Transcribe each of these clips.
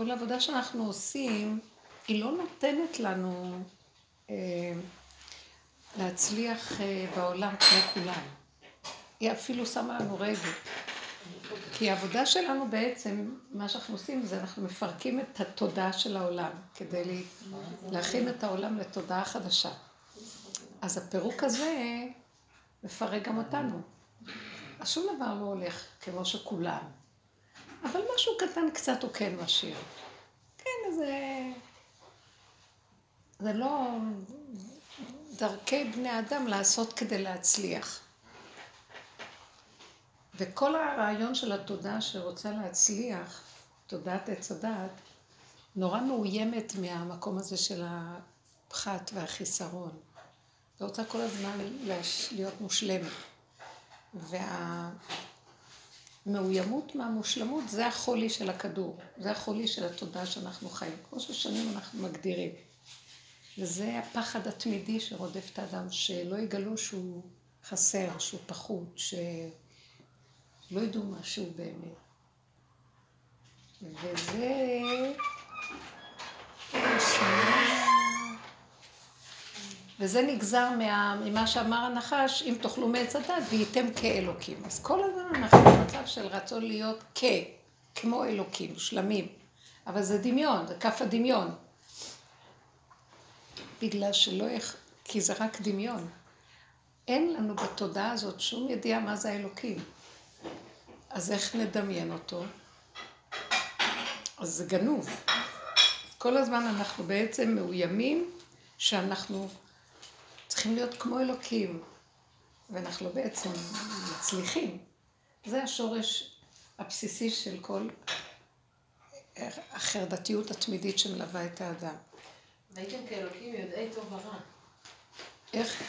כל העבודה שאנחנו עושים, היא לא נותנת לנו אה, להצליח אה, בעולם כמו כולם. היא אפילו שמה לנו רגל. כי העבודה שלנו בעצם, מה שאנחנו עושים זה אנחנו מפרקים את התודעה של העולם, כדי להכין את העולם לתודעה חדשה. אז הפירוק הזה מפרק גם אותנו. אז שום דבר לא הולך כמו שכולם. אבל משהו קטן קצת הוא כן משאיר. כן, זה... זה לא דרכי בני אדם לעשות כדי להצליח. וכל הרעיון של התודעה שרוצה להצליח, תודעת עץ הדעת, נורא מאוימת מהמקום הזה של הפחת והחיסרון. ורוצה כל הזמן להיות מושלמת. והמאוימות מהמושלמות זה החולי של הכדור, זה החולי של התודעה שאנחנו חיים, כמו ששנים אנחנו מגדירים. וזה הפחד התמידי שרודף את האדם, שלא יגלו שהוא חסר, שהוא פחות, שלא ידעו משהו באמת. וזה... וזה נגזר מה, ממה שאמר הנחש, אם תאכלו מעץ הדת וייתם כאלוקים. אז כל הזמן אנחנו במצב של רצון להיות כ, כמו אלוקים, שלמים. אבל זה דמיון, זה כף הדמיון. בגלל שלא, יכ... כי זה רק דמיון. אין לנו בתודעה הזאת שום ידיעה מה זה האלוקים. אז איך נדמיין אותו? אז זה גנוב. כל הזמן אנחנו בעצם מאוימים שאנחנו צריכים להיות כמו אלוקים, ואנחנו בעצם מצליחים. זה השורש הבסיסי של כל החרדתיות התמידית שמלווה את האדם. והייתם כאלוקים יודעי טוב ורע. איך?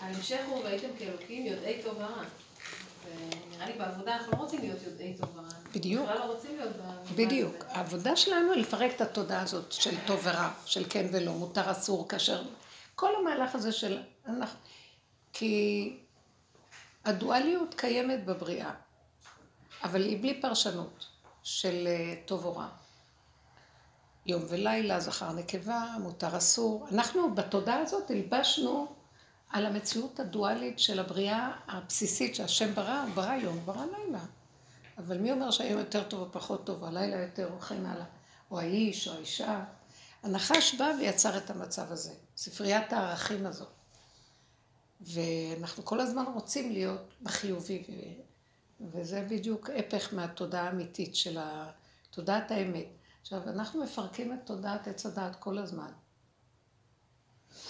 ההמשך הוא והייתם כאלוקים יודעי טוב ורע. ונראה לי בעבודה אנחנו לא רוצים להיות יודעי טוב ורע. בדיוק. בכלל לא רוצים להיות. בדיוק. העבודה שלנו היא לפרק את התודעה הזאת של טוב ורע, של כן ולא, מותר אסור, כאשר... כל המהלך הזה של... כי הדואליות קיימת בבריאה, אבל היא בלי פרשנות של אה, טוב או רע. יום ולילה, זכר נקבה, מותר אסור. אנחנו בתודעה הזאת הלבשנו על המציאות הדואלית של הבריאה הבסיסית שהשם ברא, הוא ברא יום, הוא ברא לילה. אבל מי אומר שהיום יותר טוב או פחות טוב, הלילה יותר או כן הלאה, או האיש או האישה. הנחש בא ויצר את המצב הזה, ספריית הערכים הזאת. ואנחנו כל הזמן רוצים להיות בחיובי, וזה בדיוק הפך מהתודעה האמיתית של תודעת האמת. עכשיו, אנחנו מפרקים את תודעת עץ הדעת כל הזמן.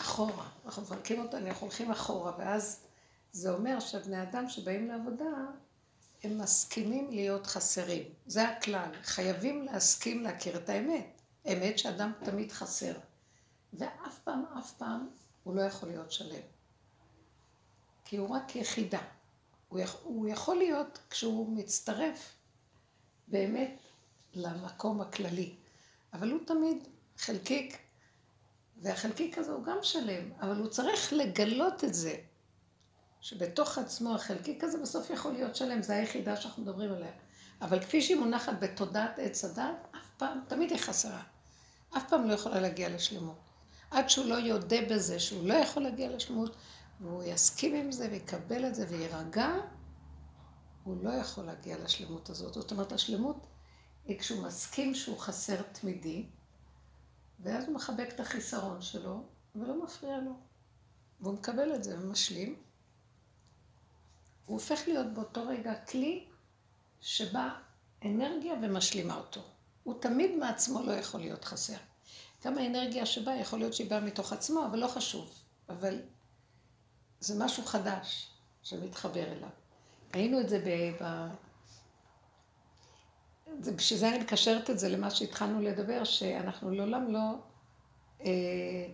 אחורה. אנחנו מפרקים אותה, אנחנו הולכים אחורה, ואז זה אומר שבני אדם שבאים לעבודה, הם מסכימים להיות חסרים. זה הכלל. חייבים להסכים להכיר את האמת. אמת שאדם תמיד חסר. ואף פעם, אף פעם, הוא לא יכול להיות שלם. כי הוא רק יחידה. הוא יכול, הוא יכול להיות כשהוא מצטרף באמת למקום הכללי. אבל הוא תמיד חלקיק, והחלקיק הזה הוא גם שלם, אבל הוא צריך לגלות את זה, שבתוך עצמו החלקיק הזה בסוף יכול להיות שלם, זו היחידה שאנחנו מדברים עליה. אבל כפי שהיא מונחת בתודעת עץ הדת, אף פעם, תמיד היא חסרה. אף פעם לא יכולה להגיע לשלמות. עד שהוא לא יודה בזה שהוא לא יכול להגיע לשלמות, והוא יסכים עם זה ויקבל את זה ויירגע, הוא לא יכול להגיע לשלמות הזאת. זאת אומרת, השלמות היא כשהוא מסכים שהוא חסר תמידי, ואז הוא מחבק את החיסרון שלו, ולא מפריע לו. והוא מקבל את זה ומשלים. הוא הופך להיות באותו רגע כלי שבא אנרגיה ומשלימה אותו. הוא תמיד מעצמו לא יכול להיות חסר. גם האנרגיה שבאה, יכול להיות שהיא באה מתוך עצמו, אבל לא חשוב. אבל זה משהו חדש שמתחבר אליו. ראינו את זה ב... זה, בשביל זה אני מקשרת את זה למה שהתחלנו לדבר, שאנחנו לעולם לא... אה,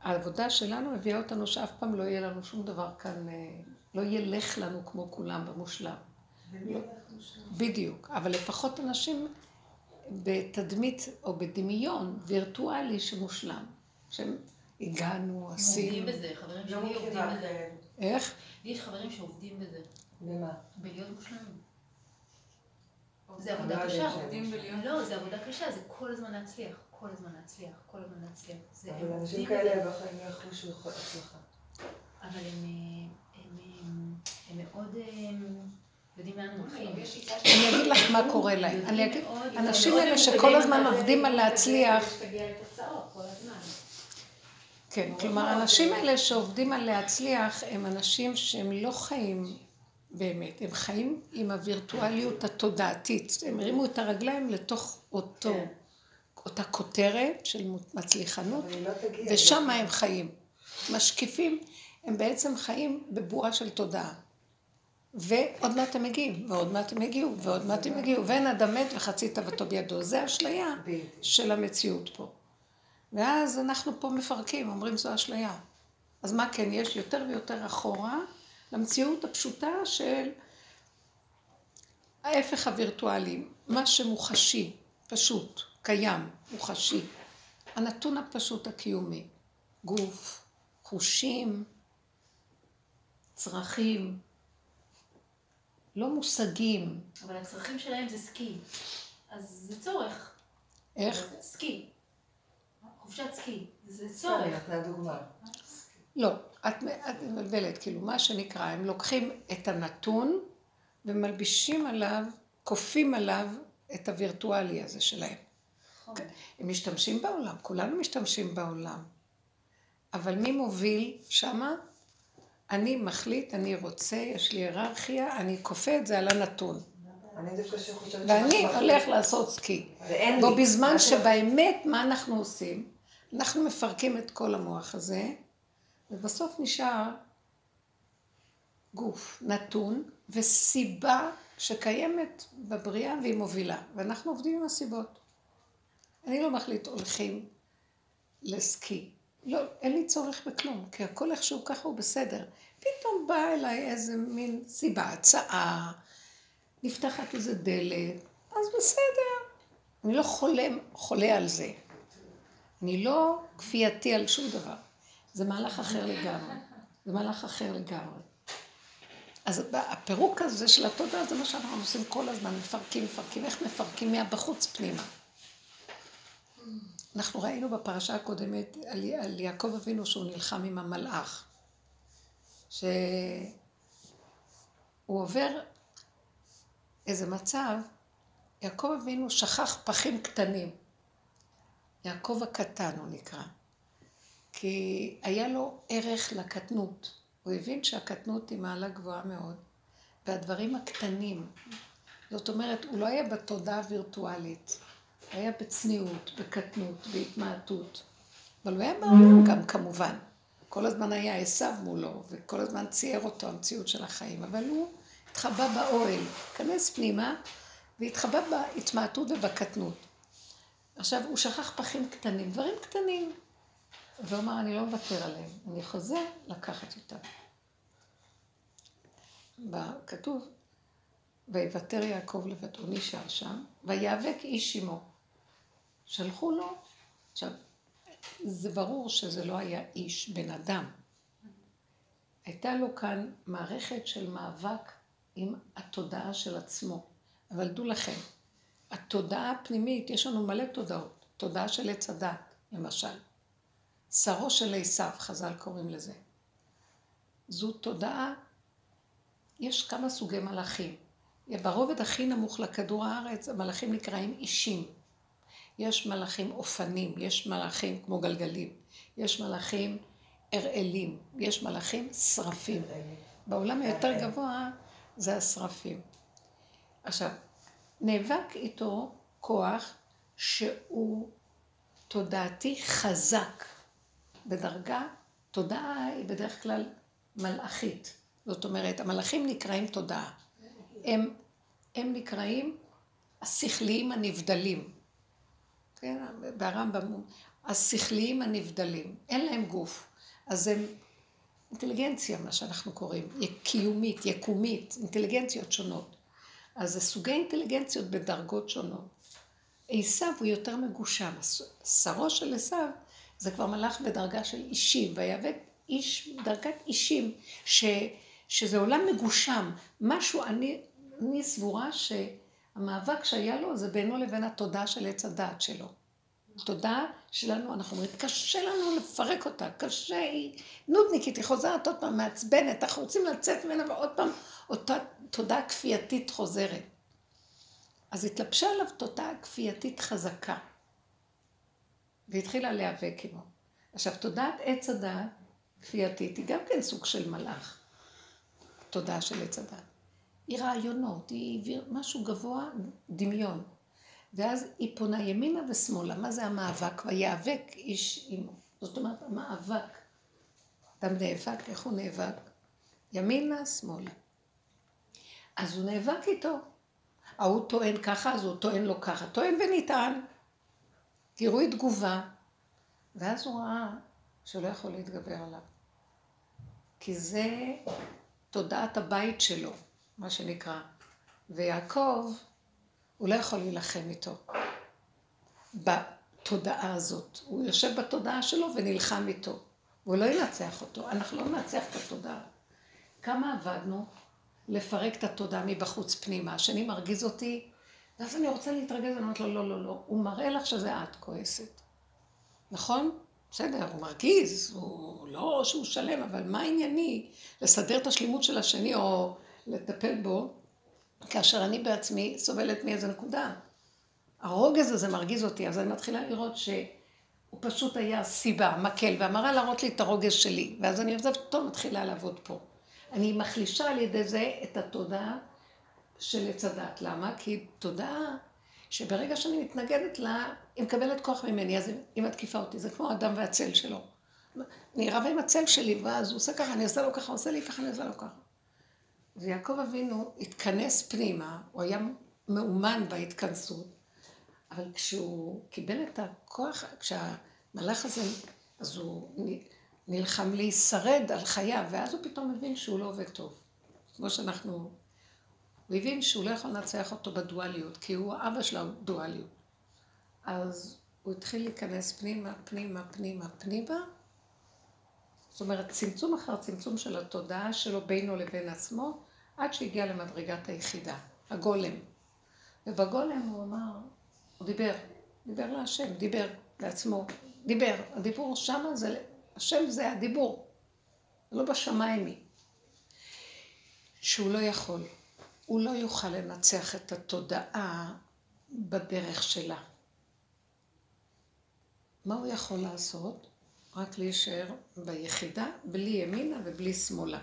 העבודה שלנו הביאה אותנו שאף פעם לא יהיה לנו שום דבר כאן, אה, לא ילך לנו כמו כולם במושלם. לא, בדיוק, אבל לפחות אנשים בתדמית או בדמיון וירטואלי שמושלם, שהם הגענו, עשינו. עובדים בזה, חברים שלי עובדים בזה. איך? לי יש חברים שעובדים בזה. במה? בלהיות מושלמים. זה עבודה קשה. לא, זה עבודה קשה, זה כל הזמן להצליח, כל הזמן להצליח, כל הזמן להצליח. אבל אנשים כאלה בחיים לא יחושו הצלחה. אבל הם מאוד... יודעים לאן הם הולכים. אני אגיד לך מה קורה להם. אני אגיד, אנשים האלה שכל הזמן עובדים על להצליח... כן, כלומר, האנשים האלה שעובדים על להצליח הם אנשים שהם לא חיים באמת, הם חיים עם הווירטואליות התודעתית. הם הרימו את הרגליים לתוך אותו, כן. אותה כותרת של מצליחנות, לא ושם הם חיים. משקיפים, הם בעצם חיים בבועה של תודעה. ועוד מעט הם מגיעים, ועוד מעט הם יגיעו, ועוד מעט הם יגיעו, ואין אדם מת וחצי תאוותו בידו. זה אשליה של המציאות פה. ואז אנחנו פה מפרקים, אומרים זו אשליה. אז מה כן, יש יותר ויותר אחורה למציאות הפשוטה של ההפך הווירטואלי, מה שמוחשי, פשוט, קיים, מוחשי. הנתון הפשוט הקיומי, גוף, חושים, צרכים, לא מושגים. אבל הצרכים שלהם זה סקי, אז זה צורך. איך? סקי. חופשת סקי, זה צורך. לא, את, את מבלבלת, כאילו, מה שנקרא, הם לוקחים את הנתון ומלבישים עליו, כופים עליו את הווירטואלי הזה שלהם. נכון. הם משתמשים בעולם, כולנו משתמשים בעולם. אבל מי מוביל שמה? אני מחליט, אני רוצה, יש לי היררכיה, אני כופה את זה על הנתון. ואני הולך לעשות סקי. בו בזמן שבאמת, מה אנחנו עושים? אנחנו מפרקים את כל המוח הזה, ובסוף נשאר גוף נתון וסיבה שקיימת בבריאה והיא מובילה, ואנחנו עובדים עם הסיבות. אני לא מחליט הולכים לסקי. לא, אין לי צורך בכלום, כי הכל איכשהו ככה הוא בסדר. פתאום בא אליי איזה מין סיבה, הצעה, נפתחת איזה דלת, אז בסדר. אני לא חולם, חולה על זה. אני לא כפייתי על שום דבר. זה מהלך אחר לגמרי. זה מהלך אחר לגמרי. אז הפירוק הזה של התודעה זה מה שאנחנו עושים כל הזמן, מפרקים, מפרקים. איך מפרקים מהבחוץ פנימה? אנחנו ראינו בפרשה הקודמת על, על יעקב אבינו שהוא נלחם עם המלאך. שהוא עובר איזה מצב, יעקב אבינו שכח פחים קטנים. יעקב הקטן הוא נקרא. כי היה לו ערך לקטנות. הוא הבין שהקטנות היא מעלה גבוהה מאוד, והדברים הקטנים, זאת אומרת, הוא לא היה בתודעה הווירטואלית, היה בצניעות, בקטנות, בהתמעטות. אבל הוא היה בעולם גם כמובן. כל הזמן היה עשו מולו, וכל הזמן צייר אותו המציאות של החיים, אבל הוא התחבא באוהל, כנס פנימה, והתחבא בהתמעטות ובקטנות. עכשיו, הוא שכח פחים קטנים, דברים קטנים. והוא אמר, אני לא מוותר עליהם, אני חוזר לקחת אותם. כתוב, ויוותר יעקב לבדו, נשאר שם, ויאבק איש עמו. שלחו לו, עכשיו, זה ברור שזה לא היה איש, בן אדם. הייתה לו כאן מערכת של מאבק עם התודעה של עצמו. אבל דעו לכם, התודעה הפנימית, יש לנו מלא תודעות. תודעה של עץ הדת, למשל. שרו של עשיו, חז"ל קוראים לזה. זו תודעה, יש כמה סוגי מלאכים. ברובד הכי נמוך לכדור הארץ, המלאכים נקראים אישים. יש מלאכים אופנים, יש מלאכים כמו גלגלים, יש מלאכים אראלים, יש מלאכים שרפים. בעולם היותר גבוה זה השרפים. עכשיו, נאבק איתו כוח שהוא תודעתי חזק. בדרגה, תודעה היא בדרך כלל מלאכית. זאת אומרת, המלאכים נקראים תודעה. הם, הם נקראים השכליים הנבדלים. כן, ברמב"ם, השכליים הנבדלים. אין להם גוף. אז הם אינטליגנציה, מה שאנחנו קוראים, קיומית, יקומית, אינטליגנציות שונות. אז זה סוגי אינטליגנציות בדרגות שונות. עשיו הוא יותר מגושם. שרו של עשיו זה כבר מלאך בדרגה של אישים, ויאבק איש, דרגת אישים, ש, שזה עולם מגושם. משהו, אני, אני סבורה המאבק שהיה לו זה בינו לבין התודעה של עץ הדעת שלו. התודעה שלנו, אנחנו אומרים, קשה לנו לפרק אותה, קשה, היא נודניקית, היא חוזרת עוד פעם, מעצבנת, אנחנו רוצים לצאת ממנה ועוד פעם אותה תודעה כפייתית חוזרת. אז התלבשה עליו תודעה כפייתית חזקה, והתחילה להיאבק עמו. עכשיו, תודעת עץ הדעת כפייתית היא גם כן סוג של מלאך, תודעה של עץ הדעת. היא רעיונות, היא משהו גבוה, דמיון. ואז היא פונה ימינה ושמאלה. מה זה המאבק? ויאבק איש עמו. זאת אומרת, המאבק. אדם נאבק, איך הוא נאבק? ימינה, שמאלה. אז הוא נאבק איתו. ההוא טוען ככה, אז הוא טוען לו ככה. טוען ונטען. גירוי תגובה. ואז הוא ראה שהוא לא יכול להתגבר עליו. כי זה תודעת הבית שלו, מה שנקרא. ויעקב, הוא לא יכול להילחם איתו בתודעה הזאת. הוא יושב בתודעה שלו ונלחם איתו. והוא לא ינצח אותו. אנחנו לא ננצח את התודעה. כמה עבדנו לפרק את התודעה מבחוץ פנימה. השני מרגיז אותי, ואז אני רוצה להתרגז, ואני אומרת לו, לא, לא, לא. הוא מראה לך שזה את כועסת. נכון? בסדר, הוא מרגיז, הוא לא שהוא שלם, אבל מה ענייני לסדר את השלימות של השני או לטפל בו, כאשר אני בעצמי סובלת מאיזה נקודה. הרוגז הזה מרגיז אותי, אז אני מתחילה לראות שהוא פשוט היה סיבה, מקל, ואמרה להראות לי את הרוגז שלי, ואז אני עוזבת אותו, מתחילה לעבוד פה. אני מחלישה על ידי זה את התודעה של עץ הדת. למה? כי תודעה שברגע שאני מתנגדת לה, היא מקבלת כוח ממני, אז היא מתקיפה אותי. זה כמו האדם והצל שלו. אני רבה עם הצל שלי, ואז הוא עושה ככה, אני עושה לו ככה, עושה לי ככה, אני עושה לו ככה. ויעקב אבינו התכנס פנימה, הוא היה מאומן בהתכנסות, אבל כשהוא קיבל את הכוח, כשהמלאך הזה, אז הוא נלחם להישרד על חייו, ואז הוא פתאום מבין שהוא לא עובד טוב. כמו שאנחנו הוא הבין שהוא לא יכול לנצח אותו בדואליות, כי הוא האבא של הדואליות. אז הוא התחיל להיכנס פנימה, פנימה, פנימה, פנימה. זאת אומרת, צמצום אחר צמצום של התודעה שלו בינו לבין עצמו, עד שהגיע למדרגת היחידה, הגולם. ובגולם הוא אמר, הוא דיבר, דיבר להשם, דיבר לעצמו, דיבר. הדיבור שמה זה, השם זה הדיבור, לא בשמיים היא. שהוא לא יכול. הוא לא יוכל לנצח את התודעה בדרך שלה. מה הוא יכול לעשות? רק להישאר ביחידה, בלי ימינה ובלי שמאלה.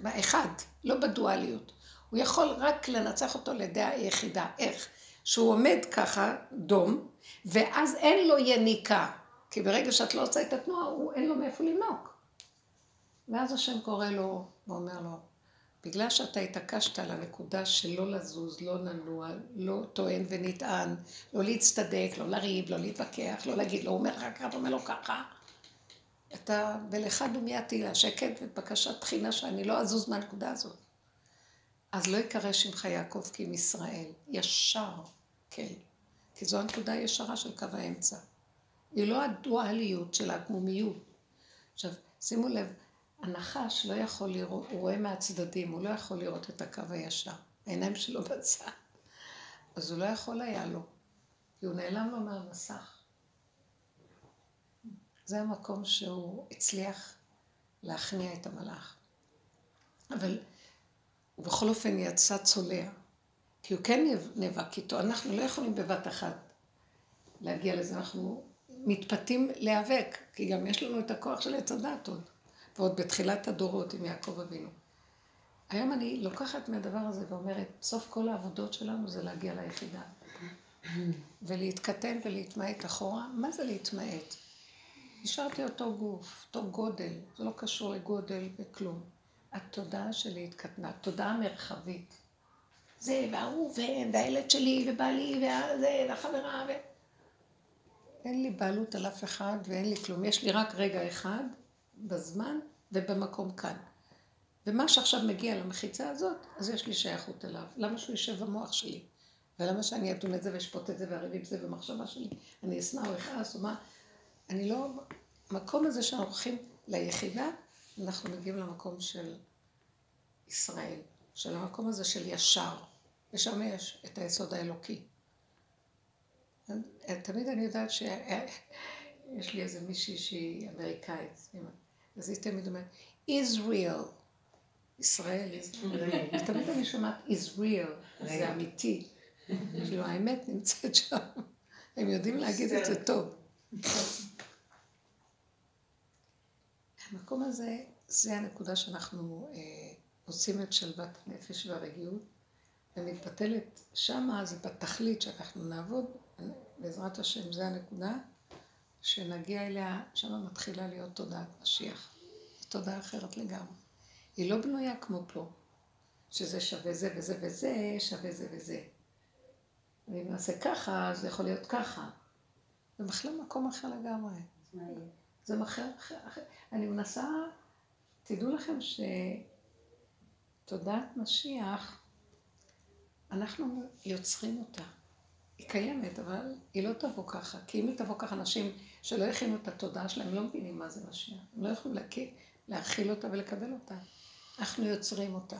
באחד, לא בדואליות. הוא יכול רק לנצח אותו לידי היחידה. איך? שהוא עומד ככה, דום, ואז אין לו יניקה. כי ברגע שאת לא עושה את התנועה, הוא אין לו מאיפה לנוק. ואז השם קורא לו ואומר לו, בגלל שאתה התעקשת על הנקודה של לא לזוז, לא לנוע, לא טוען ונטען, לא להצטדק, לא לריב, לא להתווכח, לא להגיד, לא אומר לך ככה, אומר לו ככה. אתה בלך דומייתי השקט ובקשת תחינה שאני לא אזוז מהנקודה הזאת. אז לא יקרא שמך יעקב כי אם ישראל, ישר, כן. כי זו הנקודה הישרה של קו האמצע. היא לא הדואליות של העקמומיות. עכשיו, שימו לב, הנחש לא יכול לראות, הוא רואה מהצדדים, הוא לא יכול לראות את הקו הישר. העיניים שלו בצד. אז הוא לא יכול היה לו, כי הוא נעלם לו מהמסך. זה המקום שהוא הצליח להכניע את המלאך. אבל הוא בכל אופן יצא צולע, כי הוא כן נאבק איתו. אנחנו לא יכולים בבת אחת להגיע לזה, אנחנו מתפתים להיאבק, כי גם יש לנו את הכוח של עץ הדת עוד. ועוד בתחילת הדורות עם יעקב אבינו. היום אני לוקחת מהדבר הזה ואומרת, סוף כל העבודות שלנו זה להגיע ליחידה. ולהתקטן ולהתמעט אחורה. מה זה להתמעט? נשארתי אותו גוף, אותו גודל, זה לא קשור לגודל וכלום. התודעה שלי התקטנה, תודעה מרחבית. זה, וההוא, והילד שלי, ובעלי, וזה, והחברה, ו... אין לי בעלות על אף אחד ואין לי כלום. יש לי רק רגע אחד בזמן ובמקום כאן. ומה שעכשיו מגיע למחיצה הזאת, אז יש לי שייכות אליו. למה שהוא יישב במוח שלי? ולמה שאני אדון את זה ואשפוט את זה ואריב עם זה במחשבה שלי? אני אשנא או אכעס או מה? אני לא... המקום הזה שאנחנו הולכים ליחידה, אנחנו מגיעים למקום של ישראל, של המקום הזה של ישר. ושם יש את היסוד האלוקי. תמיד אני יודעת שיש לי איזה מישהי שהיא אמריקאית, אז היא תמיד אומרת, Israel, ישראל, ישראל. תמיד אני שומעת Israel, זה אמיתי. כאילו האמת נמצאת שם, הם יודעים להגיד את זה טוב. המקום הזה, זה הנקודה שאנחנו אה, עושים את שלוות הנפש והרגיעות, ומתבטלת שמה, זה בתכלית שאנחנו נעבוד, בעזרת השם, זה הנקודה, שנגיע אליה, שמה מתחילה להיות תודעת משיח. תודעה אחרת לגמרי. היא לא בנויה כמו פה, שזה שווה זה וזה וזה, שווה זה וזה. ואם נעשה ככה, זה יכול להיות ככה. זה בכלל מקום אחר לגמרי. זה מחר אחר. אני מנסה, תדעו לכם שתודעת משיח, אנחנו יוצרים אותה. היא קיימת, אבל היא לא תבוא ככה. כי אם היא תבוא ככה, אנשים שלא הכינו את התודעה שלהם לא מבינים מה זה משיח. הם לא יכולים להכיר, להכיל אותה ולקבל אותה. אנחנו יוצרים אותה.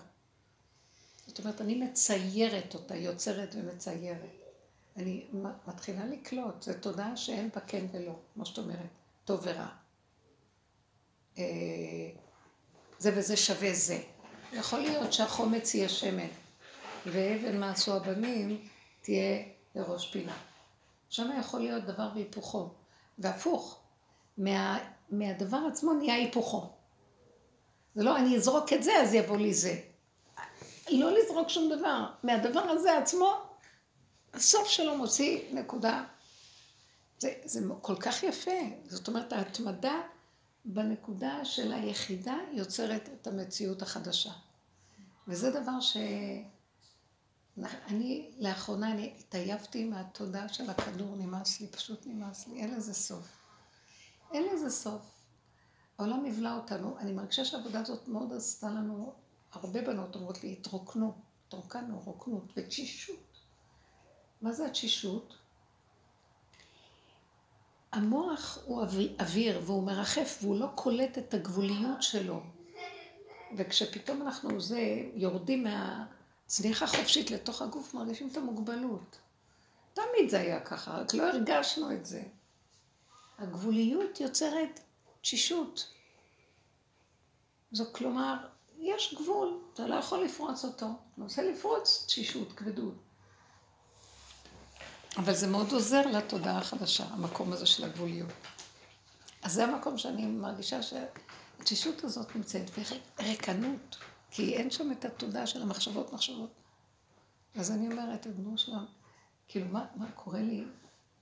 זאת אומרת, אני מציירת אותה, יוצרת ומציירת. אני מתחילה לקלוט, זו תודעה שאין בה כן ולא, כמו שאת אומרת, טוב ורע. אה, זה וזה שווה זה. יכול להיות שהחומץ יהיה שמן, ואבן מעשו הבנים תהיה לראש פינה. שם יכול להיות דבר והיפוכו, והפוך, מה, מהדבר עצמו נהיה היפוכו. זה לא אני אזרוק את זה אז יבוא לי זה. לא לזרוק שום דבר, מהדבר הזה עצמו הסוף שלו מוציא נקודה. זה, זה כל כך יפה. זאת אומרת, ההתמדה בנקודה של היחידה יוצרת את המציאות החדשה. וזה דבר ש... אני, לאחרונה, אני התעייפתי מהתודעה של הכדור, נמאס לי, פשוט נמאס לי, אין לזה סוף. אין לזה סוף. העולם יבלע אותנו. אני מרגישה שהעבודה הזאת מאוד עשתה לנו, הרבה בנות אומרות לי, התרוקנו, התרוקנו, רוקנות ותשישות. מה זה התשישות? המוח הוא אוויר והוא מרחף והוא לא קולט את הגבוליות שלו. וכשפתאום אנחנו זה, יורדים מהצניחה חופשית לתוך הגוף, מרגישים את המוגבלות. תמיד זה היה ככה, רק לא הרגשנו את זה. הגבוליות יוצרת תשישות. זו כלומר, יש גבול, אתה לא יכול לפרוץ אותו. אתה רוצה לפרוץ תשישות, כבדות. אבל זה מאוד עוזר לתודעה החדשה, המקום הזה של הגבוליות. אז זה המקום שאני מרגישה שהתשישות הזאת נמצאת, וריקנות, כי אין שם את התודעה של המחשבות מחשבות. אז אני אומרת, אדמו שלם, כאילו, מה, מה קורה לי?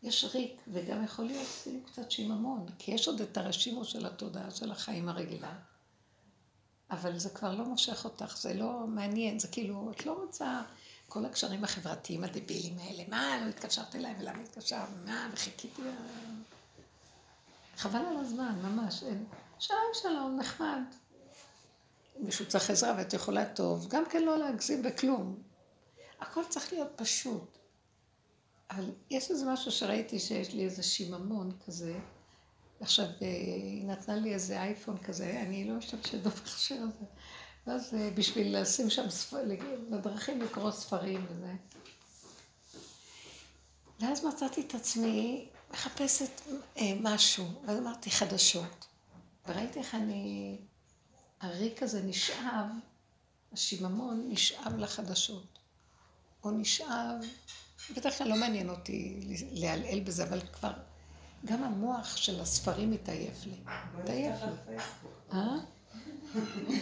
יש ריק, וגם יכול להיות אפילו קצת שיממון, כי יש עוד את הרשימו של התודעה של החיים הרגילה, אבל זה כבר לא מושך אותך, זה לא מעניין, זה כאילו, את לא רוצה... כל הקשרים החברתיים הדבילים האלה, מה, לא התקשרת אליי ולמה התקשרת, מה, וחיכיתי... חבל על הזמן, ממש. שלום, שלום, נחמד. מישהו צריך עזרה ואת יכולה טוב, גם כן לא להגזים בכלום. הכל צריך להיות פשוט. אבל יש איזה משהו שראיתי שיש לי איזה שיממון כזה. עכשיו, אה, היא נתנה לי איזה אייפון כזה, אני לא משתמשת במכשיר הזה. ואז אה, בשביל לשים שם ספרים, בדרכים לקרוא ספרים וזה. ואז מצאתי את עצמי מחפשת אה, משהו, ואז אמרתי חדשות. וראיתי איך אני, הריק הזה נשאב, השיממון נשאב לחדשות. או נשאב, בדרך כלל לא מעניין אותי לעלעל בזה, אבל כבר, גם המוח של הספרים מתעייף לי. מתעייף לי. אה?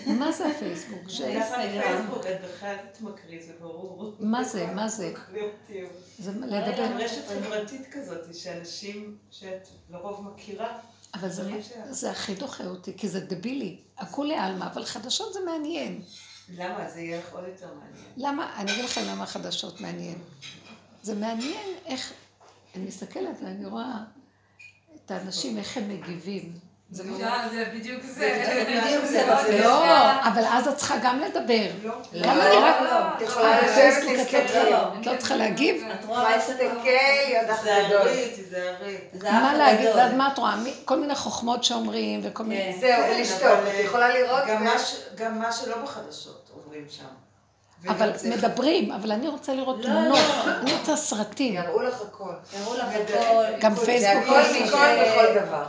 מה זה הפייסבוק? פייסבוק, את בכלל תתמכרי, זה ברור. מה זה? מה זה? זה לדבר... רשת חברתית כזאת, שאנשים שאת לרוב מכירה. אבל זה הכי דוחה אותי, כי זה דבילי. הכולי עלמא, אבל חדשות זה מעניין. למה? זה יהיה לך עוד יותר מעניין. למה? אני אגיד לכם למה חדשות מעניין. זה מעניין איך... אני מסתכלת ואני רואה את האנשים, איך הם מגיבים. זה בדיוק זה. בדיוק זה. לא, אבל אז את צריכה גם לדבר. לא. גם אני רק... לא, את יכולה להסתכל. את לא צריכה להגיב? את רואה להסתכל, יודעת גדול. זה מה להגיד? ואז מה את רואה? כל מיני חוכמות שאומרים וכל מיני... זהו, ולשתוק. את יכולה לראות... גם מה שלא בחדשות אומרים שם. אבל מדברים, אבל אני רוצה לראות לא, תמונות, לא. אני רוצה סרטים. יראו לך הכל. יראו לך. הכל. גם זה פייסבוק. הכל. מכל וכל דבר.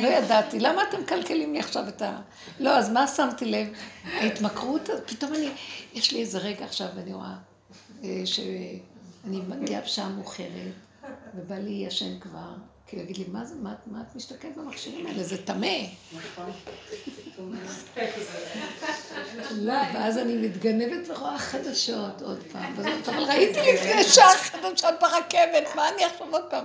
לא. ידעתי, למה אתם מקלקלים לי עכשיו את ה... לא, אז מה שמתי לב? ההתמכרות, פתאום אני, יש לי איזה רגע עכשיו, ואני רואה אה, שאני מגיעה בשעה מאוחרת, ובא לי ישן כבר, כי הוא יגיד לי, מה זה, מה, את- מה את מסתכלת במכשירים האלה? זה טמא. נכון. לא, ואז אני מתגנבת ורואה חדשות עוד פעם. וזאת, אבל ראיתי לפני שעה חדשות ברכבת, מה אני עכשיו עוד פעם?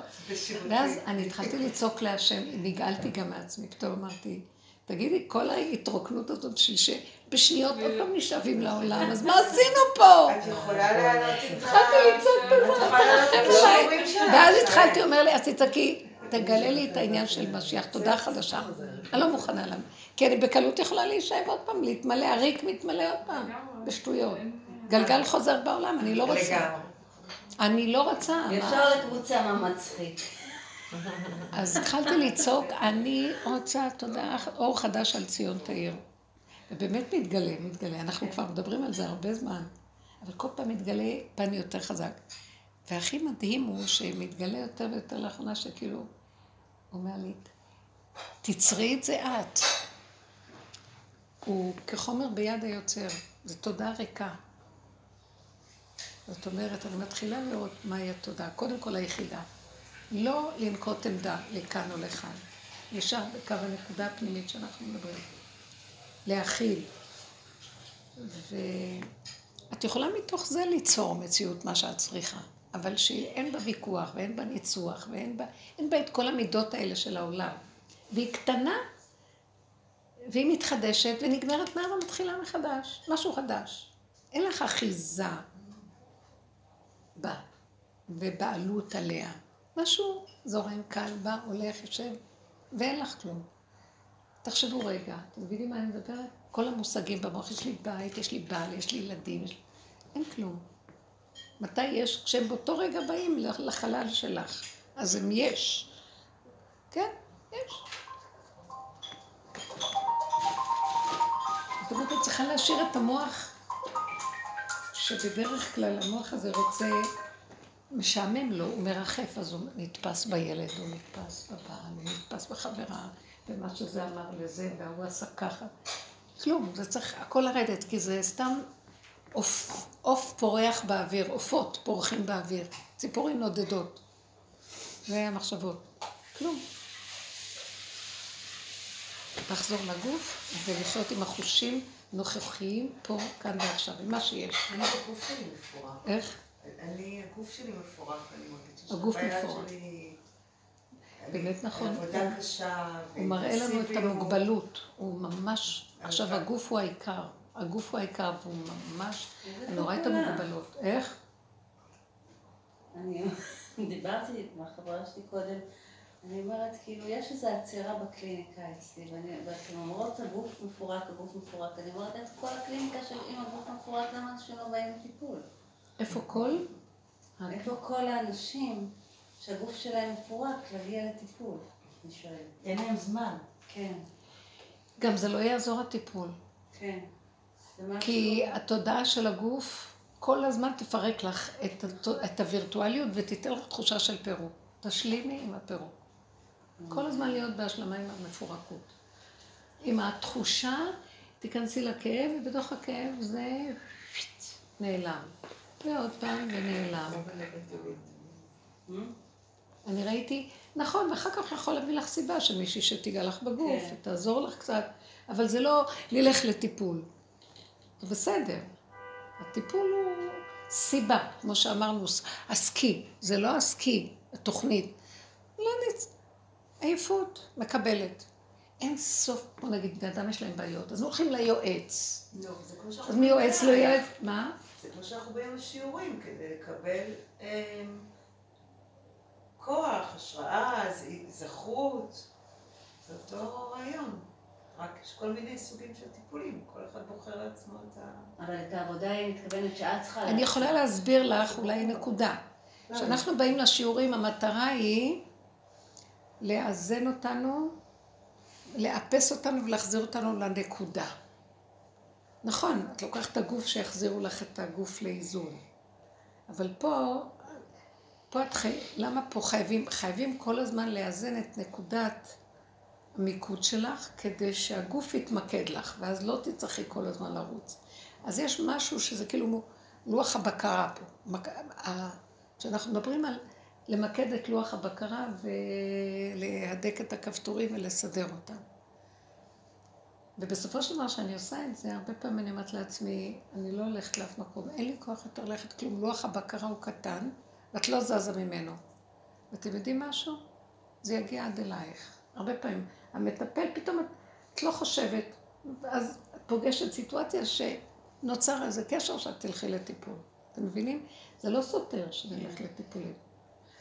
ואז אני התחלתי לצעוק להשם, נגעלתי גם מעצמי, פתאום אמרתי, תגידי, כל ההתרוקנות הזאת של שבשניות עוד פעם נשאבים לעולם, אז מה עשינו פה? את יכולה לעלות איתך... התחלתי לצעוק בזה, את את. ואז התחלתי, אומר לי, אז תצעקי, תגלה לי את העניין של משיח, תודה חדשה. אני לא מוכנה לה. כי אני בקלות יכולה להישאב עוד פעם, להתמלא, הריק מתמלא עוד פעם, בשטויות. גלגל חוזר בעולם, אני לא רוצה. אני לא רוצה. ישר לקבוצה מה מצחיק. אז התחלתי לצעוק, אני רוצה תודה, אור חדש על ציון תאיר. ובאמת מתגלה, מתגלה. אנחנו כבר מדברים על זה הרבה זמן, אבל כל פעם מתגלה פן יותר חזק. והכי מדהים הוא שמתגלה יותר ויותר לאחרונה, שכאילו, אומר לי, תצרי את זה את. הוא כחומר ביד היוצר, זו תודה ריקה. זאת אומרת, אני מתחילה לראות מהי התודה. קודם כל היחידה. לא לנקוט עמדה לכאן או לכאן. ישר בקו הנקודה הפנימית שאנחנו מדברים. להכיל. ואת יכולה מתוך זה ליצור מציאות מה שאת צריכה, אבל שאין בה ויכוח ואין בה ניצוח ואין בה, בה את כל המידות האלה של העולם. והיא קטנה והיא מתחדשת ונגמרת מהר ומתחילה מחדש, משהו חדש. אין לך אחיזה בה ובעלות עליה. משהו זורם קל, בא, הולך, יושב, ואין לך כלום. תחשבו רגע, אתם מבינים מה אני מדברת? כל המושגים במוח, יש לי בית, יש לי בעל, יש לי ילדים, יש... אין כלום. מתי יש? כשהם באותו רגע באים לחלל שלך, אז הם יש. כן, יש. זאת אומרת, את צריכה להשאיר את המוח, שבדרך כלל המוח הזה רוצה, משעמם לו, הוא מרחף, אז הוא נתפס בילד, הוא נתפס בבעל, הוא נתפס בחברה, ומה שזה אמר לזה, והוא עשה ככה. כלום, זה צריך הכל לרדת, כי זה סתם עוף, עוף פורח באוויר, עופות פורחים באוויר, ציפורים נודדות. זה המחשבות. כלום. לחזור לגוף ולחיות עם החושים נוכחיים פה, כאן ועכשיו, עם מה שיש. אני הגוף שלי מפורק. איך? אני, הגוף שלי מפורק, אני מרגישה הגוף מפורק. שלי- באמת נכון. עבודה קשה. הוא מראה לנו את. המוגבלות, הוא ממש, עכשיו הגוף הוא העיקר, הגוף הוא העיקר והוא ממש, אני רואה את. המוגבלות. איך? אני דיברתי עם החברה שלי קודם, אני אומרת, כאילו, יש איזו עצירה בקליניקה אצלי, ואני- ואתן אומרות, הגוף מפורק, הגוף מפורק, אני אומרת, איך כל הקליניקה של אם הגוף מפורק, למה אנשים לא באים לטיפול? איפה כל? איפה כל האנשים שהגוף שלהם מפורק להגיע לטיפול? אני שואלת. אין להם זמן. כן, גם זה לא יעזור הטיפול, כן. כי התודעה של הגוף כל הזמן תפרק לך את, את הווירטואליות ותיתן לך תחושה של פירוק. תשלימי עם הפירוק. כל הזמן להיות בהשלמה עם המפורקות. עם התחושה, תיכנסי לכאב, ובתוך הכאב זה נעלם. ועוד פעם, ונעלם. אני ראיתי, נכון, ואחר כך יכול להביא לך סיבה של מישהי שתיגע לך בגוף, כן. תעזור לך קצת, אבל זה לא נלך לטיפול. זה בסדר. הטיפול הוא סיבה, כמו שאמרנו, הסקי, זה לא הסקי, התוכנית. לא נצ... עייפות, מקבלת. אין סוף, בוא נגיד, בני אדם יש להם בעיות, אז הולכים ליועץ. לא, זה כמו שאנחנו... אז מיועץ לא באים- יועץ, מה? זה כמו שאנחנו באים לשיעורים, כדי לקבל אמ, כוח, השראה, זכות. זה אותו רעיון. רק יש כל מיני סוגים של טיפולים, כל אחד בוחר לעצמו את ה... אבל את העבודה היא מתכוונת שאת צריכה... אני יכולה להסביר לך אולי נקודה. כשאנחנו באים לשיעורים, המטרה היא לאזן אותנו, לאפס אותנו ולהחזיר אותנו לנקודה. נכון, את לוקחת את הגוף שיחזירו לך את הגוף לאיזון. אבל פה, פה את חי... למה פה חייבים, חייבים כל הזמן לאזן את נקודת המיקוד שלך, כדי שהגוף יתמקד לך, ואז לא תצטרכי כל הזמן לרוץ. אז יש משהו שזה כאילו לוח הבקרה פה. כשאנחנו מדברים על למקד את לוח הבקרה ולהדק את הכפתורים ולסדר אותם. ובסופו של דבר שאני עושה את זה, הרבה פעמים אני אומרת לעצמי, אני לא הולכת לאף מקום, אין לי כוח יותר ללכת כלום, לוח הבקרה הוא קטן, ואת לא זזה ממנו. ואתם יודעים משהו? זה יגיע עד אלייך. הרבה פעמים. המטפל, פתאום את, את לא חושבת, אז את פוגשת סיטואציה שנוצר איזה קשר שאת תלכי לטיפול. אתם מבינים? זה לא סותר שאני הולכת לטיפולים.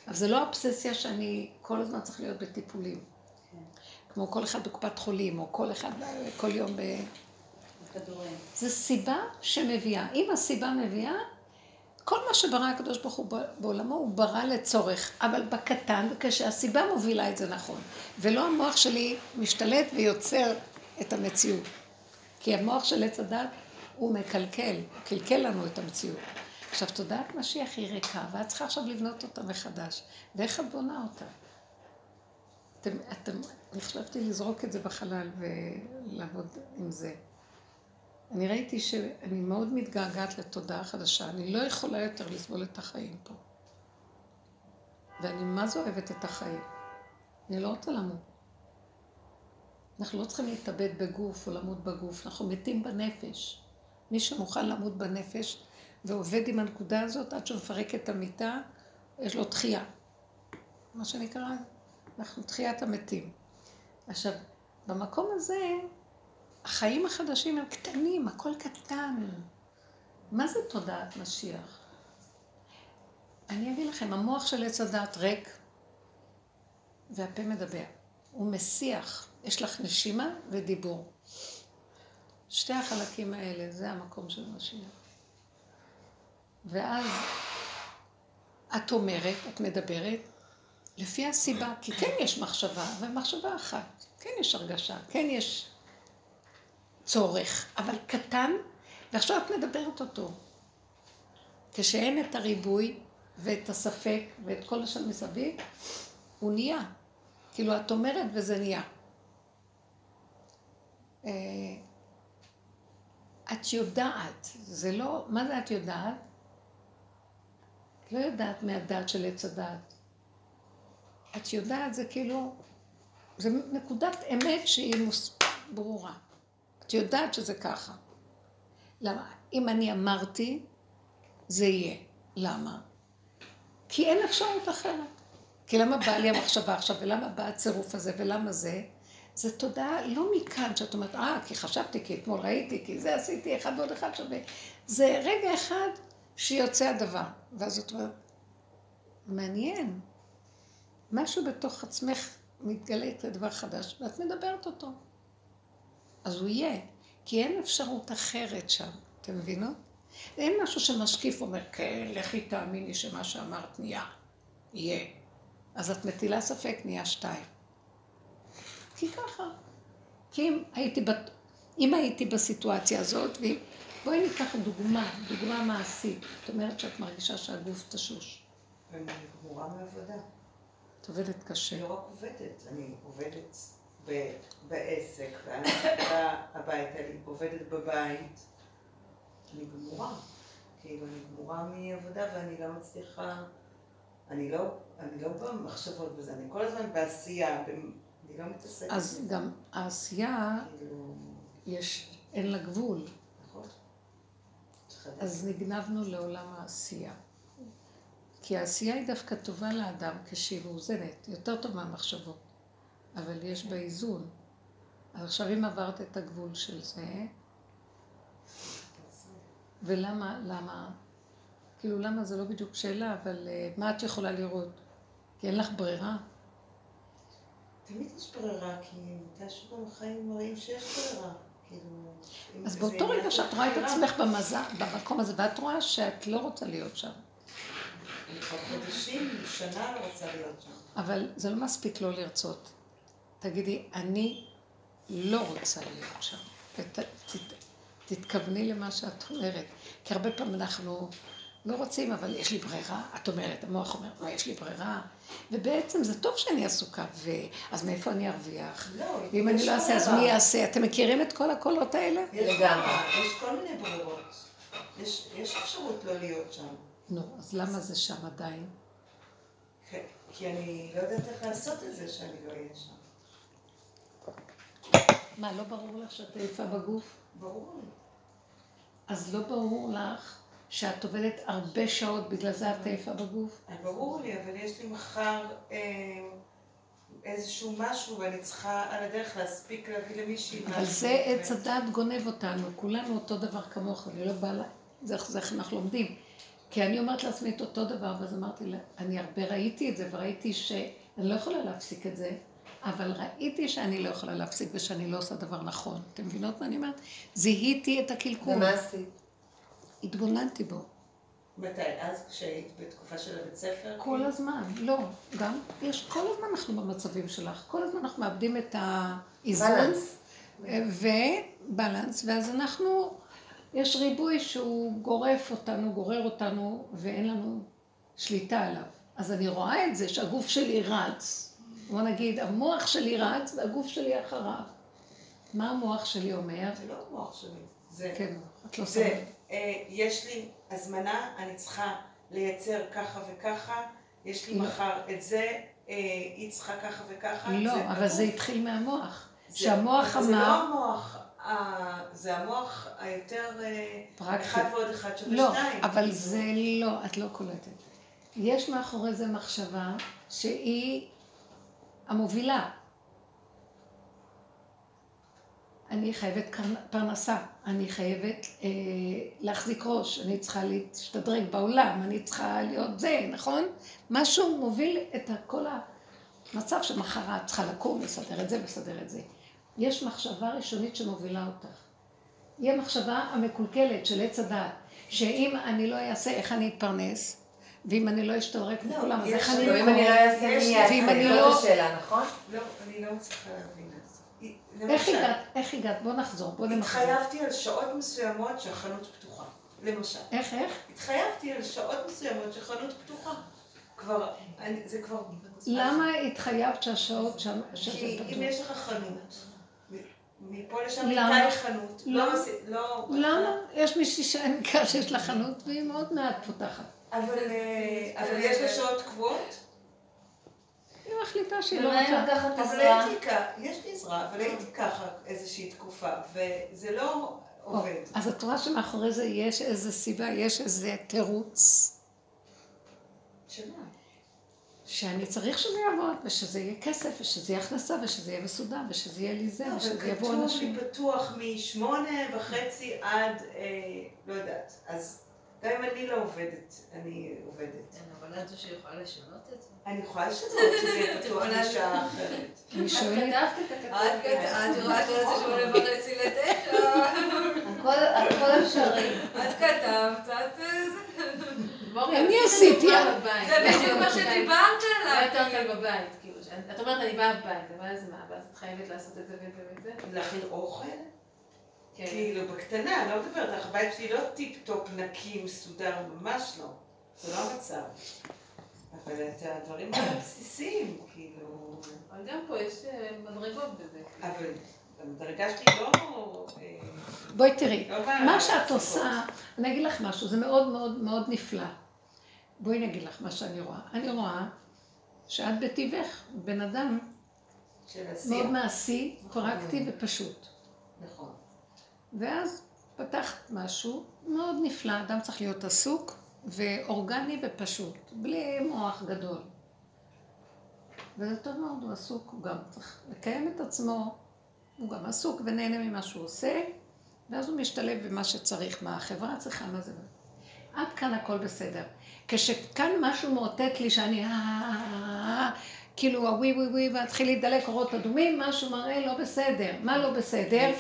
אבל זה לא אובססיה שאני כל הזמן צריך להיות בטיפולים. כמו כל אחד בקופת חולים, או כל אחד כל יום ב... זה סיבה שמביאה. אם הסיבה מביאה, כל מה שברא הקדוש ברוך הוא בעולמו, הוא ברא לצורך, אבל בקטן, כשהסיבה מובילה את זה נכון. ולא המוח שלי משתלט ויוצר את המציאות. כי המוח של עץ הדת הוא מקלקל, הוא קלקל לנו את המציאות. עכשיו, תודעת משיח היא ריקה, ואת צריכה עכשיו לבנות אותה מחדש. ואיך את בונה אותה? אתם, אתם, אני חשבתי לזרוק את זה בחלל ולעבוד עם זה. אני ראיתי שאני מאוד מתגעגעת לתודעה חדשה, אני לא יכולה יותר לסבול את החיים פה. ואני מה זה אוהבת את החיים. אני לא רוצה למות. אנחנו לא צריכים להתאבד בגוף או למות בגוף, אנחנו מתים בנפש. מי שמוכן למות בנפש ועובד עם הנקודה הזאת עד שהוא מפרק את המיטה, יש לו תחייה. מה שנקרא, אנחנו תחיית המתים. עכשיו, במקום הזה, החיים החדשים הם קטנים, הכל קטן. מה זה תודעת משיח? אני אגיד לכם, המוח של עץ הדעת ריק, והפה מדבר. הוא מסיח, יש לך נשימה ודיבור. שתי החלקים האלה, זה המקום של משיח. ואז את אומרת, את מדברת, לפי הסיבה, כי כן יש מחשבה, אבל מחשבה אחת. כן יש הרגשה, כן יש צורך, אבל קטן, ועכשיו את מדברת אותו. כשאין את הריבוי ואת הספק ואת כל השם מסביב, הוא נהיה. כאילו את אומרת וזה נהיה. אה, את יודעת, זה לא, מה זה את יודעת? את לא יודעת מהדעת של עץ הדעת. את יודעת, זה כאילו, זה נקודת אמת שהיא מוס... ברורה. את יודעת שזה ככה. למה? אם אני אמרתי, זה יהיה. למה? כי אין אפשרות אחרת. כי למה באה לי המחשבה עכשיו, ולמה בא הצירוף הזה, ולמה זה? זה תודעה לא מכאן שאת אומרת, אה, כי חשבתי, כי אתמול ראיתי, כי זה עשיתי, אחד ועוד אחד שווה. זה רגע אחד שיוצא הדבר. ואז את אומרת, מעניין. משהו בתוך עצמך מתגלה כדבר חדש, ואת מדברת אותו. אז הוא יהיה, כי אין אפשרות אחרת שם, אתם מבינות? אין משהו שמשקיף אומר, כן, לכי תאמיני שמה שאמרת נהיה, יהיה. אז את מטילה ספק, נהיה שתיים. כי ככה. כי אם הייתי, בת... אם הייתי בסיטואציה הזאת, בואי ניקח דוגמה, דוגמה מעשית. זאת אומרת שאת מרגישה שהגוף תשוש. ואני גמורה מעבודה. את עובדת קשה. אני לא רק עובדת, אני עובדת ב- בעסק, ואני באה הביתה, אני עובדת בבית. אני גמורה. כאילו, אני גמורה מעבודה ואני לא מצליחה, אני לא, אני לא במחשבות בזה, אני כל הזמן בעשייה, אני לא מתעסקת. אז גם העשייה, כאילו... יש, אין לה גבול. נכון. אז נגנבנו לעולם העשייה. כי העשייה היא דווקא טובה לאדם כשהיא מאוזנת, יותר טוב מהמחשבות, אבל יש בה איזון. אז עכשיו אם עברת את הגבול של זה, ולמה, למה, כאילו למה זה לא בדיוק שאלה, אבל אה, מה את יכולה לראות? כי אין לך ברירה. תמיד יש ברירה, כי מתישהו גם החיים מראים שיש ברירה. כאילו, אז באותו רגע שאת רואה את עצמך במקום הזה, ואת רואה שאת לא רוצה להיות שם. אני חודשים, שנה לא רוצה להיות שם. אבל זה לא מספיק לא לרצות. תגידי, אני לא רוצה להיות שם. ות, ת, תתכווני למה שאת אומרת. כי הרבה פעמים אנחנו לא רוצים, אבל יש לי ברירה. את אומרת, המוח אומר, לא, יש לי ברירה. ובעצם זה טוב שאני עסוקה, ואז מאיפה אני ארוויח? לא, ואם אני לא אעשה, אז. מי יעשה? אתם מכירים את כל הקולות האלה? לגמרי. יש כל מיני ברירות. יש יש אפשרות לא להיות שם. נו, אז למה זה שם עדיין? כי- כי אני לא יודעת איך לעשות את זה שאני לא אהיה שם. מה, לא ברור לך שאת עייפה בגוף? ברור לי. אז לא ברור לך שאת עובדת הרבה שעות, בגלל זה את עייפה בגוף? אה, ברור לי, אבל יש לי מחר אה, איזשהו משהו ואני צריכה על הדרך להספיק להביא למישהי משהו. אבל זה עץ הדעת גונב אותנו, כולנו אותו דבר כמוך, אני לא באה ל... זה איך אנחנו לומדים. כי אני אומרת לעצמי את אותו דבר, ואז אמרתי לה, אני הרבה ראיתי את זה, וראיתי שאני לא יכולה להפסיק את זה, אבל ראיתי שאני לא יכולה להפסיק ושאני לא עושה דבר נכון. אתם מבינות מה אני אומרת? זיהיתי את הקלקול. ומה עשית? התבוננתי בו. מתי? אז כשהיית בתקופה של הבית ספר? כל הזמן, לא, גם, יש, כל הזמן אנחנו במצבים שלך, כל הזמן אנחנו מאבדים את האיזון. בלנס. ובלנס, ואז אנחנו, יש ריבוי שהוא גורף אותנו, גורר אותנו, ואין לנו שליטה עליו. אז אני רואה את זה שהגוף שלי רץ. בוא נגיד, המוח שלי רץ והגוף שלי אחריו. מה המוח שלי אומר? זה לא המוח שלי. זה, כן, את לא זה, שמה. אה, יש לי הזמנה, אני צריכה לייצר ככה וככה, יש לי לא. מחר את זה, אה, היא צריכה ככה וככה. לא, זה אבל זה. התחיל מהמוח. זה- שהמוח אבל זה לא אמר, המוח, זה המוח היותר אה, פרקטי. אחד ועוד אחד שווה לא, שתיים. אבל. זה לא, את לא קולטת. יש מאחורי זה מחשבה שהיא המובילה. אני חייבת פרנסה, אני חייבת אה, להחזיק ראש, אני צריכה להשתדרג בעולם, אני צריכה להיות זה, נכון? משהו מוביל את כל המצב שמחר את צריכה לקום, לסדר את זה, לסדר את זה. יש מחשבה ראשונית שמובילה אותך. היא המחשבה המקולקלת של עץ הדעת, שאם אני לא אעשה, איך אני אתפרנס? ואם אני לא אשתדרק לא, מכולם, אז איך אני אם אמכור? אני לא אעשה, מי יש- יעשה? ואם אני זאת לא- השאלה, נכון? לא, אני לא מצליחה להבין את זה. איך הגעת? איך הגעת? בוא נחזור, בוא נמחזר. התחייבתי על שעות מסוימות שהחנות פתוחה. למשל. איך, איך? התחייבתי על שעות מסוימות שחנות פתוחה. כבר, אני, זה כבר... למה התחייבת שהשעות שם, שזה כי אם? יש לך חנות, מפה לשם למה? הייתה לי חנות, למה? לא, עשי- לא... למה? יש מישהי שאני מכירה שיש לה חנות והיא מאוד מעט פותחת. אבל, אה, אבל יש לה שעות קבועות? היא מחליטה שהיא לא רוצה. לקחת אבל? הייתי ככה, יש לי עזרה, אבל הייתי ככה איזושהי תקופה, וזה לא עובד. אז את רואה שמאחורי זה יש איזה סיבה, יש איזה תירוץ. שמה? שאני צריך שזה יעבוד, ושזה יהיה כסף, ושזה יהיה הכנסה, ושזה יהיה מסודר, ושזה יהיה לי זה, אבל ושזה יבואו כתוב לי אנשים. פתוח משמונה וחצי עד, אה, לא יודעת, אז גם אם אני לא עובדת, אני עובדת. כן, אבל את זו שיכולה לשנות את זה. אני יכולה לשנות שזה יהיה פתוח בשעה אחרת. אני את שואלת, כתבת את הכתוב. את את רואה את זה שמונה וחצי לתשע. הכל אפשרי. את כתבת, את... מורי, אני עשית עשיתי, אה? זה בדיוק מה שדיברת עליו. יותר קל בבית, כאילו, את אומרת אני באה בבית, אבל אז מה, ואז את חייבת לעשות את זה ואת זה ואת זה? להכין אוכל? כן. כאילו, בקטנה, אני לא מדברת, לך, הבית שלי לא טיפ-טופ נקי, מסודר, ממש לא. זה לא המצב. אבל את הדברים הבסיסיים, כאילו... אבל גם פה יש אה, מדרגות בזה. אבל המדרגה שלי לא... אה, בואי תראי, לא מה שאת. עושה, אני אגיד לך משהו, זה מאוד מאוד מאוד נפלא. בואי אני אגיד לך מה שאני רואה. אני רואה שאת בטבעך בן אדם. מאוד מעשי, פרקטי ופשוט. נכון. ואז פתחת משהו מאוד נפלא, אדם צריך להיות עסוק ואורגני ופשוט, בלי מוח גדול. וזה טוב מאוד, הוא עסוק, הוא גם צריך לקיים את עצמו, הוא גם עסוק ונהנה ממה שהוא עושה, ואז הוא משתלב במה שצריך, מה החברה צריכה, מה זה. עד כאן הכל בסדר. כשכאן משהו מאותת לי שאני אה, אה, אה, כאילו הווי ווי ווי ואתחיל להידלק אורות אדומים, משהו מראה לא בסדר. מה לא בסדר?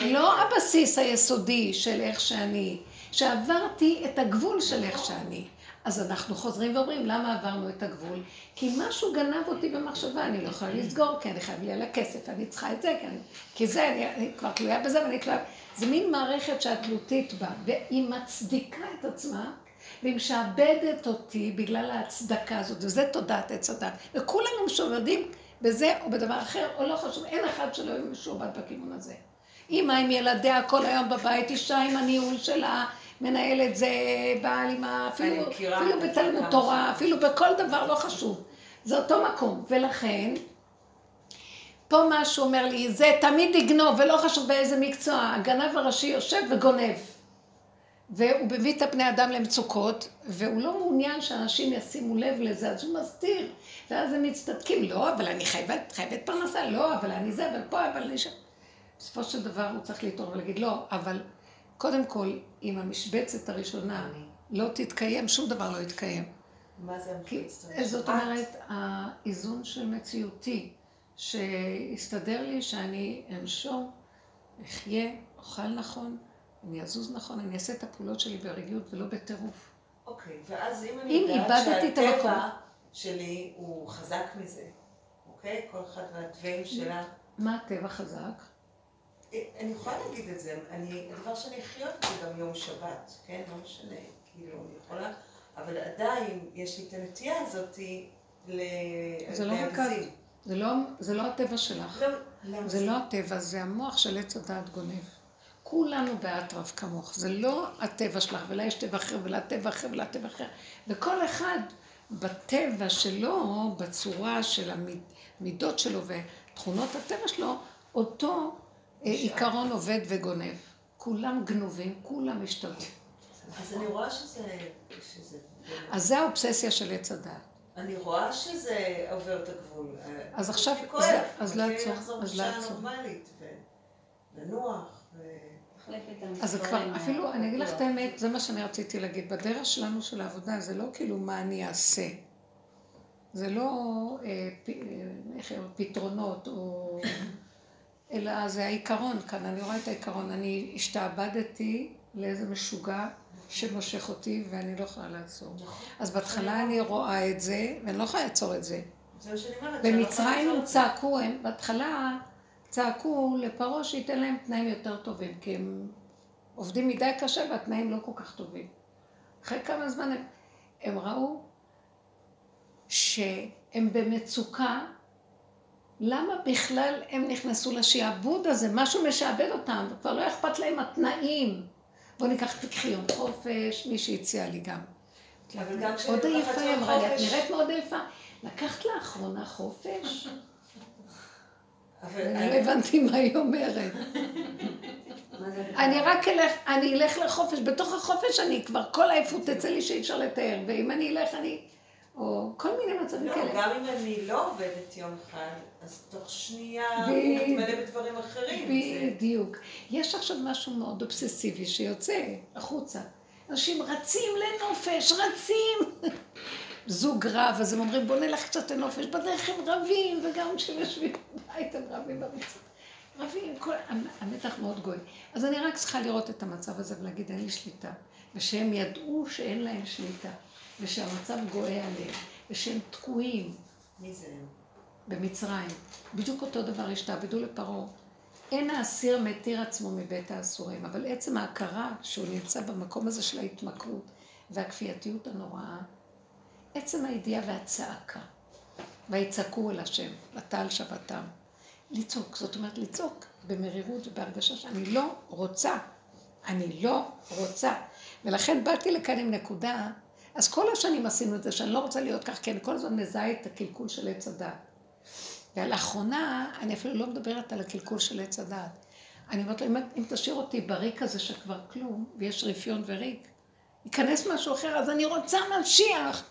לא הבסיס היסודי של איך שאני, שעברתי את הגבול של איך שאני. אז אנחנו חוזרים ואומרים, למה עברנו את הגבול? כי משהו גנב אותי במחשבה, אני לא יכולה לסגור, כי אני חייב לי על הכסף, אני צריכה את זה, כי, אני, כי זה, אני, אני כבר תלויה בזה ואני תלויה... זה מין מערכת שאת תלותית בה, והיא מצדיקה את עצמה, והיא משעבדת אותי בגלל ההצדקה הזאת, וזה תודעת עץ הדת. וכולנו משועבדים בזה או בדבר אחר, או לא חשוב, אין אחד שלא יהיה משועבד בכיוון הזה. אימא עם ילדיה כל היום בבית, אישה עם הניהול שלה, מנהלת זה, בעל עם ה... אפילו, אפילו בתלמוד תורה, אפילו בכל דבר, לא חשוב. זה אותו מקום. ולכן, פה משהו אומר לי, זה תמיד יגנוב, ולא חשוב באיזה מקצוע. הגנב הראשי יושב וגונב. והוא מביא את הבני אדם למצוקות, והוא לא מעוניין שאנשים ישימו לב לזה, אז הוא מסתיר. ואז הם מצטדקים, לא, אבל אני חייבת, חייבת פרנסה, לא, אבל אני זה, אבל פה, אבל אני שם. בסופו של דבר הוא צריך להתעורר ולהגיד, לא, אבל קודם כל, אם המשבצת הראשונה לא תתקיים, שום דבר לא יתקיים. מה זה המשבצת הראשונה? זאת אומרת, האיזון של מציאותי, שיסתדר לי שאני אנשום, אחיה, אוכל נכון, אני אזוז נכון, אני אעשה את הפעולות שלי ברגיעות ולא בטירוף. אוקיי, ואז אם אני יודעת שהטבע שלי הוא חזק מזה, אוקיי? כל אחד מהטבעים שלה. מה הטבע חזק? אני יכולה להגיד את זה, אני, הדבר שאני אחיות זה גם יום שבת, כן? לא משנה, כאילו, אני יכולה, אבל עדיין יש לי את הנטייה הזאתי להגזים. זה לא, זה לא הטבע שלך. לא, זה לא הטבע, זה המוח של עץ הדעת גונב. כולנו באטרף כמוך, זה לא הטבע שלך, ולה יש טבע אחר, ולה טבע אחר, ולה טבע אחר. וכל אחד בטבע שלו, בצורה של המידות שלו ותכונות הטבע שלו, אותו אה, עיקרון עובד וגונב. כולם גנובים, כולם השתגעו. אז אני רואה שזה... אז זה האובססיה של עץ הדעת. אני רואה שזה עובר את הגבול. אז עכשיו, אז לעצור, אז לעצור. לנוח. אז זה כבר, אפילו, אני אגיד לך את האמת, זה מה שאני רציתי להגיד. בדרך שלנו של העבודה זה לא כאילו מה אני אעשה. זה לא אה, אה, פתרונות או... אלא זה העיקרון כאן, אני רואה את העיקרון. אני השתעבדתי לאיזה משוגע שמושך אותי ואני לא יכולה לעצור. אז בהתחלה אני רואה את זה, ואני לא יכולה לעצור את זה. במצרים הם צעקו, הם בהתחלה צעקו לפרעה שייתן להם תנאים יותר טובים, כי הם עובדים מדי קשה והתנאים לא כל כך טובים. אחרי כמה זמן הם, הם ראו שהם במצוקה למה בכלל הם נכנסו לשעבוד הזה? משהו משעבד אותם, וכבר לא אכפת להם התנאים. בואו ניקח, תקחי יום חופש, מי שהציע לי גם. אבל גם כשאני לוקחת יום חופש... את נראית מאוד יפה. לקחת לאחרונה חופש? אני לא הבנתי מה היא אומרת. אני רק אלך, אני אלך לחופש, בתוך החופש אני כבר, כל העייפות תצא לי שאי אפשר לתאר, ואם אני אלך אני... או כל מיני מצבים לא, כאלה. לא, גם אם אני לא עובדת יום אחד, אז תוך שנייה הוא מתמלא בדברים אחרים. בדיוק. יש עכשיו משהו מאוד אובססיבי שיוצא החוצה. אנשים רצים לנופש, רצים. זוג רב, אז הם אומרים בוא נלך קצת לנופש, בדרך הם רבים, וגם כשהם יושבים בבית הם רבים במצב. רבים, כל... המתח מאוד גוי. אז אני רק צריכה לראות את המצב הזה ולהגיד אין לי שליטה. ושהם ידעו שאין להם שליטה. ושהמצב גואה עליהם, ושהם תקועים. מי זה הם? במצרים. בדיוק אותו דבר השתעבדו לפרעה. אין האסיר מתיר עצמו מבית האסורים, אבל עצם ההכרה שהוא נמצא במקום הזה של ההתמכרות והכפייתיות הנוראה, עצם הידיעה והצעקה, ויצעקו אל השם, ותעל שבתם. לצעוק, זאת אומרת לצעוק במרירות ובהרגשה שאני לא רוצה, אני לא רוצה. ולכן באתי לכאן עם נקודה אז כל השנים עשינו את זה, שאני לא רוצה להיות כך, כי אני כל הזמן מזהה את הקלקול של עץ הדת. ולאחרונה, אני אפילו לא מדברת על הקלקול של עץ הדת. אני אומרת לו, אם, אם תשאיר אותי בריק הזה שכבר כלום, ויש רפיון וריק, ייכנס משהו אחר, אז אני רוצה משיח.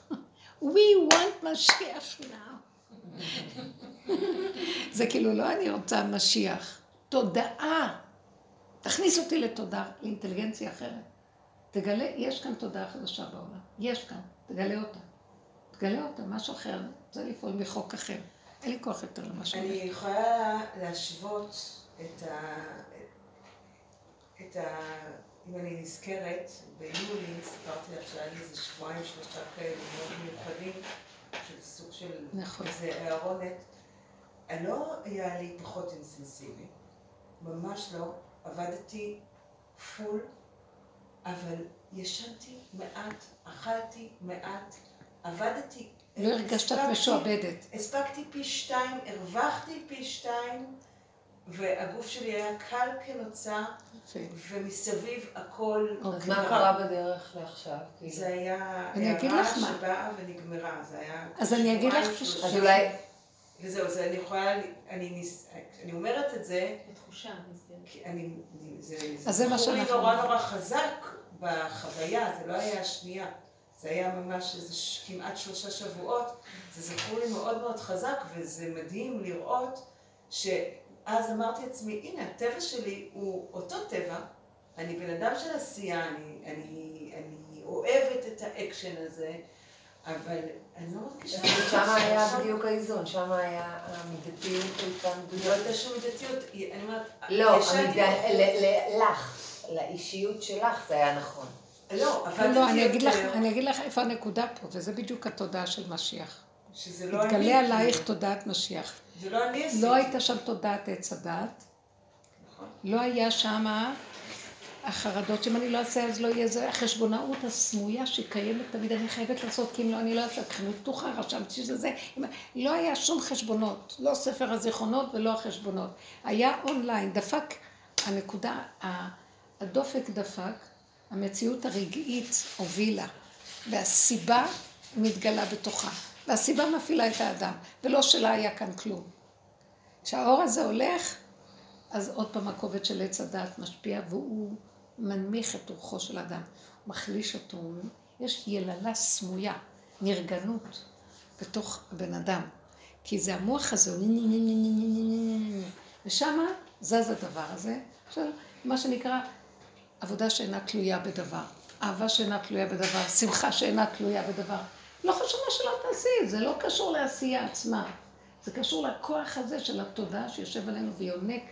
We want משיח now. זה כאילו לא אני רוצה משיח, תודעה. תכניס אותי לתודעה, לאינטליגנציה אחרת. תגלה, יש כאן תודעה חדשה בעולם. יש כאן, תגלה אותה. תגלה אותה, משהו אחר. זה לפעול מחוק אחר. אין לי כוח יותר למה שאני... אני יכולה להשוות את, ה... את אם אני נזכרת, ביולי סיפרתי לך שהיה לי איזה שבועיים שלושה כאלה מאוד מיוחדים, של סוג של נכון. איזה הערונת. לא היה לי פחות אינטנסיבי, ממש לא. עבדתי פול, אבל ישנתי מעט, אכלתי מעט, עבדתי. לא הרגשת את משועבדת. הספקתי פי שתיים, הרווחתי פי שתיים, והגוף שלי היה קל כנוצה, יפה. ומסביב הכל... אוקיי. מה קרה בדרך לעכשיו? כאילו? זה היה אני אגיד הערה לך מה. שבאה ונגמרה, זה היה... אז אני אגיד לך פשוט-. אז אולי... וזהו, זה אני יכולה, אני, ניס, אני אומרת את זה, בתחושה, אני, אני זה, אז זה מה שאנחנו- נורא נורא חזק בחוויה, זה לא היה השנייה, זה היה ממש איזה ש, כמעט שלושה שבועות, זה זכור לי מאוד מאוד חזק, וזה מדהים לראות שאז אמרתי לעצמי, הנה, הטבע שלי הוא אותו טבע, אני בן אדם של עשייה, אני, אני, אני אוהבת את האקשן הזה, אבל אני לא מרגישה... שם היה בדיוק האיזון, שם היה המידתיות הייתה לא. הייתה שום מידתיות, אני אומרת, לא, ל- לך, לאישיות שלך זה היה נכון. לא, עבדתי לא, אני אגיד לך, יותר, אני אגיד לך איפה הנקודה פה, וזה בדיוק התודעה של משיח. שזה לא אני. תתגלה עלייך. תודעת משיח. זה לא אני עשיתי. לא הייתה שם תודעת עץ הדת, נכון. לא היה שם החרדות, שאם אני לא אעשה אז לא יהיה זה, החשבונאות הסמויה שקיימת תמיד, אני חייבת לעשות, כי אם לא, אני לא אעשה, חנות פתוחה, רשמתי שזה זה, לא היה שום חשבונות, לא ספר הזיכרונות ולא החשבונות. היה אונליין, דפק, הנקודה, הדופק דפק, המציאות הרגעית הובילה, והסיבה מתגלה בתוכה, והסיבה מפעילה את האדם, ולא שלה היה כאן כלום. כשהאור הזה הולך, אז עוד פעם הכובד של עץ הדעת משפיע והוא מנמיך את רוחו של האדם, מחליש אותו, יש יללה סמויה, נרגנות בתוך הבן אדם, כי זה המוח הזה, ושמה זז הדבר הזה, עכשיו מה שנקרא עבודה שאינה תלויה בדבר, אהבה שאינה תלויה בדבר, שמחה שאינה תלויה בדבר, לא חשוב מה שלא תעשי, זה לא קשור לעשייה עצמה, זה קשור לכוח הזה של התודעה שיושב עלינו ויונק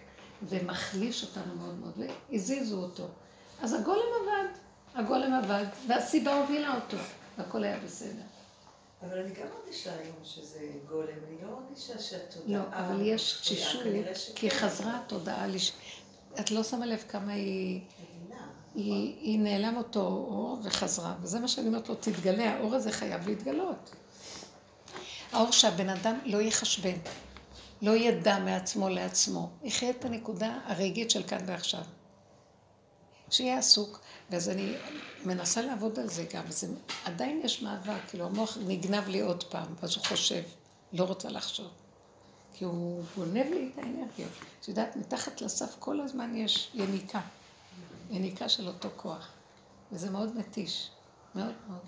ומחליש אותנו מאוד מאוד, והזיזו אותו. אז הגולם עבד, הגולם עבד, והסיבה הובילה אותו, והכל היה בסדר. אבל אני גם מרגישה היום שזה גולם, אני לא מרגישה שהתודעה... לא, אבל יש תשישות. כי חזרה התודעה לש... את לא שמה לב כמה היא... היא, היא נעלם אותו אור וחזרה, וזה מה שאני אומרת לו, תתגלה, האור הזה חייב להתגלות. האור שהבן אדם לא יחשבן, לא ידע מעצמו לעצמו, יחיה את הנקודה הרגעית של כאן ועכשיו. שיהיה עסוק, ואז אני מנסה לעבוד על זה גם, זה, עדיין יש מאבק, כאילו המוח נגנב לי עוד פעם, ואז הוא חושב, לא רוצה לחשוב. כי הוא גונב לי את האנרגיות. את יודעת, מתחת לסף כל הזמן יש יניקה. יניקה של אותו כוח. וזה מאוד מתיש. מאוד מאוד.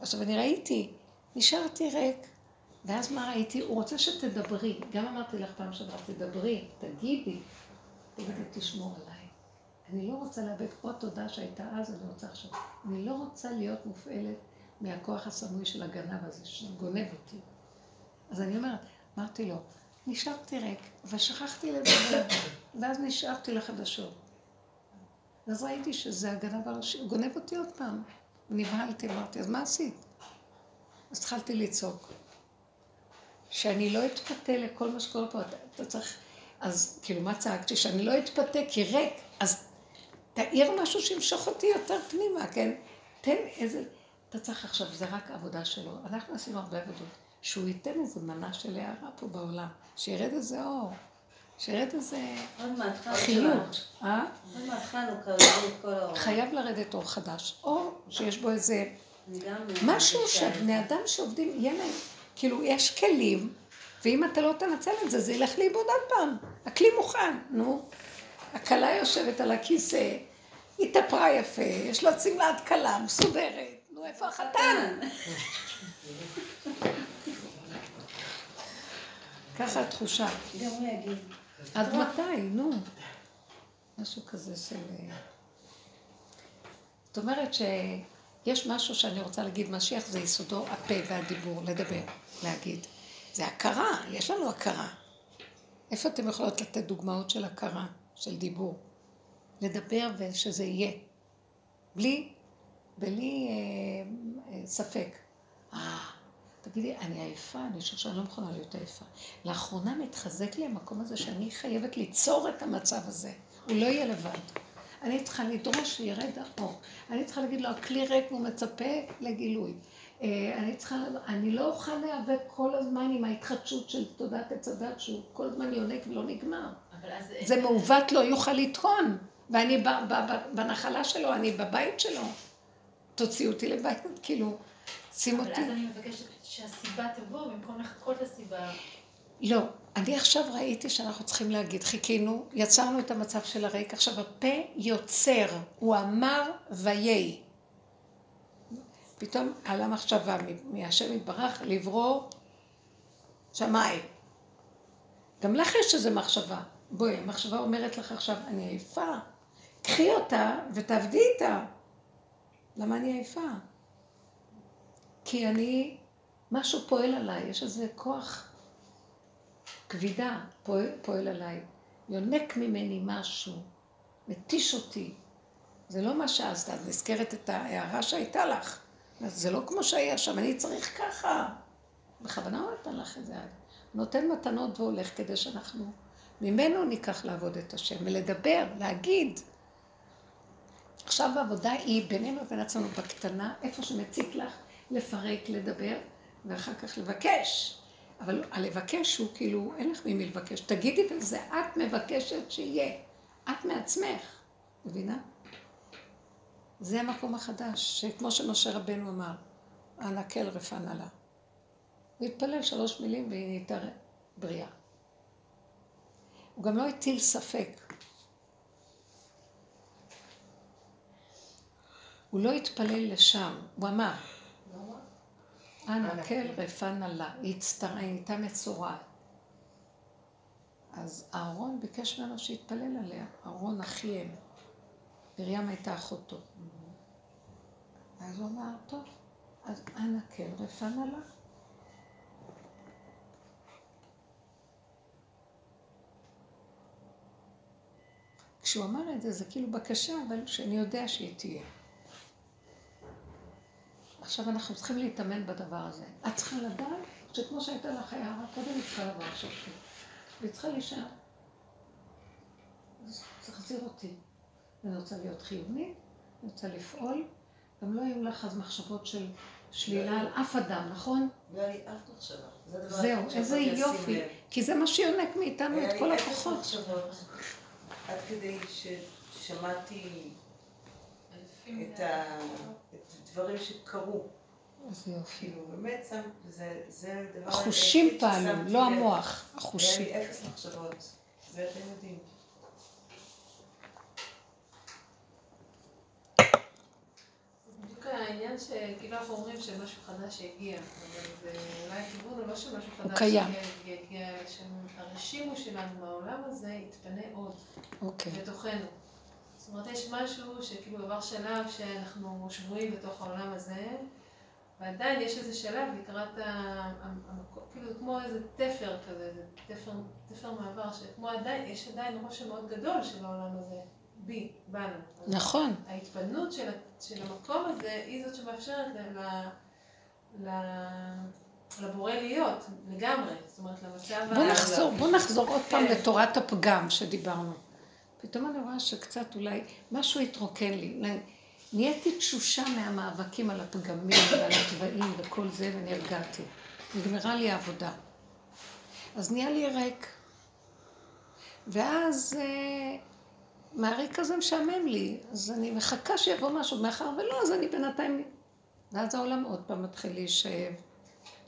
עכשיו, אני ראיתי, נשארתי ריק, ואז מה ראיתי? הוא רוצה שתדברי. גם אמרתי לך פעם שעברה, תדברי, תגידי. תגידי, תשמור עליי. אני לא רוצה לאבד עוד תודה שהייתה אז, אני רוצה עכשיו. אני לא רוצה להיות מופעלת מהכוח הסמוי של הגנב הזה, שגונב אותי. אז אני אומרת, אמרתי לו, נשארתי ריק, ושכחתי לדבר, ואז נשארתי לחדשות. ואז ראיתי שזה הגנב הראשי, הוא גונב אותי עוד פעם. נבהלתי, אמרתי, אז מה עשית? אז התחלתי לצעוק. שאני לא אתפתה לכל מה שקורה פה, אתה, אתה צריך... אז כאילו, מה צעקתי? שאני לא אתפתה כי ריק, אז תאיר משהו שימשוך אותי יותר פנימה, כן? תן איזה... אתה צריך עכשיו, זה רק עבודה שלו. אנחנו עשינו הרבה עבודות. שהוא ייתן איזה מנה של הערה פה בעולם, שירד איזה אור, שירד איזה. חיות. אה? עוד מעט חנוכה. חייב לרדת אור חדש. אור שיש בו איזה משהו זה. אדם שעובדים, יהיה להם, כאילו, יש כלים, ואם אתה לא תנצל את זה, זה ילך לאיבוד עוד פעם. הכלי מוכן, נו. הכלה יושבת על הכיסא, התאפרה יפה, יש לה שמלת כלה מסודרת. נו, איפה החתן? ככה התחושה. גם הוא יגיד. עד מתי? נו. משהו כזה של... אה, זאת אומרת שיש משהו שאני רוצה להגיד, משיח זה יסודו הפה והדיבור, לדבר, להגיד. זה הכרה, יש לנו הכרה. איפה אתם יכולות לתת דוגמאות של הכרה, של דיבור? לדבר ושזה יהיה. בלי, בלי אה, אה, ספק. אה, תגידי, אני עייפה, אני חושבת שאני לא מוכנה להיות עייפה. לאחרונה מתחזק לי המקום הזה שאני חייבת ליצור את המצב הזה. הוא לא יהיה לבד. אני צריכה לדרוש שירד האור. אני צריכה להגיד לו, הכלי ריק והוא מצפה לגילוי. אה, אני צריכה, אני לא אוכל להיאבק כל הזמן עם ההתחדשות של תודעת עץ הדת, שהוא כל הזמן יונק ולא נגמר. זה מעוות לא יוכל לטעון, ואני בנחלה שלו, אני בבית שלו. תוציאו אותי לבית, כאילו, שים אותי. אבל אז אני מבקשת שהסיבה תבוא במקום לחכות לסיבה. לא, אני עכשיו ראיתי שאנחנו צריכים להגיד, חיכינו, יצרנו את המצב של הריק, עכשיו הפה יוצר, הוא אמר ויהי. פתאום עלה מחשבה מהשם יתברך לברוא שמיים. גם לך יש איזו מחשבה. בואי, המחשבה אומרת לך עכשיו, אני עייפה. קחי אותה ותעבדי איתה. למה אני עייפה? כי אני, משהו פועל עליי, יש איזה כוח כבידה פועל, פועל עליי. יונק ממני משהו, מתיש אותי. זה לא מה שעשת, את נזכרת את ההערה שהייתה לך. זה לא כמו שהיה שם, אני צריך ככה. בכוונה הוא נתן לך את זה. נותן מתנות והולך כדי שאנחנו ממנו ניקח לעבוד את השם ולדבר, להגיד. עכשיו העבודה היא בינינו לבין עצמנו בקטנה, איפה שמציק לך, לפרק, לדבר, ואחר כך לבקש. אבל הלבקש הוא כאילו, אין לך ממי לבקש. תגידי וזה את מבקשת שיהיה. את מעצמך, מבינה? זה המקום החדש, שכמו שמשה רבנו אמר, אנא כל רפן עלה. הוא התפלל שלוש מילים והיא נהייתה בריאה. הוא גם לא הטיל ספק. הוא לא התפלל לשם, הוא אמר, אנא כל עלה, היא הצטרעה, היא הייתה מצורעת. אז אהרון ביקש ממנו שיתפלל עליה, אהרון אחיהם. מרים הייתה אחותו. אז הוא אמר, טוב, אז אנא כן רפן עלה. כשהוא אמר את זה, זה כאילו בקשה, אבל שאני יודע שהיא תהיה. עכשיו אנחנו צריכים להתאמן בדבר הזה. את צריכה לדעת שכמו שהייתה לך הערה קודם, היא צריכה לבוא עכשיו שוב. והיא צריכה להישאר. אז צריך להחזיר אותי. אני רוצה להיות חיונית, אני רוצה לפעול. גם לא היו לך אז מחשבות של שלילה על אף אדם, נכון? לא היה לי אף מחשבה. זהו, איזה יופי. כי זה מה שיונק מאיתנו את כל הכוחות. עד כדי ששמעתי את הדברים שקרו. איזה יופי. כאילו, באמת, זה דבר... החושים פעלו, לא המוח, החושים. היה לי אפס מחשבות, זה אתם יודעים. העניין שכאילו אנחנו אומרים שמשהו חדש יגיע, אבל זה אולי הכיוון הוא לא שמשהו חדש הוא קיים. יגיע, שהרשימו שלנו מהעולם הזה יתפנה עוד, אוקיי. בתוכנו. אומרת, יש משהו שכאילו עבר שלב שאנחנו שבויים בתוך העולם הזה, ועדיין יש איזה שלב לקראת המקום, כאילו זה כמו איזה תפר כזה, איזה תפר, תפר מעבר, שכמו עדיין, יש עדיין רושם מאוד גדול של העולם הזה. בי, בנו. נכון. ההתפנות של, של המקום הזה היא זאת שמאפשרת ל, ל, לבורא להיות לגמרי, זאת אומרת למצב בוא נחזור, בוא נחזור עוד פעם כן. לתורת הפגם שדיברנו. פתאום אני רואה שקצת אולי משהו התרוקן לי. נהייתי תשושה מהמאבקים על הפגמים ועל התוואים וכל זה ונרגעתי. נגמרה לי העבודה. אז נהיה לי ריק. ואז אה, מהריק הזה משעמם לי, אז אני מחכה שיבוא משהו, מאחר ולא, אז אני בינתיים... ואז העולם עוד פעם מתחיל להישאב.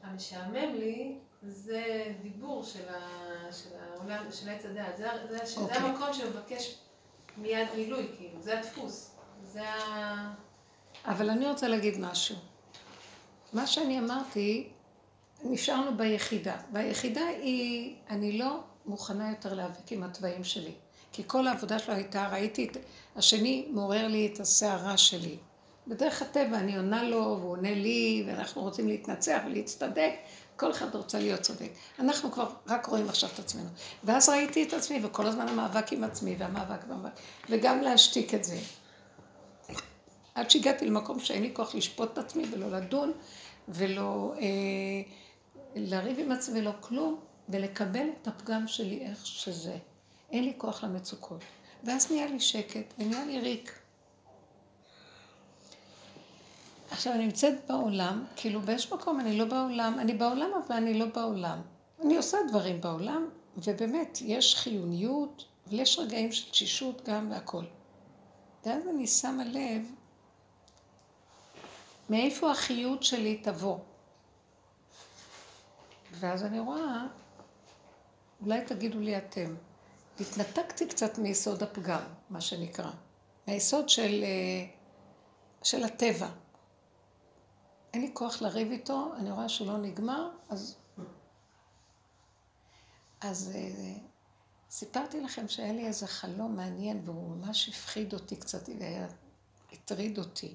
המשעמם לי זה דיבור של, ה... של העולם, של עץ הדעת. זה, זה, okay. זה אוקיי. המקום שמבקש מיד מילוי, כאילו, זה הדפוס. זה ה... אבל אני רוצה להגיד משהו. מה שאני אמרתי, נשארנו ביחידה. והיחידה היא, אני לא מוכנה יותר להיאבק עם התוואים שלי. כי כל העבודה שלו הייתה, ראיתי את השני מעורר לי את הסערה שלי. בדרך הטבע אני עונה לו והוא עונה לי ואנחנו רוצים להתנצח ולהצטדק כל אחד רוצה להיות צודק. אנחנו כבר רק רואים עכשיו את עצמנו. ואז ראיתי את עצמי, וכל הזמן המאבק עם עצמי, והמאבק והמאבק, וגם להשתיק את זה. עד שהגעתי למקום שאין לי כוח לשפוט את עצמי ולא לדון, ולא אה, לריב עם עצמי ולא כלום, ולקבל את הפגם שלי איך שזה. אין לי כוח למצוקות. ואז נהיה לי שקט, ונהיה לי ריק. עכשיו, אני נמצאת בעולם, כאילו באיזשהו מקום אני לא בעולם, אני בעולם אבל אני לא בעולם. אני עושה דברים בעולם, ובאמת, יש חיוניות, אבל יש רגעים של תשישות גם והכול. ואז אני שמה לב מאיפה החיות שלי תבוא. ואז אני רואה, אולי תגידו לי אתם, התנתקתי קצת מיסוד הפגם, מה שנקרא, מהיסוד של, אה, של הטבע. אין לי כוח לריב איתו, אני רואה שהוא לא נגמר, אז... אז אה, סיפרתי לכם שהיה לי איזה חלום מעניין, והוא ממש הפחיד אותי קצת, הטריד אותי.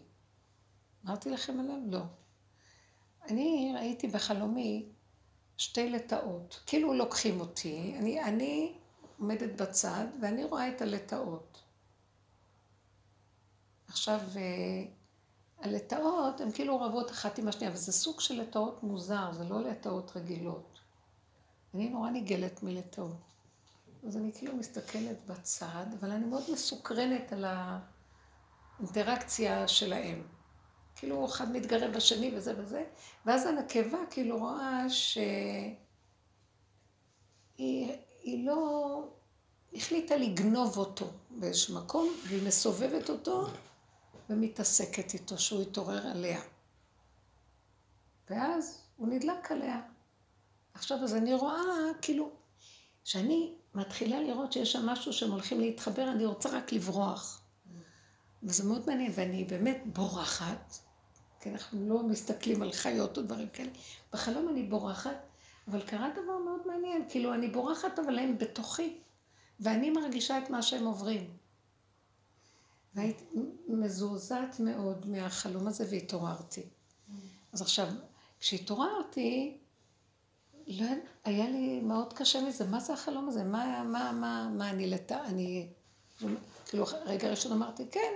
אמרתי לכם עליו? לא. אני ראיתי בחלומי שתי לטאות, כאילו לוקחים אותי, אני, אני עומדת בצד ואני רואה את הלטאות. עכשיו, אה, הלטאות הן כאילו רבות אחת עם השנייה, וזה סוג של לטאות מוזר, זה לא לטאות רגילות. אני נורא ניגלת מלטאות. אז אני כאילו מסתכלת בצד, אבל אני מאוד מסוקרנת על האינטראקציה שלהם. כאילו אחד מתגרה בשני וזה וזה, ואז הנקבה כאילו רואה שהיא היא לא החליטה לגנוב אותו באיזשהו מקום, והיא מסובבת אותו ומתעסקת איתו, שהוא יתעורר עליה. ואז הוא נדלק עליה. עכשיו, אז אני רואה, כאילו, שאני מתחילה לראות שיש שם משהו שהם הולכים להתחבר, אני רוצה רק לברוח. וזה מאוד מעניין, ואני באמת בורחת, כי אנחנו לא מסתכלים על חיות או דברים כאלה. בחלום אני בורחת, אבל קרה דבר מאוד מעניין, כאילו אני בורחת אבל הם בתוכי, ואני מרגישה את מה שהם עוברים. והייתי מזועזעת מאוד מהחלום הזה והתעוררתי. אז עכשיו, כשהתעוררתי, לא, היה לי מאוד קשה מזה, מה זה החלום הזה? מה, מה, מה, מה אני לת... אני... כאילו, רגע ראשון אמרתי, כן,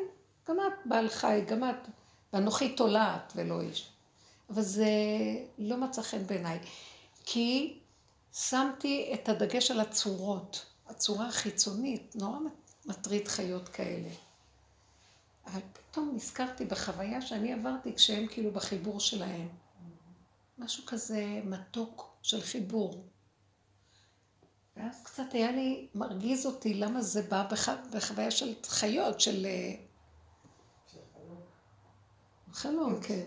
גם את בעל חי, גם את, ואנוכי תולעת ולא איש. אבל זה לא מצא חן בעיניי. כי שמתי את הדגש על הצורות, הצורה החיצונית, נורא מטריד חיות כאלה. אבל פתאום נזכרתי בחוויה שאני עברתי כשהם כאילו בחיבור שלהם. משהו כזה מתוק של חיבור. ואז קצת היה לי, מרגיז אותי למה זה בא בח... בחוויה של חיות, של... אה, חלום, כן.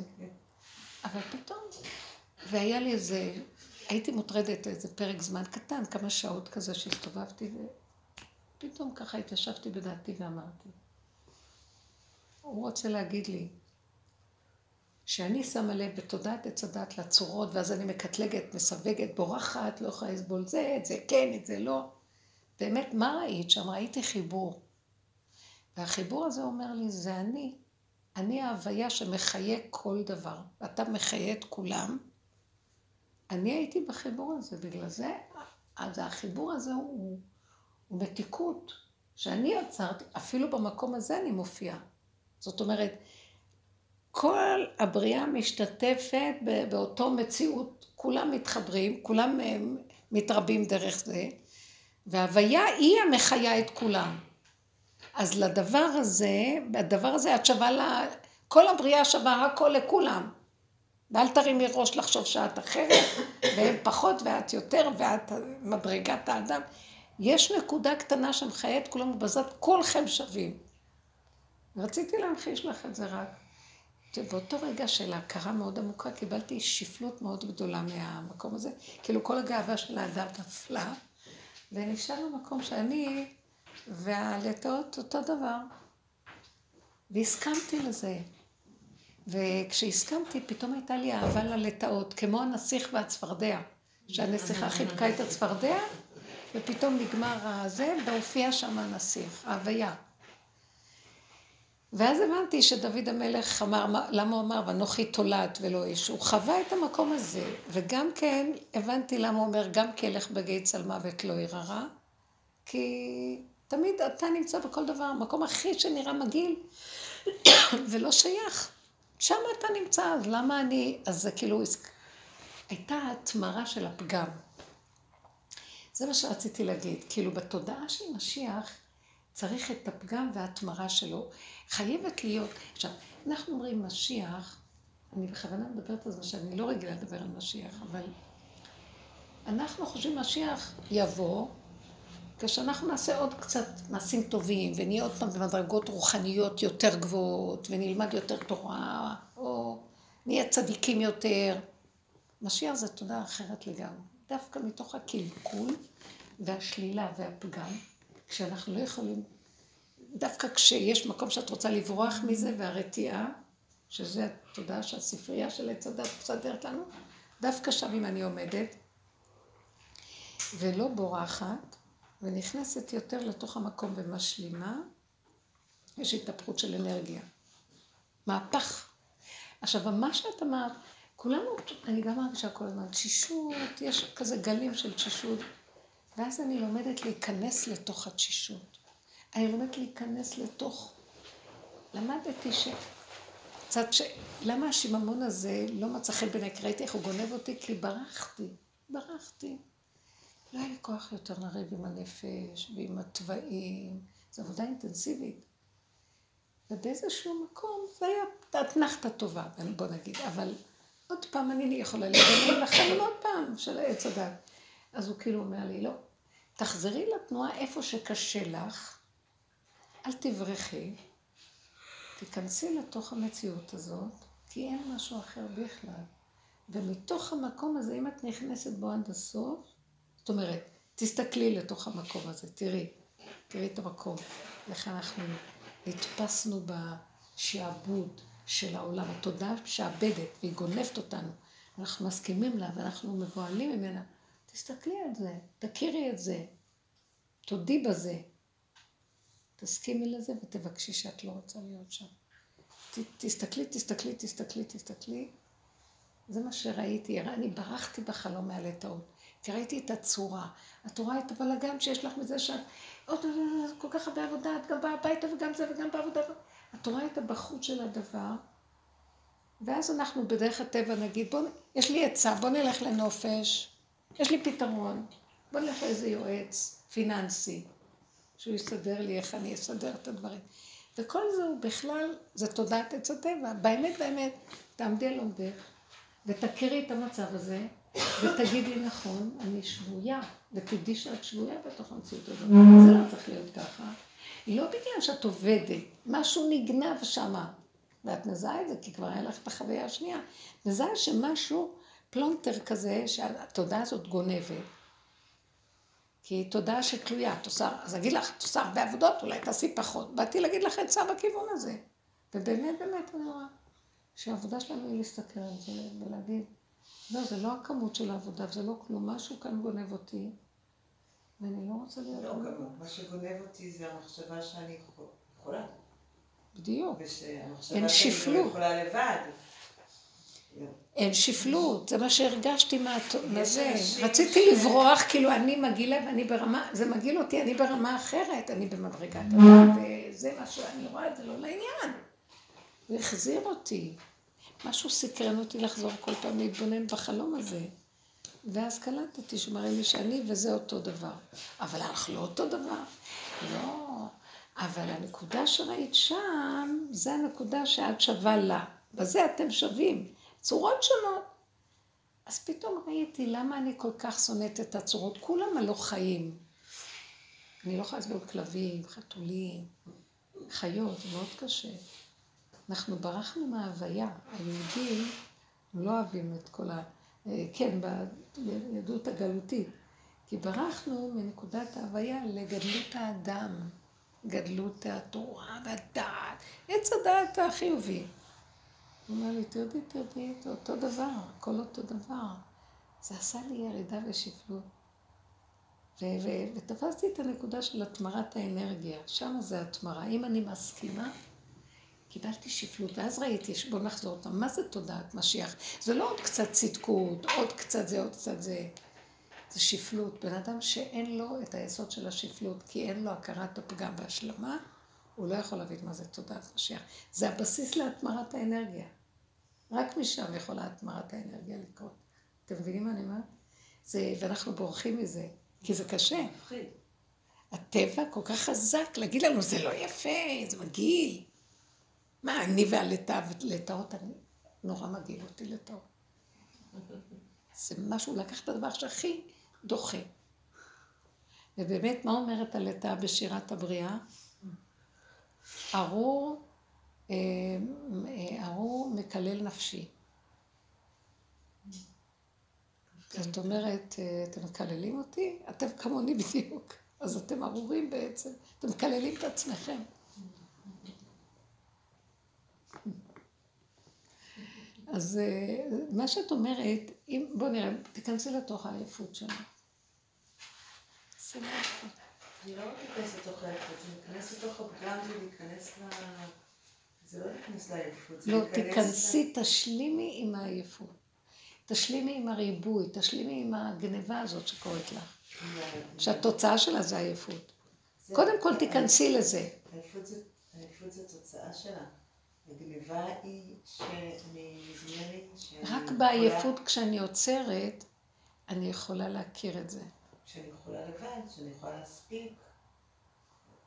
אבל פתאום, והיה לי איזה הייתי מוטרדת איזה פרק זמן קטן, כמה שעות כזה שהסתובבתי, ופתאום ככה התיישבתי בדעתי ואמרתי, הוא רוצה להגיד לי שאני שמה לב בתודעת עץ הדת לצורות, ואז אני מקטלגת, מסווגת, בורחת, לא יכולה לסבול זה, את זה כן, את זה לא. באמת, מה ראית שם? ראיתי חיבור. והחיבור הזה אומר לי, זה אני. אני ההוויה שמחיה כל דבר. ואתה מחיה את כולם. אני הייתי בחיבור הזה, בגלל זה, אז החיבור הזה הוא, הוא מתיקות, שאני יצרתי, אפילו במקום הזה אני מופיעה. זאת אומרת, כל הבריאה משתתפת באותו מציאות, כולם מתחברים, כולם אה, מתרבים דרך זה, וההוויה היא המחיה את כולם. אז לדבר הזה, בדבר הזה את שווה לה, כל הבריאה שווה הכל לכולם. ואל תרימי ראש לחשוב שאת אחרת, והם פחות ואת יותר, ואת מדרגת האדם. יש נקודה קטנה שמחיה את כולם ובזאת כולכם שווים. רציתי להמחיש לך את זה רק. באותו רגע של הכרה מאוד עמוקה קיבלתי שפלות מאוד גדולה מהמקום הזה. כאילו כל הגאווה של האדם נפלה, ונשאר במקום שאני והלטאות אותו דבר. והסכמתי לזה. וכשהסכמתי, פתאום הייתה לי אהבה ללטאות, כמו הנסיך והצפרדע, שהנסיכה חיבקה את הצפרדע, ופתאום נגמר הזה, והופיע שם הנסיך, ההוויה. ואז הבנתי שדוד המלך אמר, למה הוא אמר, ואנוכי תולעת ולא איש. הוא חווה את המקום הזה, וגם כן הבנתי למה הוא אומר, גם כי אלך בגיא צלמוות לא ירא כי תמיד אתה נמצא בכל דבר, המקום הכי שנראה מגעיל ולא שייך. שם אתה נמצא, אז למה אני... אז זה כאילו... הייתה התמרה של הפגם. זה מה שרציתי להגיד. כאילו, בתודעה של משיח צריך את הפגם וההתמרה שלו. חייבת להיות... עכשיו, אנחנו אומרים משיח, אני בכוונה מדברת על זה שאני לא רגילה לדבר על משיח, אבל אנחנו חושבים משיח יבוא, כשאנחנו נעשה עוד קצת מעשים טובים, ונהיה עוד פעם במדרגות רוחניות יותר גבוהות, ונלמד יותר תורה, או נהיה צדיקים יותר. משיח זה תודה אחרת לגמרי. דווקא מתוך הקלקול והשלילה והפגם, כשאנחנו לא יכולים, דווקא כשיש מקום שאת רוצה לברוח מזה, והרתיעה, שזה התודעה שהספרייה של עץ הדת מסדרת לנו, דווקא שם אם אני עומדת, ולא בורחת, ונכנסת יותר לתוך המקום ומשלימה, יש התהפכות של אנרגיה. מהפך. עכשיו, מה שאת אמרת, כולנו, אני גם מרגישה כל הזמן, תשישות, יש כזה גלים של תשישות, ואז אני לומדת להיכנס לתוך התשישות. אני לומדת להיכנס לתוך... למדתי ש... קצת ש... למה השיממון הזה לא מצא חן בעיניי? כי ראיתי איך הוא גונב אותי? כי ברחתי. ברחתי. לא היה לי כוח יותר לריב עם הנפש ועם התוואים. זו עבודה אינטנסיבית. ובאיזשהו מקום זה היה אתנחתה טובה, בוא נגיד, אבל עוד פעם אני יכולה לגמרי לחיים עוד פעם של העץ הדת. אז הוא כאילו אומר לי, לא, תחזרי לתנועה איפה שקשה לך, אל תברחי, תיכנסי לתוך המציאות הזאת, כי אין משהו אחר בכלל. ומתוך המקום הזה, אם את נכנסת בו עד הסוף, זאת אומרת, תסתכלי לתוך המקום הזה, תראי, תראי את המקום, איך אנחנו נתפסנו בשעבוד של העולם, התודעה משעבדת והיא גונבת אותנו, אנחנו מסכימים לה ואנחנו מבוהלים ממנה, תסתכלי על זה, תכירי את זה, תודי בזה, תסכימי לזה ותבקשי שאת לא רוצה להיות שם. תסתכלי, תסתכלי, תסתכלי, תסתכלי. זה מה שראיתי, אני ברחתי בחלום מעלה טעות. כי ראיתי את הצורה. את רואה את הבלאגן שיש לך מזה שאת עוד כל כך הרבה עבודה, את גם באה הביתה וגם זה וגם בעבודה. את רואה את הבחוץ של הדבר, ואז אנחנו בדרך הטבע נגיד, בוא, יש לי עצה, בוא נלך לנופש, יש לי פתרון, בוא נלך לאיזה יועץ פיננסי, שהוא יסדר לי איך אני אסדר את הדברים. וכל זה הוא בכלל, זה תודעת עץ הטבע. באמת, באמת, תעמדי על עומדך ותכירי את המצב הזה, ותגידי נכון, אני שבויה, ותדעי שאת שבויה בתוך המציאות הזאת. זה לא צריך להיות ככה. לא בגלל שאת עובדת, משהו נגנב שמה. ואת מזהה את זה, כי כבר היה לך את החוויה השנייה. מזהה שמשהו, פלונטר כזה, שהתודעה הזאת גונבת. כי היא תודעה שתלויה, את עושה, אז אגיד לך, את עושה הרבה עבודות, אולי תעשי פחות. באתי להגיד לך עצה בכיוון הזה. ובאמת, באמת, אני רואה שהעבודה שלנו היא להסתכל על זה ולהגיד, לא, זה לא הכמות של העבודה, זה לא כלום, משהו כאן גונב אותי, ואני לא רוצה להיות... לא כמות, מה שגונב אותי זה המחשבה שאני יכולה. בדיוק. שפלות. שאני לא יכולה לבד. אין שפלות, זה מה שהרגשתי מהזה. רציתי לברוח, כאילו אני מגעילה ואני ברמה, זה מגעיל אותי, אני ברמה אחרת, אני במדרגת אדם, וזה מה שאני רואה, זה לא לעניין. הוא החזיר אותי. משהו סקרן אותי לחזור כל פעם להתבונן בחלום הזה. ואז קלטתי שמראה לי שאני וזה אותו דבר. אבל אנחנו לא אותו דבר. לא. אבל הנקודה שראית שם, זה הנקודה שאת שווה לה. בזה אתם שווים. צורות שונות. אז פתאום ראיתי למה אני כל כך שונאת את הצורות. כולם הלא חיים. אני לא יכולה לסבול כלבים, חתולים, חיות, מאוד קשה. אנחנו ברחנו מההוויה. היהודים לא אוהבים את כל ה... אה, כן, ביהדות הגלותית. כי ברחנו מנקודת ההוויה לגדלות האדם, גדלות התורה והדעת, עץ הדעת החיובי. הוא אומר לי, תרדי, תרדי, זה אותו דבר, הכל אותו דבר. זה עשה לי ירידה ושפלות. ותפסתי את הנקודה של התמרת האנרגיה, שם זה התמרה. אם אני מסכימה, קיבלתי שפלות, ואז ראיתי, בואו נחזור אותה, מה זה תודעת משיח? זה לא עוד קצת צדקות, עוד קצת זה, עוד קצת זה. זה שפלות. בן אדם שאין לו את היסוד של השפלות, כי אין לו הכרת הפגם והשלמה, הוא לא יכול להבין מה זה תודעת משיח. זה הבסיס להתמרת האנרגיה. רק משם יכולה התמרת האנרגיה לקרות. אתם מבינים מה אני אומרת? זה, ואנחנו בורחים מזה, כי זה קשה. הטבע כל כך חזק להגיד לנו, זה לא יפה, זה מגעיל. מה, אני והלטאות, אני... נורא מגעיל אותי לטאות. זה משהו, לקח את הדבר שהכי דוחה. ובאמת, מה אומרת הלטאה בשירת הבריאה? ארור, אה, ארור מקלל נפשי. זאת אומרת, אה, אתם מקללים אותי? אתם כמוני בדיוק. אז אתם ארורים בעצם, אתם מקללים את עצמכם. אז אה, מה שאת אומרת, אם, בוא נראה, תיכנסי לתוך העייפות שלך. אני לא מתכנס לתוך העייפות, זה להיכנס לתוך הפגם ולהיכנס ל... זה לא להיכנס לעייפות, לא, תיכנסי, תשלימי עם העייפות. תשלימי עם הריבוי, תשלימי עם הגניבה הזאת שקורית לך. שהתוצאה שלה זה עייפות. קודם כל תיכנסי לזה. עייפות זה תוצאה שלה. הגניבה היא שאני נזמנת... רק בעייפות כשאני עוצרת, אני יכולה להכיר את זה. שאני יכולה לבד, שאני יכולה להספיק.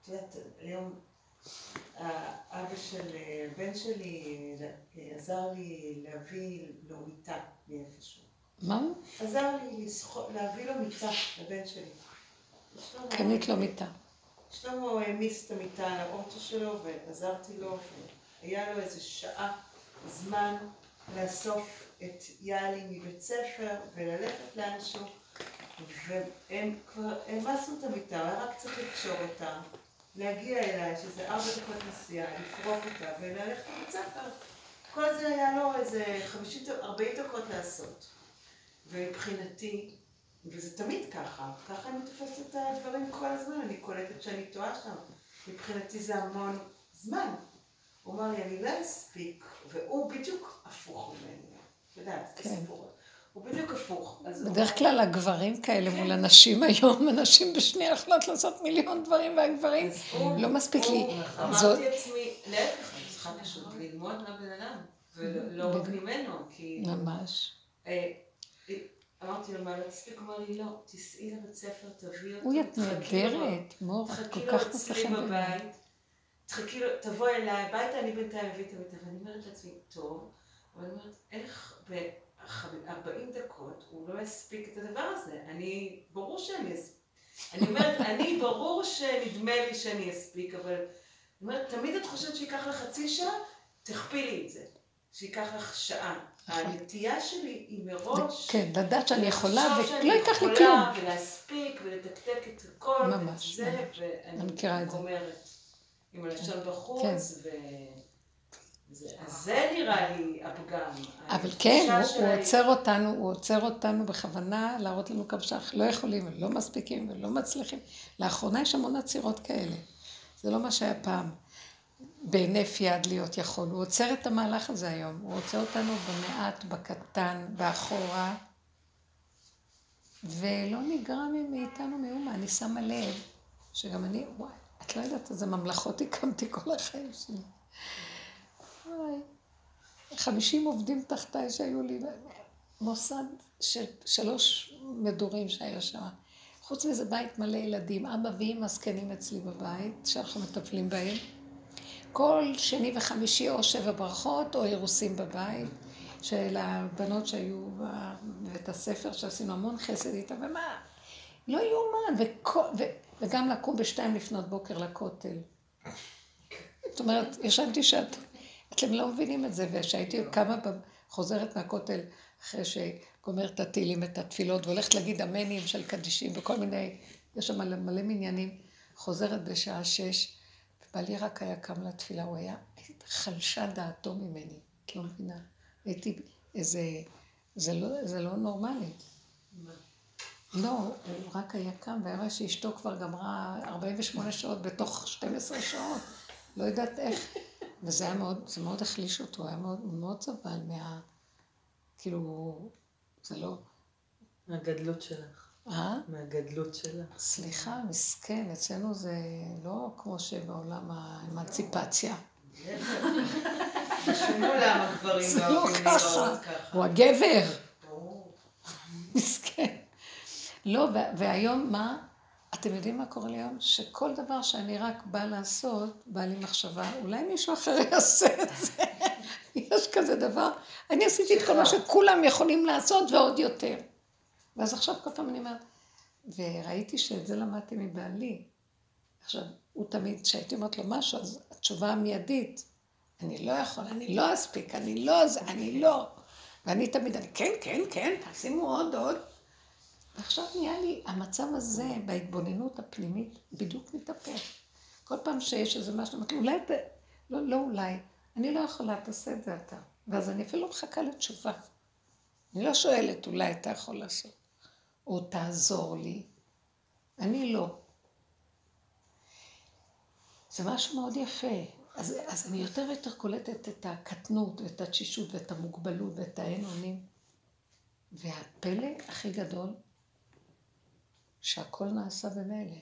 את יודעת, היום אבא של בן שלי עזר לי להביא לו מיטה מאיפשהו. מה? עזר לי להביא לו מיטה לבן שלי. קנית לו מיטה. שלמה העמיס את המיטה על האוטו שלו ועזרתי לו, והיה לו איזה שעה זמן לאסוף את יאלי מבית ספר וללכת לאנשהו, והם כבר העמסנו את המיטה, היה רק צריך לקשור אותה, להגיע אליי, שזה ארבע דקות נסיעה, לפרוק אותה וללכת לבית ספר. כל זה היה לו איזה חמישים, ארבעים דקות לעשות. ומבחינתי, וזה תמיד ככה, ככה אני תופסת את הדברים כל הזמן, אני קולטת שאני טועה שם. מבחינתי זה המון זמן. הוא אמר לי, אני לא אספיק, והוא בדיוק הפוך ממני. את יודעת, כן. סיפור. הוא בדיוק הפוך. בדרך כלל הגברים כאלה מול הנשים היום, הנשים בשנייה יכולות לעשות מיליון דברים, והגברים לא מספיק לי. אמרתי לעצמי, להפך, אני צריכה פשוט ללמוד מהבן אדם, ולא רק ממנו, כי... ממש. אה, אמרתי לו, מה לא תספיק? הוא אמר לי, לא, תיסעי לבית ספר, תביאי אותו. את נהדרת, מור, כל כך חן בבית. תחכי לו, תבואי אליי הביתה, אני בינתיים אביא את המיטה. ואני אומרת לעצמי, טוב, אבל אני אומרת, איך ב-40 דקות הוא לא יספיק את הדבר הזה? אני, ברור שאני אספיק. אני אומרת, אני, ברור שנדמה לי שאני אספיק, אבל אני אומרת, תמיד את חושבת שייקח לך חצי שעה, תכפילי את זה. שייקח לך שעה. הנטייה שלי היא מראש... כן, לדעת שאני יכולה ולא ייקח לי כלום. ולהספיק ולתקתק את הכל. ממש. זה, ואני גומרת. עם הלשון בחוץ, כן. ו... זה נראה לי הפגם. אבל כן, הוא, הוא עוצר אותנו, הוא עוצר אותנו בכוונה להראות לנו כמה שאנחנו לא יכולים ולא מספיקים ולא מצליחים. לאחרונה יש המון עצירות כאלה. זה לא מה שהיה פעם. בהינף יד להיות יכול. הוא עוצר את המהלך הזה היום. הוא עוצר אותנו במעט, בקטן, באחורה, ולא נגרע מאיתנו מאומה. אני שמה לב שגם אני, וואי, את לא יודעת איזה ממלכות הקמתי כל החיים שלי. וואי, חמישים עובדים תחתיי שהיו לי, מוסד של שלוש מדורים שהיה שם. חוץ מזה בית מלא ילדים, אבא ואמא זקנים אצלי בבית, שאנחנו מטפלים בהם. כל שני וחמישי או שבע ברכות או אירוסים בבית של הבנות שהיו בבית הספר, שעשינו המון חסד איתה, ומה, לא יאומן, וגם לקום בשתיים לפנות בוקר לכותל. זאת אומרת, ישנתי שאת, אתם לא מבינים את זה, וכשהייתי קמה, חוזרת מהכותל, אחרי שגומרת את התהילים, את התפילות, והולכת להגיד אמנים של קדישים וכל מיני, יש שם מלא, מלא מניינים, חוזרת בשעה שש, בעלי רק היה קם לתפילה, הוא היה, חלשה דעתו ממני, את לא מבינה. הייתי איזה, זה לא, זה לא נורמלי. לא, הוא רק היה קם והיה רואה שאשתו כבר גמרה 48 שעות בתוך 12 שעות. לא יודעת איך. וזה היה מאוד, זה מאוד החליש אותו, היה מאוד, מאוד סבל מה... כאילו, זה לא... מהגדלות שלך. אה? מהגדלות שלך. סליחה, מסכן, אצלנו זה לא כמו שבעולם האמנציפציה. זה לא לא ככה. הוא הגבר. מסכן. לא, והיום מה? אתם יודעים מה קורה לי היום? שכל דבר שאני רק באה לעשות, באה לי מחשבה, אולי מישהו אחר יעשה את זה. יש כזה דבר. אני עשיתי את כל מה שכולם יכולים לעשות ועוד יותר. ואז עכשיו כל פעם אני אומרת, וראיתי שאת זה למדתי מבעלי. עכשיו, הוא תמיד, כשהייתי אומרת לו משהו, אז התשובה המיידית, אני לא יכול, אני לא אספיק, אני לא, זה, אני לא. ואני תמיד, אני, כן, כן, כן, תשימו עוד, עוד. ועכשיו נהיה לי, המצב הזה, בהתבוננות הפנימית, בדיוק מתהפך. כל פעם שיש איזה משהו, אמרתי, אולי, ת... לא, לא אולי, אני לא יכולה, תעשה את זה אתה. ואז אני אפילו מחכה לתשובה. אני לא שואלת, אולי אתה יכול לעשות, או תעזור לי. אני לא. זה משהו מאוד יפה. אז, אז אני יותר ויותר קולטת את הקטנות ואת התשישות ואת המוגבלות ואת האין אונים. והפלא הכי גדול, שהכל נעשה במילא.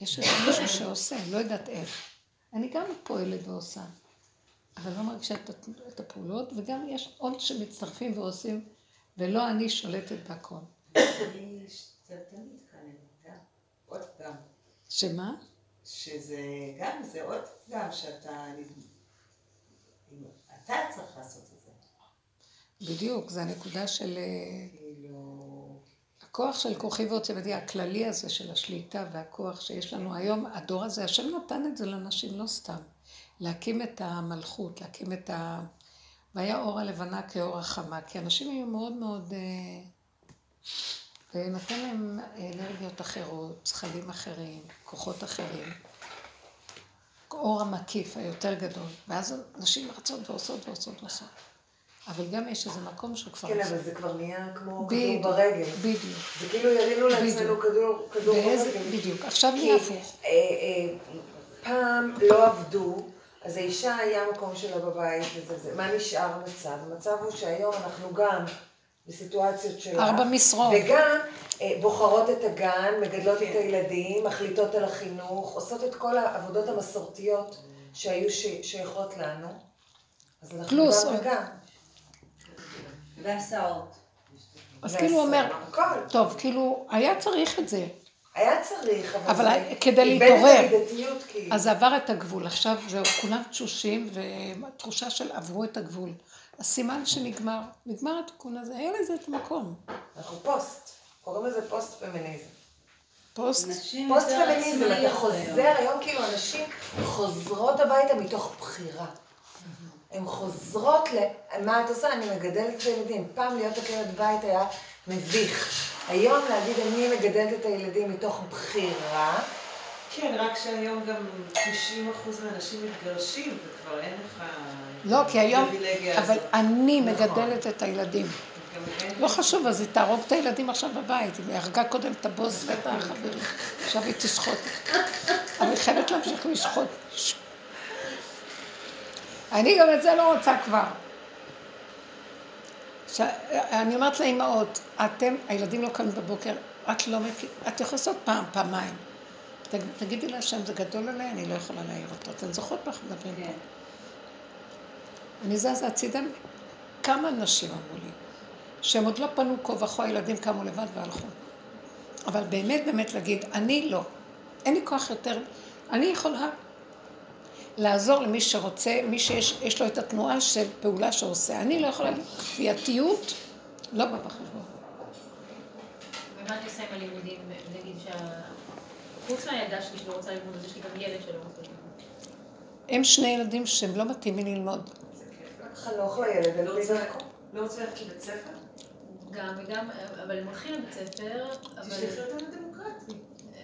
יש איזה מישהו שעושה, לא יודעת איך. אני גם פועלת ועושה, אבל לא מרגישה את, הפעולות, וגם יש עוד שמצטרפים ועושים, ולא אני שולטת בהכל. שמה? שזה גם, זה עוד גם שאתה... אתה צריך לעשות את זה. בדיוק, זה הנקודה של... אה, כאילו... הכוח של כוחי ועוצמתי, הכללי הזה של השליטה והכוח שיש לנו היום, הדור הזה, השם נתן את זה לנשים לא סתם. להקים את המלכות, להקים את ה... והיה אור הלבנה כאור החמה, כי אנשים היו מאוד מאוד... אה, ונתן להם אנרגיות אחרות, זכלים אחרים, כוחות אחרים. אור המקיף היותר גדול. ואז נשים רצות ועושות ועושות ועושות. אבל גם יש איזה מקום שהוא כבר... כן, אבל זה כבר נהיה כמו כדור ברגל. בדיוק. זה כאילו ירינו לעצמנו. כדור ברגל. בדיוק, עכשיו נהיה הפוך. אה, אה, פעם לא עבדו, אז האישה היה מקום שלה בבית וזה זה. מה נשאר המצב? המצב הוא שהיום אנחנו גם בסיטואציות שלה. ארבע משרות. וגם אה, בוחרות את הגן, מגדלות את הילדים, מחליטות על החינוך, עושות את כל העבודות המסורתיות שהיו שייכות לנו. אז אנחנו גם. וגם. והסעות. אז כאילו הוא אומר. טוב, כאילו, היה צריך את זה. היה צריך, אבל, אבל זה כדי להתעורר. כאילו. אז עבר את הגבול, עכשיו זהו, כולם תשושים, והתחושה של עברו את הגבול. הסימן שנגמר, נגמר התיקון הזה, היה לזה את המקום. אנחנו פוסט, קוראים לזה פוסט פמיניזם. פוסט, פוסט פמיניזם, אתה חוזר היום. היום כאילו הנשים חוזרות הביתה מתוך בחירה. הן חוזרות ל... מה את עושה? אני מגדלת את הילדים. פעם להיות עקרת בית היה מביך. היום להגיד אני מגדלת את הילדים מתוך בחירה. כן, רק שהיום גם 90% מהאנשים מתגרשים, וכבר אין לך... לא, כי היום, אבל. אני נכון. מגדלת את הילדים. לא חשוב, אז היא תהרוג את הילדים עכשיו בבית. היא הרגה קודם את הבוס ואת החברים. עכשיו היא תשחוט. אבל היא חייבת להמשיך לשחוט. אני גם את זה לא רוצה כבר. ש... אני אומרת לאימהות, אתם, הילדים לא קמים בבוקר, את לא מכירה, את יכולה לעשות פעם, פעמיים. תג... תגידי להשם, זה גדול עליי, אני לא יכולה להעיר אותו. אתן זוכרות מה אנחנו מדברים פה? כן. אני זזה הצידה, כמה נשים אמרו לי, שהם עוד לא פנו כה וכה, הילדים קמו לבד והלכו. אבל באמת באמת להגיד, אני לא, אין לי כוח יותר, אני יכולה לעזור למי שרוצה, מי שיש יש לו את התנועה של פעולה שעושה. אני לא יכולה, כפייתיות לא בא בחשבון. ומה אני עושה עם הלימודים? נגיד שה... חוץ מהילדה שלי שלא רוצה ללמוד, אז יש לי גם ילד שלא רוצה ללמוד. הם שני ילדים שהם לא מתאימים ללמוד. חנוך לילד, לא על פי רוצה- מקום. לא רוצה ללכת לבית ספר? גם וגם, אבל הם הולכים לבית ספר, אבל... תשלחי אותם לדמוקרטי.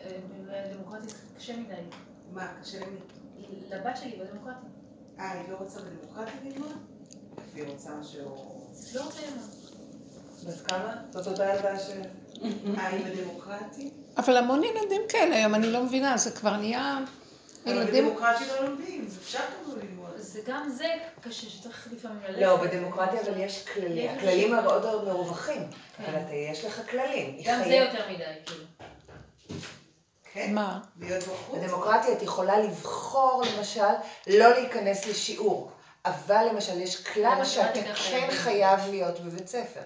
אה, דמוקרטית קשה מדי. מה, קשה למי? לבת שלי בדמוקרטית. אה, היא לא רוצה בדמוקרטי ללמוד? היא רוצה משהו... לא רוצה ללמוד. בת כמה? זאת אותה ילדה ש... אה, היא בדמוקרטי? אבל המון ילדים כאלה היום, אני לא מבינה, זה כבר נהיה אבל ילדים... בדמוקרטי לא לומדים, אז אפשר גם לא ללמוד. זה גם זה קשה, שצריך לפעמים ללכת. לא, בדמוקרטיה אבל יש כללים, הכללים מאוד מרווחים, אבל אתה, יש לך כללים. גם זה יותר מדי, כאילו. כן, מה? להיות בחוץ. בדמוקרטיה את יכולה לבחור למשל לא להיכנס לשיעור, אבל למשל יש כלל שאתה כן. חייב להיות בבית ספר.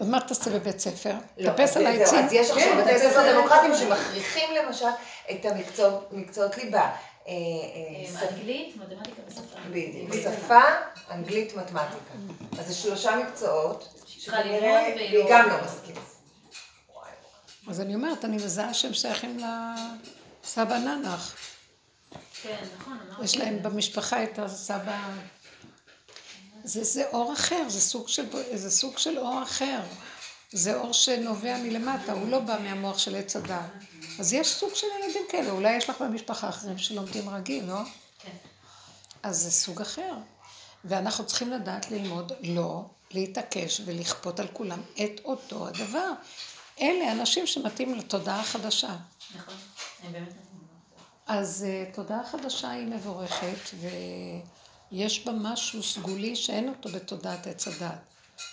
אז מה תעשה בבית ספר? לא, טפס על העצים? אז יש עכשיו כן, בתי ספר דמוקרטיים. שמכריחים למשל את המקצוע- מקצועות ליבה. אה, אה, אה, אנגלית, מתמטיקה ושפה. בדיוק. שפה, אנגלית, מתמטיקה. אז זה שלושה מקצועות, שכנראה היא לא- גם לא מסכימה. אז אני אומרת, אני מזהה שהם שייכים לסבא ננח. כן, נכון, אמרתי. יש להם במשפחה את הסבא... זה, זה אור אחר, זה סוג, של, זה סוג של אור אחר. זה אור שנובע מלמטה, הוא לא בא מהמוח של עץ הדת. אז יש סוג של ילדים כאלה, אולי יש לך במשפחה אחרים שלומדים רגיל, לא? כן. אז זה סוג אחר. ואנחנו צריכים לדעת ללמוד לא להתעקש ולכפות על כולם את אותו הדבר. אלה אנשים שמתאים לתודעה החדשה. נכון, באמת נכון. אז uh, תודעה חדשה היא מבורכת, ויש בה משהו סגולי שאין אותו בתודעת עץ הדת.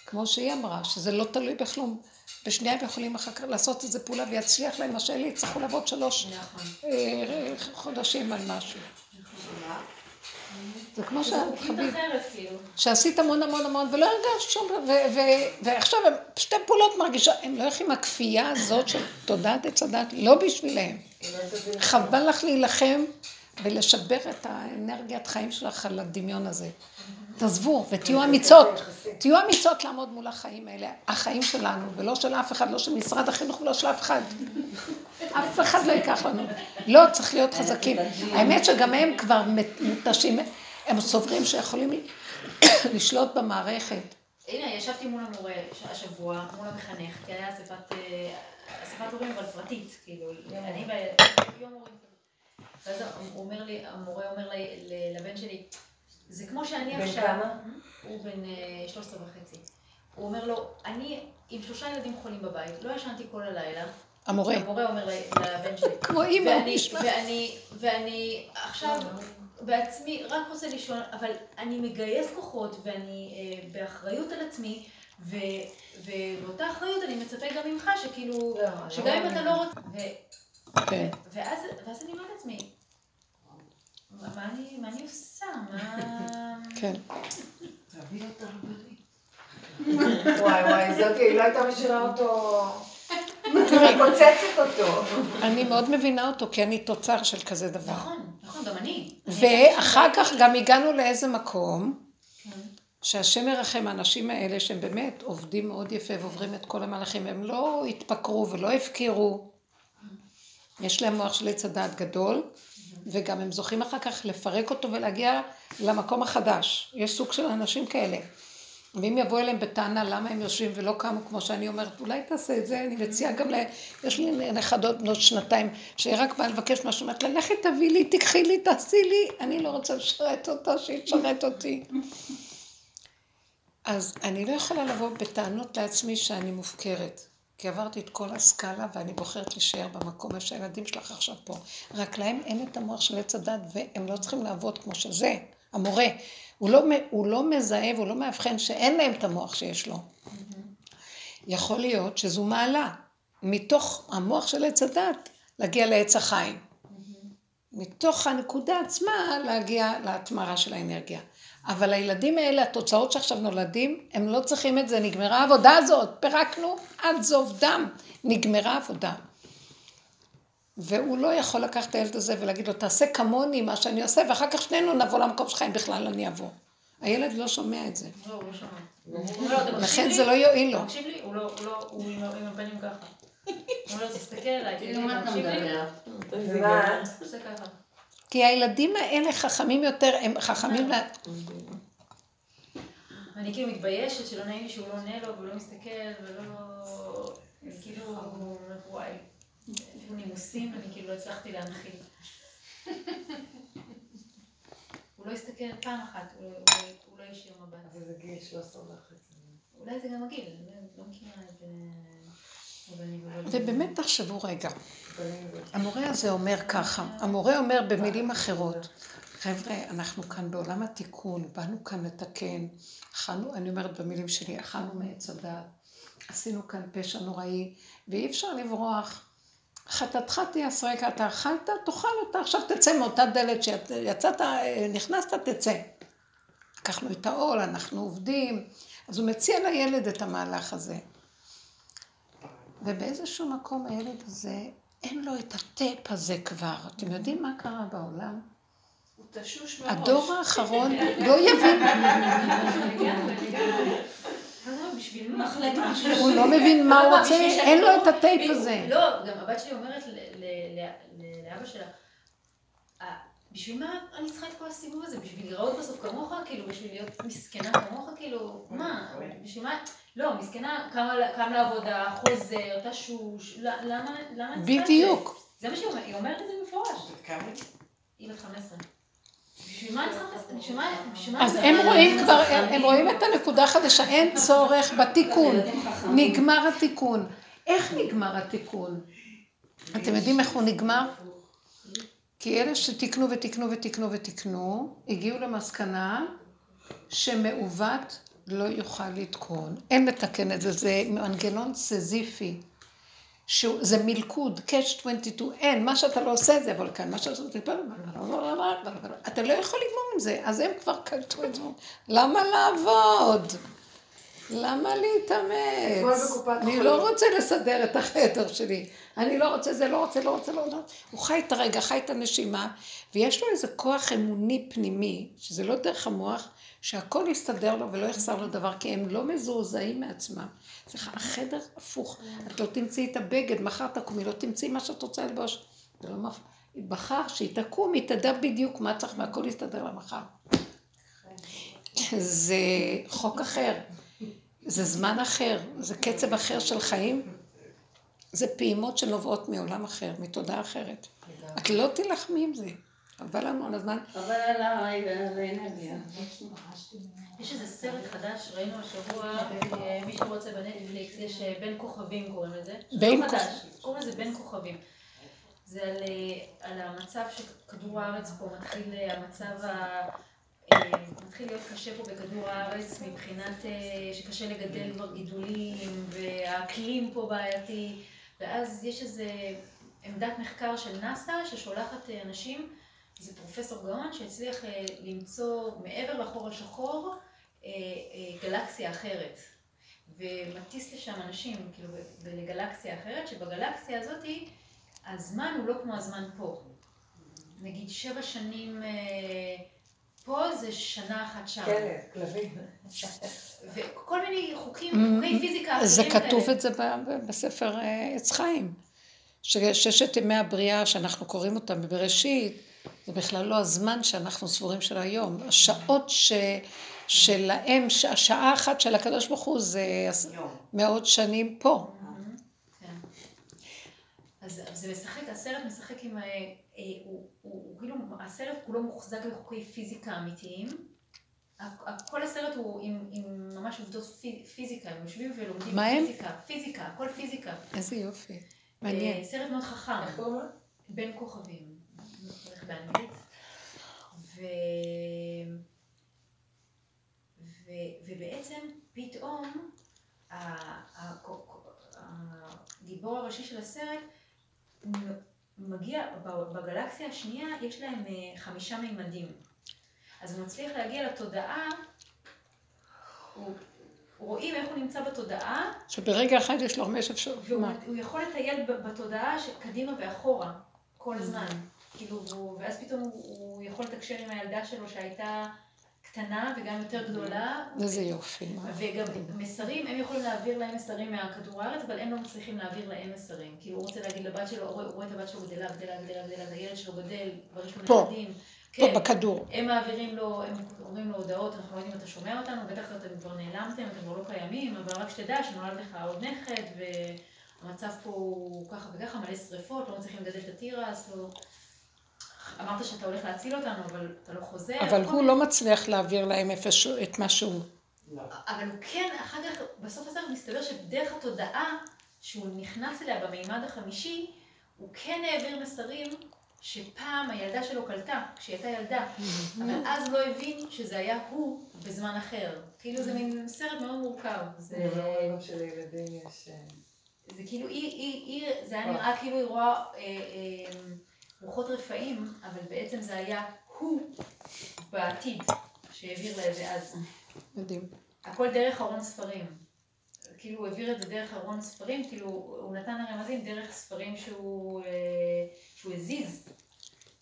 כמו שהיא אמרה, שזה לא תלוי בכלום. בשנייה הם יכולים אחר כך לעשות איזה פעולה ויצליח להם, מה שאלה יצטרכו לעבוד שלוש נכון. אה, חודשים על משהו. זה כמו זה שאת, חוקית חביב, אחרת, כאילו. שעשית המון המון המון ולא הרגשת שום ועכשיו הם שתי פעולות מרגישות, הם לא יכולים, הכפייה הזאת של תודעת עץ הדת, לא בשבילהם. חבל לך להילחם ולשבר את האנרגיית חיים שלך על הדמיון הזה. תעזבו ותהיו אמיצות, תהיו אמיצות לעמוד מול החיים האלה, החיים שלנו, ולא של אף אחד, לא של משרד החינוך ולא של אף אחד. אף אחד לא ייקח לנו. לא, צריך להיות חזקים. האמת שגם הם כבר מותשים, הם סוברים שיכולים לשלוט במערכת. הנה, ישבתי מול המורה השבוע, מול המחנך, כי היה אספת, אה, הורים אבל פרטית, כאילו, אני ביום הורים. ואז הוא אומר לי, המורה אומר לבן שלי, זה כמו שאני בן עכשיו... כמה? הוא בן אה, 13 וחצי. הוא אומר לו, אני עם שלושה ילדים חולים בבית, לא ישנתי כל הלילה. המורה, המורה אומר לבן שלי. כמו אימא, נשמע. ואני, ואני עכשיו בעצמי רק רוצה לישון, אבל אני מגייס כוחות ואני אה, באחריות על עצמי, ו, ובאותה אחריות אני מצפה גם ממך שכאילו, לא, שגם אם אתה לא רוצה, ו, כן. ואז, ואז אני אומרת לעצמי, מה, אני, עושה? מה... כן. תביא אותה רבנית. וואי וואי, זאתי, היא לא הייתה משאירה אותו... היא מוצצת אותו. אני מאוד מבינה אותו, כי אני תוצר של כזה דבר. נכון, נכון, גם אני. ואחר כך גם הגענו לאיזה מקום, כן. שהשם ירחם, האנשים האלה שהם באמת עובדים מאוד יפה ועוברים את כל המהלכים, הם לא התפקרו ולא הפקירו. יש להם מוח של עץ הדעת גדול, וגם הם זוכים אחר כך לפרק אותו ולהגיע למקום החדש. יש סוג של אנשים כאלה. ואם יבוא אליהם בטענה למה הם יושבים ולא קמו, כמו שאני אומרת, אולי תעשה את זה, אני מציעה גם ל... יש לי נכדות בנות שנתיים, שהיא רק באה לבקש משהו, אומרת לה, לכי תביא לי, תיקחי לי, תעשי לי, אני לא רוצה לשרת אותה, שהיא תשרת אותי. אז אני לא יכולה לבוא בטענות לעצמי שאני מופקרת. כי עברתי את כל הסקאלה ואני בוחרת להישאר במקום איפה שהילדים שלך עכשיו פה. רק להם אין את המוח של עץ הדת והם לא צריכים לעבוד כמו שזה, המורה. הוא לא, הוא לא מזהה והוא לא מאבחן שאין להם את המוח שיש לו. יכול להיות שזו מעלה. מתוך המוח של עץ הדת להגיע לעץ החיים. מתוך הנקודה עצמה להגיע להתמרה של האנרגיה. אבל הילדים האלה, התוצאות שעכשיו נולדים, הם לא צריכים את זה, נגמרה העבודה הזאת, פירקנו עד זוב דם, נגמרה העבודה. והוא לא יכול לקחת את הילד הזה ולהגיד לו, תעשה כמוני מה שאני עושה, ואחר כך שנינו נבוא למקום שלך, אם בכלל אני אבוא. הילד לא שומע את זה. לא, הוא לא לו, אתה מקשיב לכן? זה לא יועיל לו. אתה מקשיב לי? הוא לא, הוא לא, הוא עם הפנים ככה. הוא אומר תסתכל עליי, תגיד לי, כי הילדים האלה חכמים יותר, הם חכמים, לה... ואני כאילו מתביישת שלא נעים לי שהוא לא עונה לו והוא לא מסתכל ולא... כאילו, וואי, איפה נימוסים, אני כאילו לא הצלחתי להנחיל. הוא לא הסתכל פעם אחת, הוא לא- לא- לא השאיר מבט. אבל זה גיל 13 וחצי. אולי זה גם הגיל, אני לא- מכירה את זה. ובאמת תחשבו רגע. המורה הזה אומר ככה, המורה אומר במילים אחרות, חבר'ה, אנחנו כאן בעולם התיקון, באנו כאן לתקן, אכלנו, אני אומרת במילים שלי, אכלנו מעץ הדעת, עשינו כאן פשע נוראי, ואי אפשר לברוח. חטאתך תהיה סרקה, אתה אכלת, תאכל אותה, עכשיו תצא מאותה דלת שיצאת, נכנסת, תצא. לקחנו את העול, אנחנו עובדים, אז הוא מציע לילד את המהלך הזה. ובאיזשהו מקום הילד הזה, אין לו את הטאפ הזה כבר. אתם יודעים מה קרה בעולם? הוא תשוש מראש. הדור האחרון לא יבין. הוא לא מבין מה הוא רוצה, אין לו את הטייפ הזה. לא, גם הבת שלי אומרת לאבא שלה, בשביל מה אני צריכה את כל הסיבוב הזה? בשביל להיראות בסוף כמוך? כאילו, בשביל להיות מסכנה כמוך? כאילו, מה? בשביל מה? לא, מסכנה, קם לעבודה, חוזר, תשוש, למה? למה בדיוק. זה מה שהיא אומרת, היא אומרת את זה במפורש. היא בת 15. אז הם רואים כבר, הם רואים את הנקודה החדשה, אין צורך בתיקון, נגמר התיקון. איך נגמר התיקון? אתם יודעים איך הוא נגמר? כי אלה שתיקנו ותיקנו ותיקנו ותיקנו, הגיעו למסקנה שמעוות לא יוכל לתקון. אין לתקן את זה, זה מנגנון סזיפי. שזה מלכוד, catch 22, אין, מה שאתה לא עושה זה אבל כאן, מה שאתה עושה, אתה לא יכול לגמור עם זה, אז הם כבר קלטו את זה. למה לעבוד? למה להתאמץ? אני לא רוצה לסדר את החדר שלי. אני לא רוצה זה, לא רוצה, לא רוצה, לא רוצה. הוא חי את הרגע, חי את הנשימה, ויש לו איזה כוח אמוני פנימי, שזה לא דרך המוח, שהכל יסתדר לו ולא יחסר לו דבר, כי הם לא מזועזעים מעצמם. סליחה, החדר הפוך. את לא תמצאי את הבגד, מחר תקומי, לא תמצאי מה שאת רוצה ללבוש. זה לא מפ... בחר שהיא תקום, היא תדע בדיוק מה צריך והכל יסתדר לה מחר. זה חוק אחר, זה זמן אחר, זה קצב אחר של חיים, זה פעימות שנובעות מעולם אחר, מתודעה אחרת. את לא תילחמי עם זה. חבל לנו על הזמן. חבל על האנרגיה. יש איזה סרט חדש, ראינו השבוע, אה, מי שרוצה בנטפליקס, יש אה, בין כוכבים קוראים לזה. בין כוכבים. קוראים לזה בין כוכבים. זה על, אה, על המצב שכדור הארץ פה מתחיל, המצב ה... מתחיל להיות קשה פה בכדור הארץ מבחינת שקשה לגדל כבר גידולים והאקלים פה בעייתי ואז יש איזה עמדת מחקר של נאס"א ששולחת אנשים זה פרופסור גאון שהצליח אה, למצוא מעבר לחור השחור אה, אה, גלקסיה אחרת. ומטיס לשם אנשים, כאילו, לגלקסיה אחרת, שבגלקסיה הזאת הזמן הוא לא כמו הזמן פה. נגיד שבע שנים פה זה שנה אחת שם. כן, כלבים. וכל מיני חוקים, חוקי פיזיקה זה כתוב את זה בספר עץ חיים. ששת ימי הבריאה שאנחנו קוראים אותם בבראשית, זה בכלל לא הזמן שאנחנו סבורים של היום. השעות ש... שלהם, השעה אחת של הקדוש ברוך הוא זה מאות שנים פה. כן. אז זה משחק, הסרט משחק עם, אה, אה, הוא כאילו, הסרט כולו מוחזק בחוקי פיזיקה אמיתיים. כל הסרט הוא עם, עם ממש עובדות פיזיקה, הם יושבים ולומדים פיזיקה, פיזיקה, הכל פיזיקה. איזה יופי, מעניין. אה, סרט מאוד חכם. איך קוראים לו? בין כוכבים. באנגלית. ו... ו... ובעצם פתאום הגיבור הראשי של הסרט מגיע, בגלקסיה השנייה יש להם אה, חמישה מימדים. אז הוא מצליח להגיע לתודעה, הוא, רואים איך הוא נמצא בתודעה. שברגע אחד יש לו חמש אפשרות. והוא יכול לטייל בתודעה קדימה ואחורה, כל הזמן. כאילו, ואז פתאום הוא יכול לתקשר עם הילדה שלו שהייתה קטנה וגם יותר גדולה. איזה יופי. וגם מסרים, הם יכולים להעביר להם מסרים מהכדור הארץ, אבל הם לא מצליחים להעביר להם מסרים. כי הוא רוצה להגיד לבת שלו, הוא רואה את הבת שלו גדלה, גדלה, גדלה, גדלה, הילד שלו גדל, כבר יש לו נכדים. פה, פה בכדור. הם מעבירים לו, הם אומרים לו הודעות, אנחנו לא יודעים אם אתה שומע אותנו, בטח אתם כבר נעלמתם, אתם כבר לא קיימים, אבל רק שתדע שנולד לך עוד נכד, והמצב פה הוא ככה וככה, מלא שריפות, לא מצליחים לגדל את התירס, לא... אמרת שאתה הולך להציל אותנו, אבל אתה לא חוזר. אבל הוא לא מצליח להעביר להם איפשהו את מה שהוא. לא. אבל הוא כן, אחר כך, בסוף הסרט מסתבר שדרך התודעה שהוא נכנס אליה במימד החמישי, הוא כן העביר מסרים שפעם הילדה שלו קלטה, כשהיא הייתה ילדה, אבל אז לא הבין שזה היה הוא בזמן אחר. כאילו זה מין סרט מאוד מורכב. זה... לא שלילדים יש... אה, זה כאילו, היא, היא, היא, זה היה נראה כאילו היא רואה אה, אה, רוחות רפאים, אבל בעצם זה היה הוא בעתיד שהעביר לה את זה אז. מדהים. הכל דרך ארון ספרים. כאילו הוא העביר את זה דרך ארון ספרים, כאילו הוא נתן הרמזים דרך ספרים שהוא, אה, שהוא הזיז.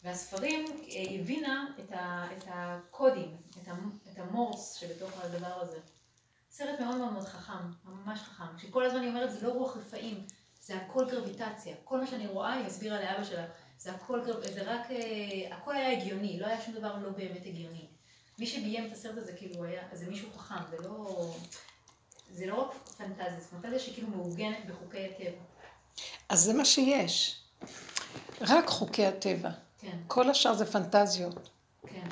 והספרים אה, הבינה את, ה, את הקודים, את, המ, את המורס שבתוך הדבר הזה. סרט מאוד מאוד מאוד חכם, ממש חכם. שכל הזמן היא אומרת, זה לא רוח רפאים, זה הכל גרביטציה. כל מה שאני רואה, היא הסבירה לאבא שלה, זה הכל. זה רק, אה, הכל היה הגיוני, לא היה שום דבר לא באמת הגיוני. מי שביים את הסרט הזה, כאילו, היה, זה מישהו חכם, זה לא... זה לא רק פנטזיה, זה פנטזיה שכאילו מעוגנת בחוקי הטבע. אז זה מה שיש. רק חוקי הטבע. כן, כל השאר זה פנטזיות. כן.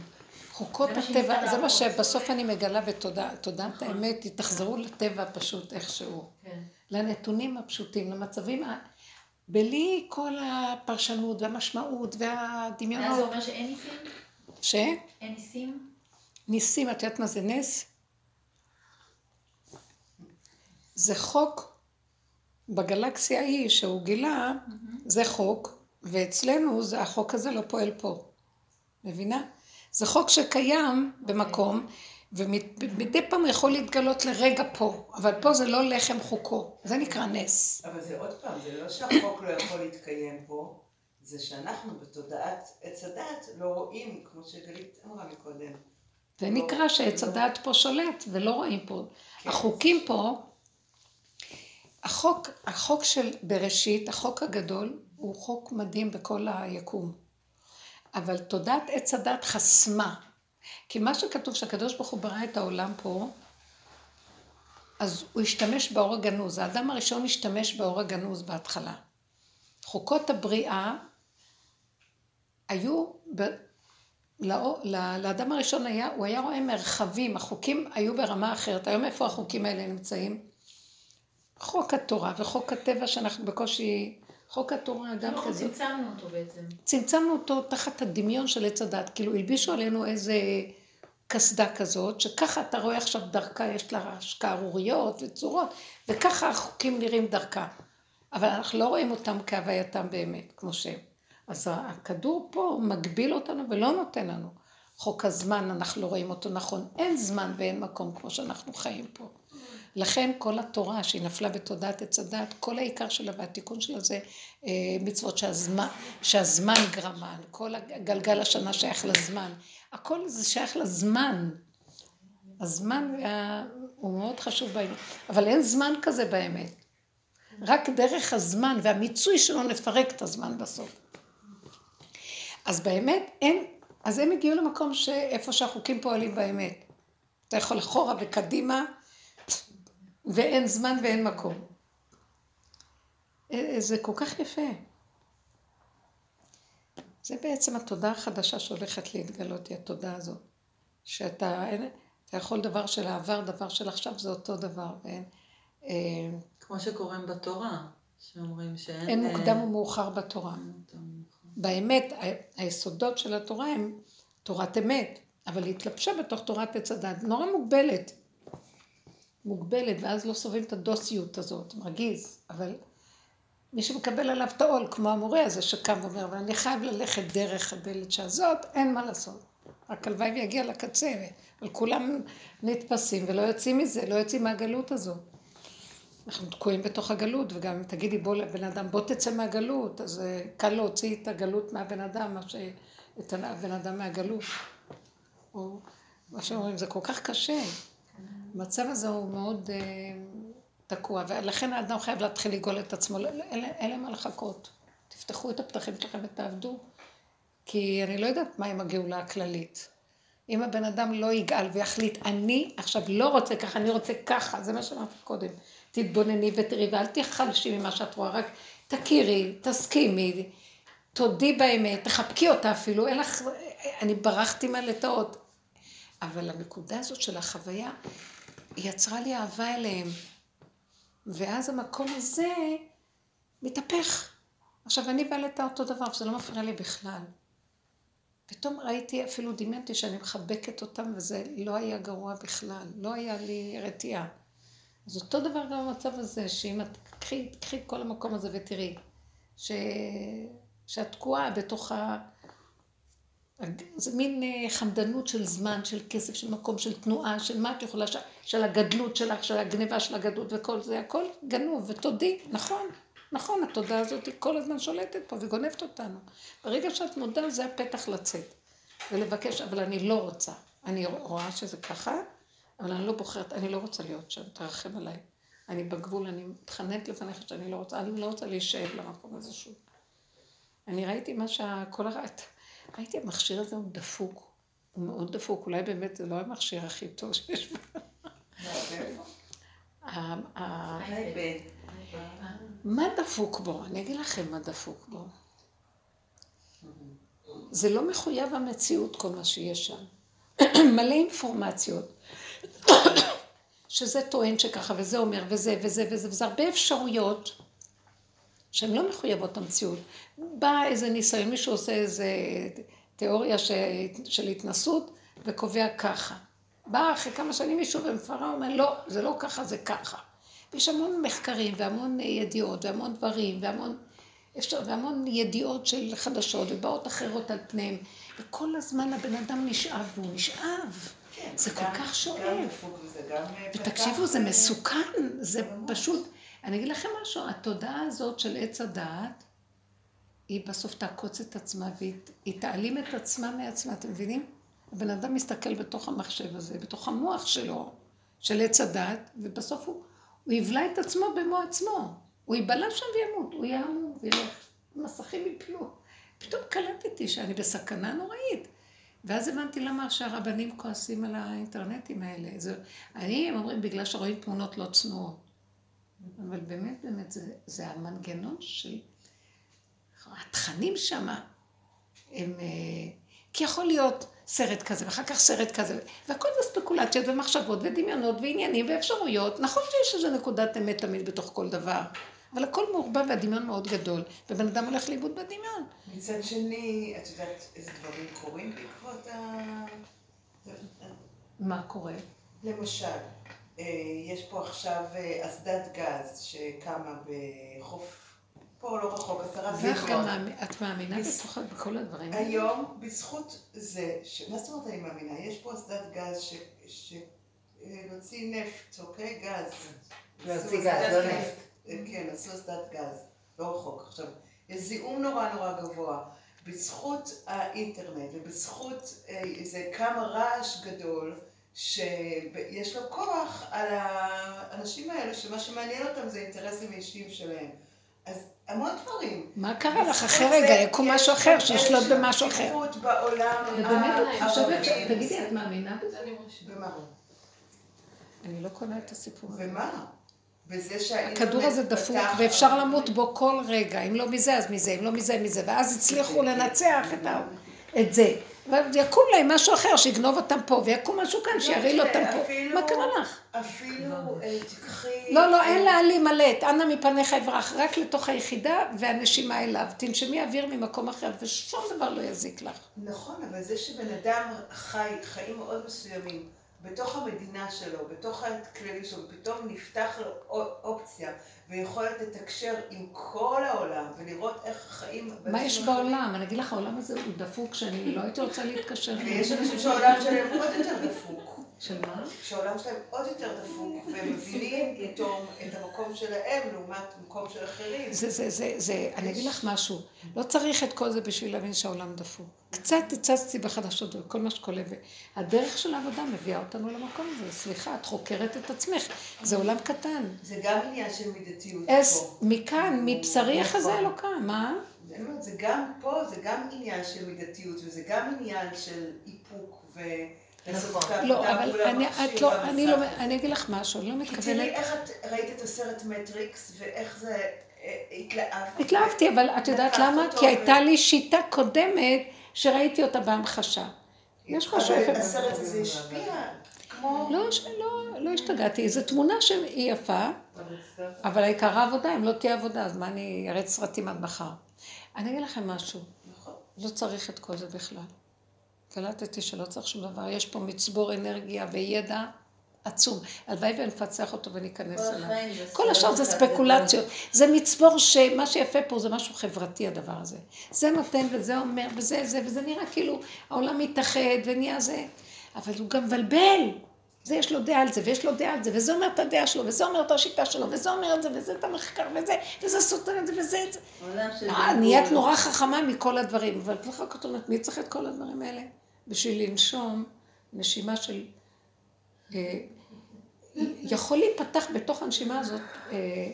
חוקות זה הטבע, זה מה. שבסוף אני מגלה בתודעת נכון. האמת, תחזרו לטבע פשוט איכשהו. כן. לנתונים הפשוטים, למצבים, בלי כל הפרשנות והמשמעות ואז זה והדמיונות. אומר שאין ניסים? ש? אין ניסים? ניסים, את יודעת מה זה נס? זה חוק בגלקסיה ההיא שהוא גילה, זה חוק, ואצלנו זה, החוק הזה לא פועל פה. מבינה? זה חוק שקיים במקום, ומדי פעם יכול להתגלות לרגע פה, אבל פה זה לא לחם חוקו, זה נקרא נס. אבל זה עוד פעם, זה לא שהחוק לא יכול להתקיים פה, זה שאנחנו בתודעת עץ הדת לא רואים, כמו שגלית אמרה מקודם. זה נקרא שעץ הדעת פה שולט, ולא רואים פה. החוקים פה, החוק, החוק של בראשית, החוק הגדול, הוא חוק מדהים בכל היקום. אבל תודעת עץ הדת חסמה. כי מה שכתוב שהקדוש ברוך הוא ברא את העולם פה, אז הוא השתמש באור הגנוז. האדם הראשון השתמש באור הגנוז בהתחלה. חוקות הבריאה היו, ב... לאור, ל- לאדם הראשון היה, הוא היה רואה מרחבים, החוקים היו ברמה אחרת. היום איפה החוקים האלה נמצאים? חוק התורה וחוק הטבע שאנחנו בקושי, חוק התורה גם אנחנו כזה. צמצמנו אותו בעצם. צמצמנו אותו תחת הדמיון של עץ הדת, כאילו הלבישו עלינו איזה קסדה כזאת, שככה אתה רואה עכשיו דרכה, יש לה שערוריות וצורות, וככה החוקים נראים דרכה. אבל אנחנו לא רואים אותם כהווייתם באמת, כמו שהם. אז הכדור פה מגביל אותנו ולא נותן לנו. חוק הזמן, אנחנו לא רואים אותו נכון. אין זמן ואין מקום כמו שאנחנו חיים פה. לכן כל התורה שהיא נפלה בתודעת עץ הדת, כל העיקר שלה והתיקון שלה זה אה, מצוות שהזמן, שהזמן גרמן, כל הגלגל השנה שייך לזמן, הכל זה שייך לזמן. הזמן וה... הוא מאוד חשוב בעניין, אבל אין זמן כזה באמת. רק דרך הזמן והמיצוי שלו נפרק את הזמן בסוף. אז באמת אין, אז הם הגיעו למקום שאיפה שהחוקים פועלים באמת. אתה יכול אחורה וקדימה, ואין זמן ואין מקום. אה, זה כל כך יפה. זה בעצם התודעה החדשה שהולכת להתגלות, היא התודעה הזאת. שאתה אין, אתה יכול דבר של העבר, דבר של עכשיו, זה אותו דבר. ואין, אה, כמו שקוראים בתורה, שאומרים שאין... אין אה, מוקדם ומאוחר בתורה. באמת, ה- היסודות של התורה הם תורת אמת, אבל היא התלבשה בתוך תורת עץ הדת, נורא מוגבלת. מוגבלת, ואז לא סובלים את הדוסיות הזאת, מרגיז, אבל מי שמקבל עליו את העול, כמו המורה הזה שקם ואומר, אבל אני חייב ללכת דרך הדלת שהזאת, אין מה לעשות. רק הלוואי ויגיע לקצה, אבל כולם נתפסים ולא יוצאים מזה, לא יוצאים מהגלות הזאת. אנחנו תקועים בתוך הגלות, וגם אם תגידי בוא לבן אדם, בוא תצא מהגלות, אז אה, קל להוציא את הגלות מהבן אדם, מה שאת הבן אדם מהגלות. או מה שאומרים, זה כל כך קשה. המצב הזה הוא מאוד אה, תקוע, ולכן האדם חייב להתחיל לגאול את עצמו, לא- לא- אין להם מה לחכות. תפתחו את הפתחים שלכם ותעבדו, כי אני לא יודעת מה עם הגאולה הכללית. אם הבן אדם לא יגאל ויחליט, אני עכשיו לא רוצה ככה, אני רוצה ככה, זה מה שאמרתי קודם. תתבונני ותראי, ואל תחלשי ממה שאת רואה, רק תכירי, תסכימי, תודי באמת, תחבקי אותה אפילו, אין לך, אני ברחתי מהלטאות. אבל הנקודה הזאת של החוויה, יצרה לי אהבה אליהם. ואז המקום הזה מתהפך. עכשיו, אני בעלתה אותו דבר, וזה לא מפריע לי בכלל. פתאום ראיתי, אפילו דמיינתי שאני מחבקת אותם, וזה לא היה גרוע בכלל, לא היה לי רתיעה. אז אותו דבר גם במצב הזה, שאם את קחי, קחי את כל המקום הזה ותראי, ש... שאת תקועה בתוך ה... זה מין אה, חמדנות של זמן, של כסף, של מקום, של תנועה, של מה את יכולה, של, הגדלות שלך, של הגניבה של הגדלות וכל זה, הכל גנוב, ותודי, נכון, נכון, התודעה הזאת היא כל הזמן שולטת פה וגונבת אותנו. ברגע שאת מודה זה הפתח לצאת ולבקש, אבל אני לא רוצה. אני רואה שזה ככה, אבל אני לא בוחרת, אני לא רוצה להיות שם, תרחם עליי. אני בגבול, אני מתחננת לפניך שאני לא רוצה, אני לא רוצה להישאב למקום הזה שוב. אני ראיתי מה שהכל הרעת. ראיתי, המכשיר הזה הוא דפוק. הוא מאוד דפוק, אולי באמת זה לא המכשיר הכי טוב שיש. מה דפוק בו? אני אגיד לכם מה דפוק בו. זה לא מחויב המציאות כל מה שיש שם. מלא אינפורמציות. שזה טוען שככה, וזה אומר, וזה, וזה, וזה, וזה הרבה אפשרויות שהן לא מחויבות המציאות. בא איזה ניסיון, מישהו עושה איזה תיאוריה ש... של התנסות וקובע ככה. בא אחרי כמה שנים מישהו ומפרה אומר, לא, זה לא ככה, זה ככה. ויש המון מחקרים והמון ידיעות והמון דברים והמון, אפשר, והמון ידיעות של חדשות ובאות אחרות על פניהם. וכל הזמן הבן אדם נשאב והוא נשאב. כן, זה כל כך שואב. אה, ותקשיבו, זה מסוכן, זה פשוט... אני אגיד לכם משהו, התודעה הזאת של עץ הדעת, היא בסוף תעקוץ את עצמה והיא תעלים את עצמה מעצמה, אתם מבינים? הבן אדם מסתכל בתוך המחשב הזה, בתוך המוח שלו, של עץ הדעת, ובסוף הוא, הוא יבלע את עצמו במו עצמו. הוא ייבלע שם וימות, הוא יעמוד וילך, מסכים יפלו. פתאום קלטתי שאני בסכנה נוראית. ואז הבנתי למה שהרבנים כועסים על האינטרנטים האלה. זה, אני, הם אומרים, בגלל שרואים תמונות לא צנועות. אבל באמת, באמת, זה, זה המנגנון של... התכנים שם, הם... אה, כי יכול להיות סרט כזה, ואחר כך סרט כזה, והכל זה ספקולציות ומחשבות ודמיונות ועניינים ואפשרויות. נכון שיש איזו נקודת אמת תמיד בתוך כל דבר, אבל הכל מעורבב והדמיון מאוד גדול, ובן אדם הולך לאיבוד בדמיון. מצד שני, את יודעת איזה דברים קורים בעקבות ה... מה קורה? למשל, יש פה עכשיו אה, אסדת גז שקמה בחוף, פה לא רחוק, עשרה סילבון. את מאמינה בתוך בכל הדברים האלה? היום, בזכות זה, מה זאת אומרת אני מאמינה? יש פה אסדת גז שנוציא נפט, אוקיי? גז. להוציא גז, לא נפט. אה, כן, עשו אסדת גז, לא רחוק. עכשיו, יש זיהום נורא נורא גבוה. בזכות האינטרנט ובזכות איזה כמה רעש גדול, שיש לו כוח על האנשים האלה, שמה שמעניין אותם זה אינטרסים אישיים שלהם. אז המון דברים. מה קרה לך? אחרי רגע יקום משהו אחר, שישלוט במשהו אחר. יש שקיפות בעולם הערבי. תגידי, את מאמינה בזה? במה? אני לא קונה את הסיפור הזה. ומה? בזה שהאינטרנט הכדור הזה דפוק, ואפשר למות בו כל רגע, אם לא מזה אז מזה, אם לא מזה מזה, ואז הצליחו לנצח את זה. ויקום להם משהו אחר, שיגנוב אותם פה, ויקום משהו כאן, שירעיל אותם פה. מה קרה לך? אפילו אה, תקחי... לא, לא, אין להעלים מלט, אנא מפניך אברח, רק לתוך היחידה והנשימה אליו. תנשמי אוויר ממקום אחר, ושום דבר לא יזיק לך. נכון, אבל זה שבן אדם חי חיים מאוד מסוימים, בתוך המדינה שלו, בתוך הכללים שלו, פתאום נפתח לו אופציה ויכולת לתקשר עם כל העולם ולראות איך החיים... מה יש בעולם? אני אגיד לך, העולם הזה הוא דפוק שאני לא הייתי רוצה להתקשר. ויש אנשים שהעולם שלהם עוד יותר דפוק. של מה? שהעולם שלהם עוד יותר דפוק, והם מבינים פתאום את המקום שלהם לעומת מקום של אחרים. זה, זה, זה, זה, אני אגיד לך משהו, לא צריך את כל זה בשביל להבין שהעולם דפוק. קצת הצצתי בחדשות וכל מה שקורה, והדרך של העבודה מביאה אותנו למקום הזה. סליחה, את חוקרת את עצמך, זה עולם קטן. זה גם עניין של מידתיות פה. מכאן, מבשרי יחזה אלוקם, מה? זה גם פה, זה גם עניין של מידתיות, וזה גם עניין של איפוק ו... נכון. לא, אבל אני, לא, אני לא, אני אגיד לך משהו, אני לא מתכוונת... תראי איך את ראית את הסרט מטריקס, ואיך זה אה, התלהבת. התלהבתי, אבל את יודעת למה? כי הייתה לי שיטה קודמת שראיתי אותה בהמחשה. יש משהו יפה. הסרט הזה השפיע. כמו... לא, שלא, לא השתגעתי, זו תמונה שהיא יפה, אבל העיקר העבודה, אם לא תהיה עבודה, אז מה אני אראה סרטים עד מחר? אני אגיד לכם משהו, לא צריך את כל זה בכלל. קלטתי שלא צריך שום דבר, יש פה מצבור אנרגיה וידע עצום. הלוואי ונפצח אותו וניכנס אליו. כל השאר זה ספקולציות. זה מצבור שמה שיפה פה זה משהו חברתי הדבר הזה. זה נותן וזה אומר וזה זה, וזה נראה כאילו העולם מתאחד ונהיה זה. אבל הוא גם מבלבל. זה יש לו דעה על זה, ויש לו דעה על זה, וזה אומר את הדעה שלו, וזה אומר את השיטה שלו, וזה אומר את זה, וזה את המחקר, וזה, וזה סותר את זה, וזה את זה. אה. נהיית נורא חכמה מכל הדברים, אבל ככה את אומרת, מי צריך את כל הדברים האלה? בשביל לנשום נשימה של... אה, יכול להיפתח בתוך הנשימה הזאת, אה,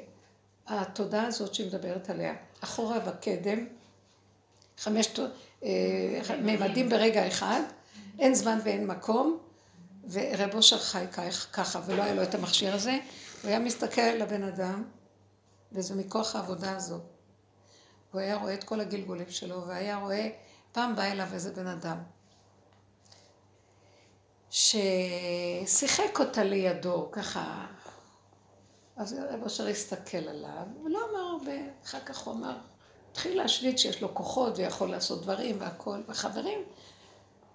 התודעה הזאת שהיא מדברת עליה, אחורה וקדם, חמש אה, מימדים ברגע אחד, אין זמן ואין מקום, ורב אושר חי ככה, ולא היה לו את המכשיר הזה, הוא היה מסתכל על הבן אדם, וזה מכוח העבודה הזאת. הוא היה רואה את כל הגלגולים שלו, והיה רואה, פעם בא אליו איזה בן אדם, ששיחק אותה לידו, ככה. אז רב אשר הסתכל עליו, ולא אמר הרבה, אחר כך הוא אמר, התחיל להשוויץ שיש לו כוחות ויכול לעשות דברים והכול, וחברים,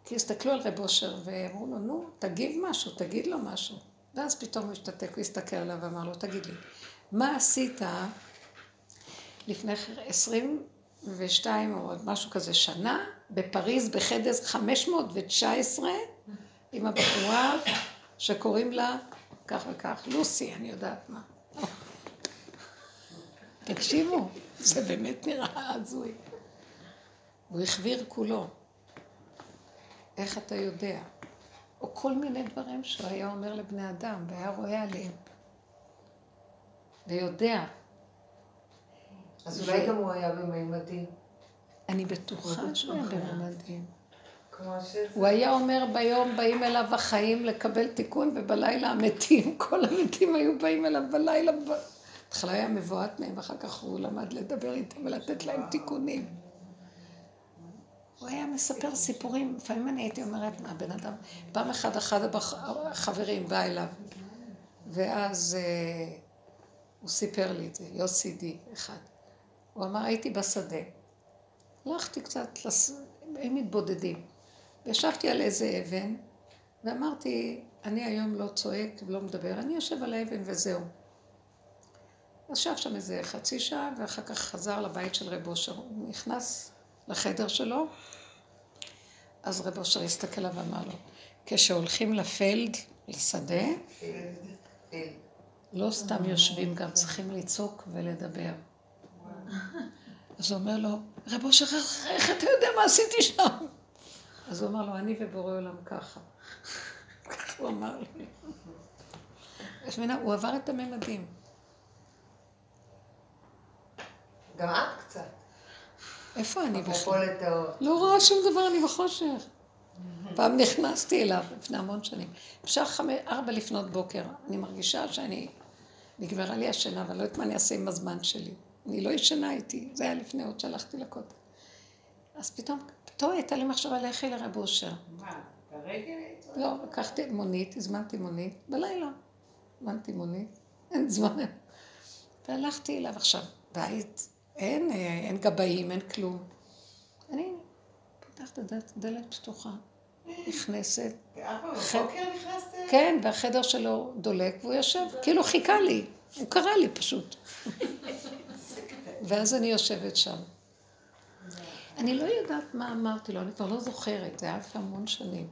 כי הסתכלו על רב אושר ואמרו לו, נו, תגיב משהו, תגיד לו משהו. ואז פתאום הוא השתתק, הוא הסתכל עליו ואמר לו, תגיד לי, מה עשית לפני 22 או עוד משהו כזה שנה, בפריז בחדר 519, עם הבחורה שקוראים לה כך וכך, לוסי, אני יודעת מה. תקשיבו, זה באמת נראה הזוי. הוא החביר כולו. איך אתה יודע? או כל מיני דברים שהוא היה אומר לבני אדם, והיה רואה עליהם. ויודע. אז אולי גם הוא היה במימדים. אני בטוחה שהוא היה בממדים. הוא היה אומר ביום באים אליו החיים לקבל תיקון, ובלילה המתים, כל המתים היו באים אליו בלילה. בהתחלה היה מבועת מהם, ואחר כך הוא למד לדבר איתם ולתת להם תיקונים. הוא היה מספר סיפורים, לפעמים אני הייתי אומרת, מה בן אדם, פעם אחת אחד החברים בא אליו, ואז אה, הוא סיפר לי את זה, יוסי די אחד. הוא אמר, הייתי בשדה, הלכתי קצת, לס... הם מתבודדים. וישבתי על איזה אבן, ואמרתי, אני היום לא צועק ולא מדבר, אני יושב על האבן וזהו. ישב שם איזה חצי שעה, ואחר כך חזר לבית של רב אושר. הוא נכנס לחדר שלו, אז רב אושר הסתכל עליו ואמר לו, כשהולכים לפלד, לשדה, לא סתם יושבים, גם צריכים לצעוק ולדבר. אז הוא אומר לו, רב אושר, איך אתה יודע מה עשיתי שם? אז הוא אמר לו, אני ובורא עולם ככה. ככה הוא אמר לי. את מבינה, הוא עבר את הממדים. גם את קצת. איפה אני בכלל? לא רואה שום דבר, אני בחושך. פעם נכנסתי אליו, לפני המון שנים. בשעה ארבע לפנות בוקר, אני מרגישה שאני, נגמרה לי השינה, אבל לא יודעת מה אני אעשה עם הזמן שלי. אני לא ישנה איתי, זה היה לפני עוד שהלכתי לכותל. אז פתאום, פתאום הייתה לי מחשבה לכי לרב אושר. מה, ברגל? לא, לקחתי מונית, הזמנתי מונית, בלילה. הזמנתי מונית, אין זמן. והלכתי אליו עכשיו, בית, אין, אה, אין גבאים, אין כלום. אני פותחת את הדלת, דלת פתוחה, נכנסת, בבוקר נכנסת? כן, והחדר שלו דולק, והוא יושב, כאילו חיכה לי, הוא קרא לי פשוט. ואז אני יושבת שם. אני לא יודעת מה אמרתי לו, אני כבר לא זוכרת, זה היה לפני המון שנים.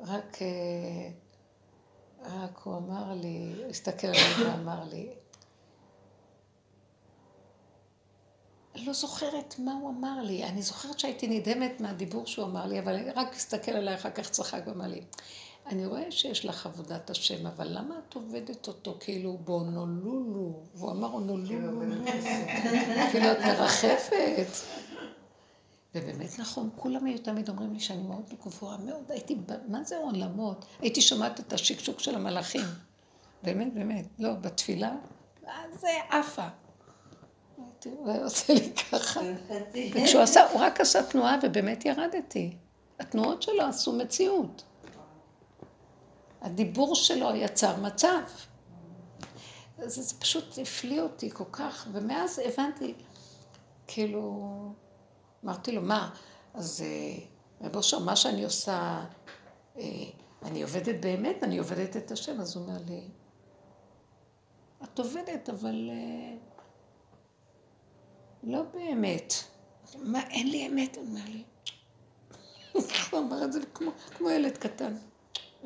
רק, אה, רק הוא אמר לי, הסתכל עליי ואמר לי, לא זוכרת מה הוא אמר לי. אני זוכרת שהייתי נדהמת מהדיבור שהוא אמר לי, אבל רק הסתכל עליי, אחר כך צחק ואמר לי, אני רואה שיש לך עבודת השם, אבל למה את עובדת אותו כאילו באונולולו? והוא אמר אונולולו. כאילו את מרחפת. ובאמת נכון, כולם היו תמיד אומרים לי שאני מאוד גבוהה מאוד, הייתי, מה זה עולמות? הייתי שומעת את השקשוק של המלאכים. באמת, באמת, לא, בתפילה, זה עפה. הוא היה עושה לי ככה. וכשהוא עשה, הוא רק עשה תנועה ובאמת ירדתי. התנועות שלו עשו מציאות. הדיבור שלו יצר מצב. זה, זה פשוט הפליא אותי כל כך, ומאז הבנתי, כאילו, אמרתי לו, מה, אז אה, רב אושר, מה שאני עושה, אה, אני עובדת באמת, אני עובדת את השם, אז הוא אומר לי, את עובדת, אבל אה, לא באמת. מה, אין לי אמת? הוא אומר לי. הוא אמר את זה כמו, כמו ילד קטן.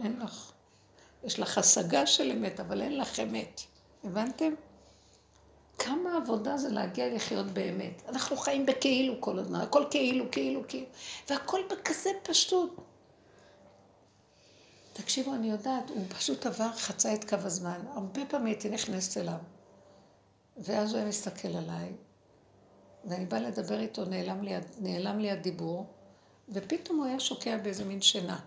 אין לך. יש לך השגה של אמת, אבל אין לך אמת. הבנתם? כמה עבודה זה להגיע לחיות באמת. אנחנו חיים בכאילו כל הזמן, הכל כאילו, כאילו, כאילו, והכל בכזה פשטות. תקשיבו, אני יודעת, הוא פשוט עבר, חצה את קו הזמן. הרבה פעמים הייתי נכנסת אליו. ואז הוא היה מסתכל עליי, ואני באה לדבר איתו, נעלם לי, נעלם לי הדיבור, ופתאום הוא היה שוקע באיזה מין שינה.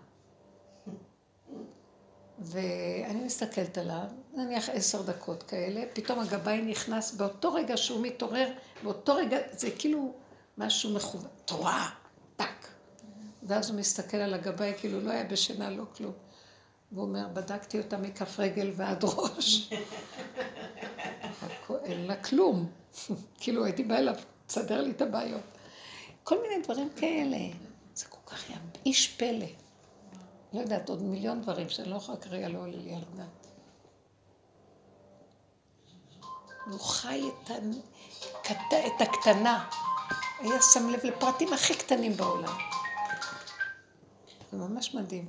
ואני מסתכלת עליו, נניח עשר דקות כאלה, פתאום הגבאי נכנס, באותו רגע שהוא מתעורר, באותו רגע, זה כאילו משהו מכוון, תורה, טאק. ואז הוא מסתכל על הגבאי, כאילו לא היה בשינה, לא כלום. והוא אומר, בדקתי אותה מכף רגל ועד ראש. אין לה כלום. כאילו הייתי באה אליו, תסדר לי את הבעיות. כל מיני דברים כאלה. זה כל כך היה איש פלא. לא יודעת, עוד מיליון דברים שאני לא יכולה כרגע לא עולה לי על הדעת. הוא חי את, ה... את הקטנה. היה שם לב לפרטים הכי קטנים בעולם. זה ממש מדהים.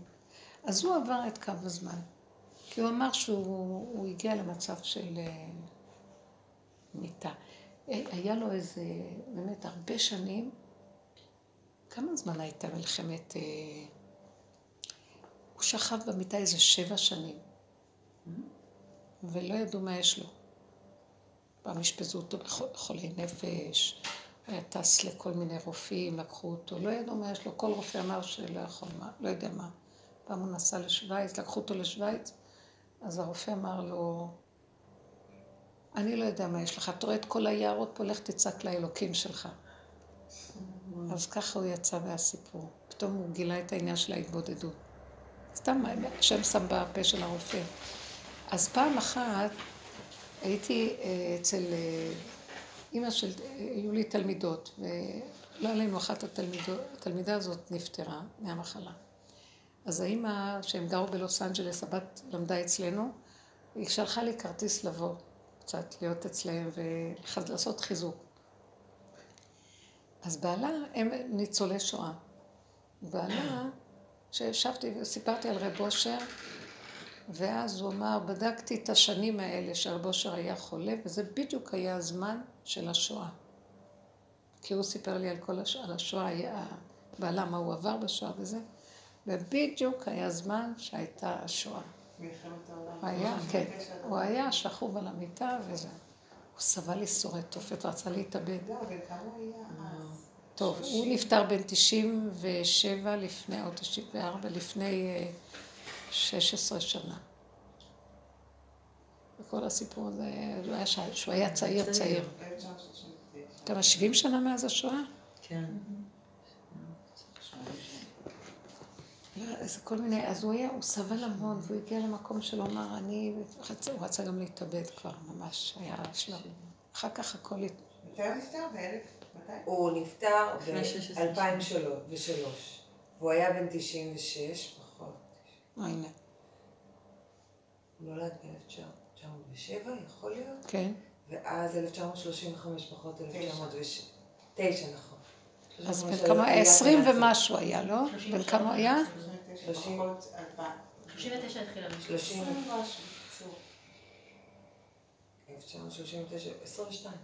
אז הוא עבר את קו הזמן. כי הוא אמר שהוא הגיע למצב של אה, מיטה. אה, היה לו איזה, באמת, הרבה שנים, כמה זמן הייתה מלחמת... הוא שכב במיטה איזה שבע שנים, ולא ידעו מה יש לו. פעם אשפזו אותו בחולי נפש, היה טס לכל מיני רופאים, לקחו אותו, לא ידעו מה יש לו, כל רופא אמר שלא יכול, מה, לא יודע מה. פעם הוא נסע לשוויץ, לקחו אותו לשוויץ, אז הרופא אמר לו, אני לא יודע מה יש לך, אתה רואה את כל היערות פה, לך תצעק לאלוקים שלך. אז ככה הוא יצא מהסיפור. פתאום הוא גילה את העניין של ההתבודדות. סתם, השם שם בפה של הרופא. אז פעם אחת הייתי אה, אצל אה, אימא של, היו לי תלמידות, ולא עלינו אחת התלמידות, התלמידה הזאת נפטרה מהמחלה. אז האימא, שהם גרו בלוס אנג'לס, הבת למדה אצלנו, היא שלחה לי כרטיס לבוא קצת, להיות אצלהם ולעשות חיזוק. אז בעלה, הם ניצולי שואה. בעלה, כשישבתי וסיפרתי על רב אושר, ואז הוא אמר, בדקתי את השנים האלה שרב אושר היה חולה, וזה בדיוק היה הזמן של השואה. כי הוא סיפר לי על כל הש... על השואה, היה... בעלה, מה הוא עבר בשואה וזה. ובדיוק היה זמן שהייתה השואה. מלחמת העולם. היה, כן. הוא היה שכוב על המיטה וזה. הוא סבל ייסורי תופת, רצה להתאבד. לא, אבל כמה הוא היה אז? טוב, הוא נפטר בן 97 לפני, או 94, לפני 16 שנה. וכל הסיפור הזה, הוא היה שהוא היה צעיר צעיר. כמה, 70 שנה מאז השואה? כן. איזה כל מיני, אז הוא היה, הוא סבל המון, והוא הגיע למקום שלו, אמר, אני, הוא רצה גם להתאבד כבר, ממש, היה שלב. אחר כך הכל... מתי הוא נפטר? באלף? הוא נפטר ב-2003, והוא היה בן 96, פחות. הנה. הוא נולד ב-1907, יכול להיות? כן. ואז 1935 פחות 1909, נכון. אז בן כמה, עשרים ומשהו היה, לא? בן כמה היה? 39 התחילה. 30 1939, 22.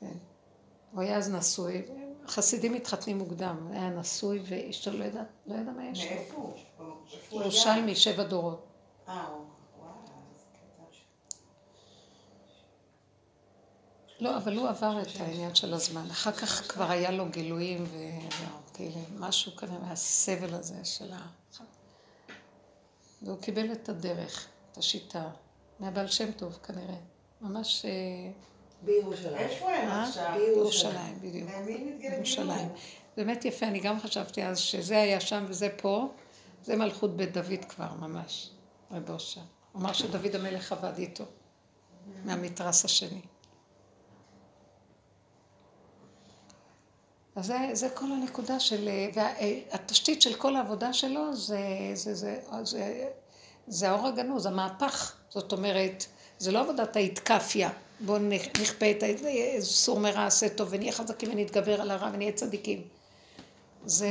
כן. הוא היה אז נשוי, חסידים מתחתנים מוקדם, היה נשוי ואשתו לא ידע, לא ידע מה יש לו. מאיפה הוא? ירושלמי, שבע דורות. אה. לא, אבל הוא עבר את העניין של הזמן. אחר כך כבר היה לו גילויים וכאילו, משהו כזה מהסבל הזה של ה... והוא קיבל את הדרך, את השיטה, מהבעל שם טוב כנראה. ממש אה, בירושלים. איפה הם אה? עכשיו? בירושלים, בדיוק. מי מתגלגלו? ירושלים. באמת יפה, אני גם חשבתי אז שזה היה שם וזה פה, זה מלכות בית דוד כבר, ממש, רב אושר. אמר שדוד המלך עבד איתו, מהמתרס השני. אז זה, זה כל הנקודה של... והתשתית של כל העבודה שלו זה, זה, זה, זה, זה האור הגנוז, המהפך. זאת אומרת, זה לא עבודת ההתקפיה. בואו נכפה את סור מרע עשה טוב ונהיה חזקים ונתגבר על הרע ונהיה צדיקים. זה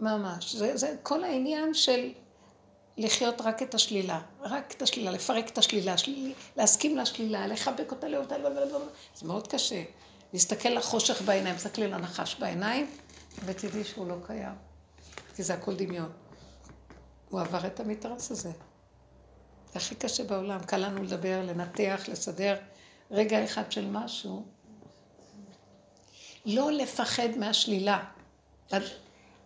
ממש, זה, זה כל העניין של לחיות רק את השלילה, רק את השלילה, לפרק את השלילה, שלילי, להסכים לשלילה, לחבק אותה, לאותה, זה מאוד קשה. להסתכל לחושך בעיניים, תסתכלי לנחש בעיניים, ותדעי שהוא לא קיים. כי זה הכל דמיון. הוא עבר את המתרס הזה. זה הכי קשה בעולם. קל לנו לדבר, לנתח, לסדר רגע אחד של משהו. לא לפחד מהשלילה.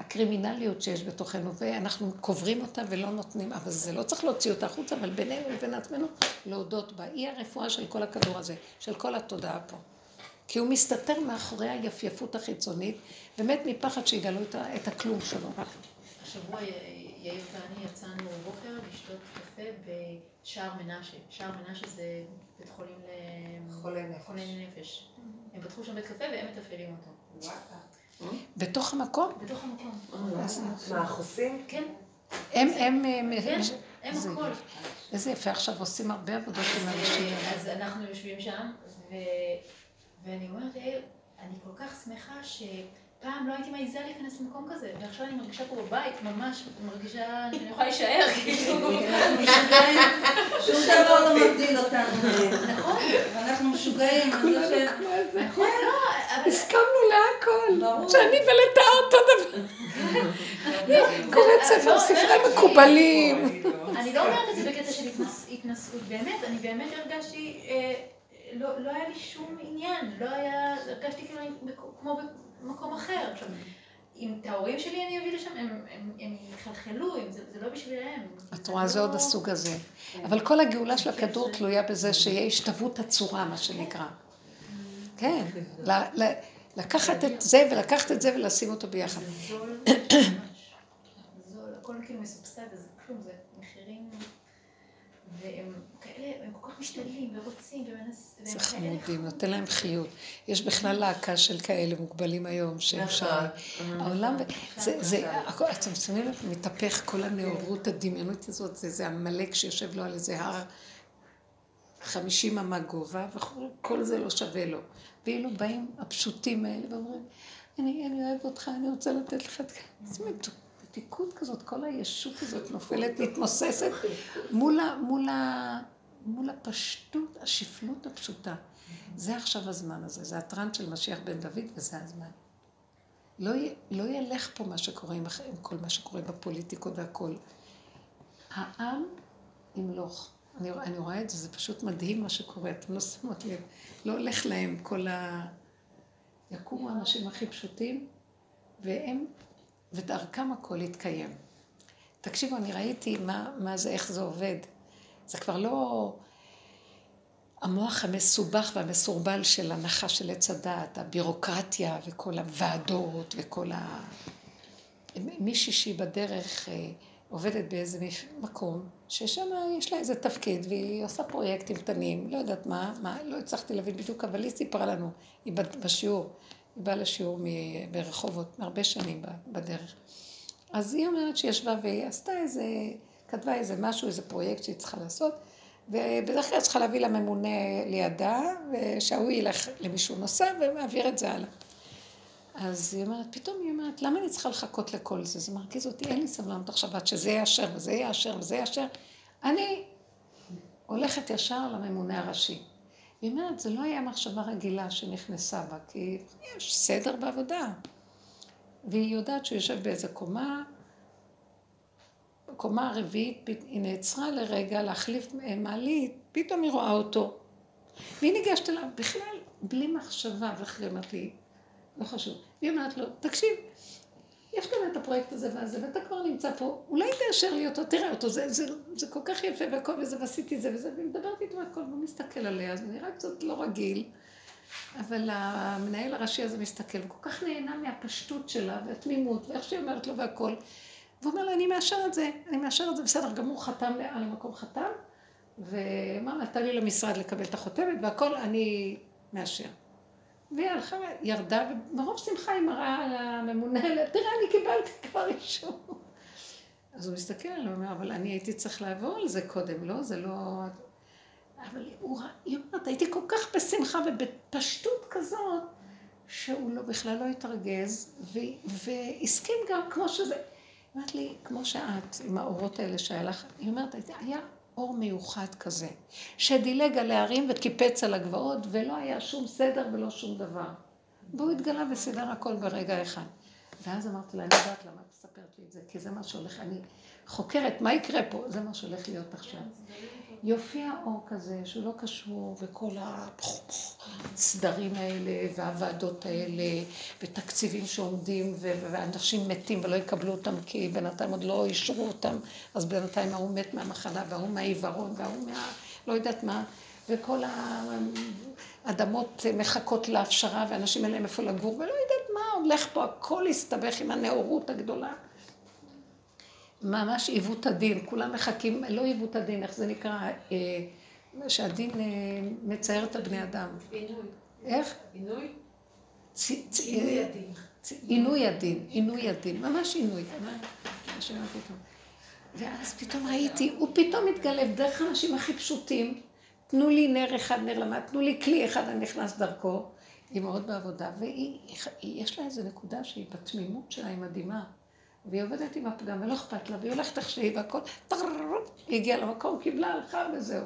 הקרימינליות שיש בתוכנו, ואנחנו קוברים אותה ולא נותנים, אבל זה לא צריך להוציא אותה החוצה, אבל בינינו לבין עצמנו להודות בה. היא הרפואה של כל הכדור הזה, של כל התודעה פה. כי הוא מסתתר מאחורי היפייפות החיצונית, באמת מפחד שיגלו את הכלום שלו. השבוע יאיר ואני יצאנו בבוקר לשתות קפה בשער מנשה. שער מנשה זה בית חולים לחולי נפש. הם פתחו שם בית קפה והם מתפעלים אותו. בתוך המקום? בתוך המקום. מה, החוסים? כן. הם, הם, כן, הם הכל. איזה יפה, עכשיו עושים הרבה עבודות עם אנשים. אז אנחנו יושבים שם, ואני אומרת, אני כל כך שמחה שפעם לא הייתי מעיזה להיכנס למקום כזה, ועכשיו אני מרגישה פה בבית, ממש מרגישה שאני יכולה להישאר, כאילו. שום דבר לא מבדיל אותנו. נכון, ואנחנו משוגעים. נכון, הסכמנו להכל. שאני ולטאה אותו דבר. קוראת ספר, ספרי מקובלים. אני לא אומרת את זה בקטע של התנשאות, באמת, אני באמת הרגשתי... לא, לא היה לי שום עניין, לא היה, הרגשתי כאילו כמו במקום אחר. עכשיו, אם את ההורים שלי אני אביא לשם, הם, הם, הם יחלחלו, זה, זה לא בשבילם. את רואה, זה עוד הסוג הזה. אבל כל הגאולה של הכדור תלויה בזה שיהיה השתוות הצורה, מה שנקרא. כן, לקחת את זה ולקחת את זה ולשים אותו ביחד. זה. זול, הכל כאילו מסובסד, אז כלום, זה מחירים... והם כאלה, הם כל כך משתדלים ורוצים ומנסים. זה חמודים, נותן להם חיות. יש בכלל להקה של כאלה מוגבלים היום, שהם נכון. שרים. העולם, זה, זה, אתם שמים לב, מתהפך כל הנאורות הדמיונות הזאת, זה, זה עמלק שיושב לו על איזה הר חמישים אמה גובה, וכל זה לא שווה לו. ואילו באים הפשוטים האלה ואומרים, אני, אני אוהב אותך, אני רוצה לתת לך את זה. מתיקות כזאת, כל הישות הזאת נופלת, מתמוססת מול, ה, מול, הפשטות, השפלות הפשוטה. זה עכשיו הזמן הזה, זה הטרנד של משיח בן דוד וזה הזמן. לא, לא ילך פה מה שקורה עם, עם כל מה שקורה בפוליטיקות והכל. העם ימלוך. אני, אני רואה את זה, זה פשוט מדהים מה שקורה, אתם לא שמות לב. לא הולך להם כל ה... יקומו האנשים הכי פשוטים, והם ודרכם הכל יתקיים. תקשיבו, אני ראיתי מה, מה זה, איך זה עובד. זה כבר לא המוח המסובך והמסורבל של הנחה של עץ הדעת, הבירוקרטיה וכל הוועדות וכל ה... מישהי שהיא בדרך אה, עובדת באיזה מקום, ששם יש לה איזה תפקיד והיא עושה פרויקטים קטנים, לא יודעת מה, מה, לא הצלחתי להבין בדיוק, אבל היא סיפרה לנו, היא בשיעור. היא באה לשיעור ברחובות, מהרבה שנים בדרך. אז היא אומרת שהיא ישבה והיא עשתה איזה, כתבה איזה משהו, איזה פרויקט שהיא צריכה לעשות, ובדרך כלל צריכה להביא לממונה לידה, ושהוא ילך למישהו נוסף ומעביר את זה הלאה. אז היא אומרת, פתאום היא אומרת, למה אני צריכה לחכות לכל זה? זה מרגיז אותי, אין לי סבלנות עכשיו עד שזה יאשר וזה יאשר וזה יאשר. אני הולכת ישר לממונה הראשי. היא אומרת, זה לא היה מחשבה רגילה שנכנסה בה, כי יש סדר בעבודה. והיא יודעת שהוא יושב באיזה קומה, קומה הרביעית, היא נעצרה לרגע להחליף מעלית, פתאום היא רואה אותו. והיא ניגשת אליו בכלל בלי מחשבה, ואחרי אמרת לי, לא חשוב. והיא אומרת לו, תקשיב, יש כאן את הפרויקט הזה והזה, ואתה כבר נמצא פה, אולי תאשר לי אותו, תראה אותו, זה, זה, זה כל כך יפה והכל וזה, ועשיתי זה וזה, ומדברת איתו הכל, והוא מסתכל עליה, זה נראה קצת לא רגיל, אבל המנהל הראשי הזה מסתכל, הוא כל כך נהנה מהפשטות שלה, והתמימות, ואיך שהיא אומרת לו והכל, והוא אומר לה, אני מאשר את זה, אני מאשר את זה, בסדר גמור, חתם על המקום חתם, לה, תן לי למשרד לקבל את החותמת, והכל אני מאשר. והיא הלכה, ירדה, ומרוב שמחה היא מראה לממונה, תראה, אני קיבלתי כבר אישור. אז הוא מסתכל עליו, אומר, אבל אני הייתי צריך לעבור על זה קודם, לא? זה לא... אבל הוא, היא אומרת, הייתי כל כך בשמחה ובפשטות כזאת, שהוא לא, בכלל לא התרגז, והסכים גם כמו שזה. היא אומרת לי, כמו שאת, עם האורות האלה שהיה לך, היא אומרת, היה אור מיוחד כזה, שדילג על ההרים וקיפץ על הגבעות, ולא היה שום סדר ולא שום דבר. והוא התגלה וסידר הכל ברגע אחד. ואז אמרתי לה, אני יודעת למה את מספרת לי את זה, כי זה מה שהולך, אני חוקרת, מה יקרה פה? זה מה שהולך להיות עכשיו. יופיע אור כזה שהוא לא קשור, וכל הסדרים האלה, והוועדות האלה, ותקציבים שעומדים, ואנשים מתים ולא יקבלו אותם כי בינתיים עוד לא אישרו אותם, אז בינתיים ההוא מת מהמחלה, וההוא מהעיוורון, וההוא מה... לא יודעת מה, וכל האדמות מחכות להפשרה, ואנשים אין להם איפה לגור, ולא יודעת מה הולך פה, הכל הסתבך עם הנאורות הגדולה. ממש עיוות הדין, כולם מחכים, לא עיוות הדין, איך זה נקרא? אה, שהדין אה, מצייר את הבני אדם. עינוי. איך? עינוי? עינוי הדין. עינוי הדין, עינוי הדין, ממש עינוי. ואז פתאום ראיתי, הוא פתאום מתגלב דרך האנשים הכי פשוטים, תנו לי נר אחד, נר למד, תנו לי כלי אחד, אני נכנס דרכו. היא מאוד בעבודה, ויש לה איזו נקודה שהיא בתמימות שלה, היא מדהימה. והיא עובדת עם הפגם, ולא אכפת לה, והיא הולכת איך שהיא, והכל, היא הגיעה למקום, קיבלה, הלכה וזהו.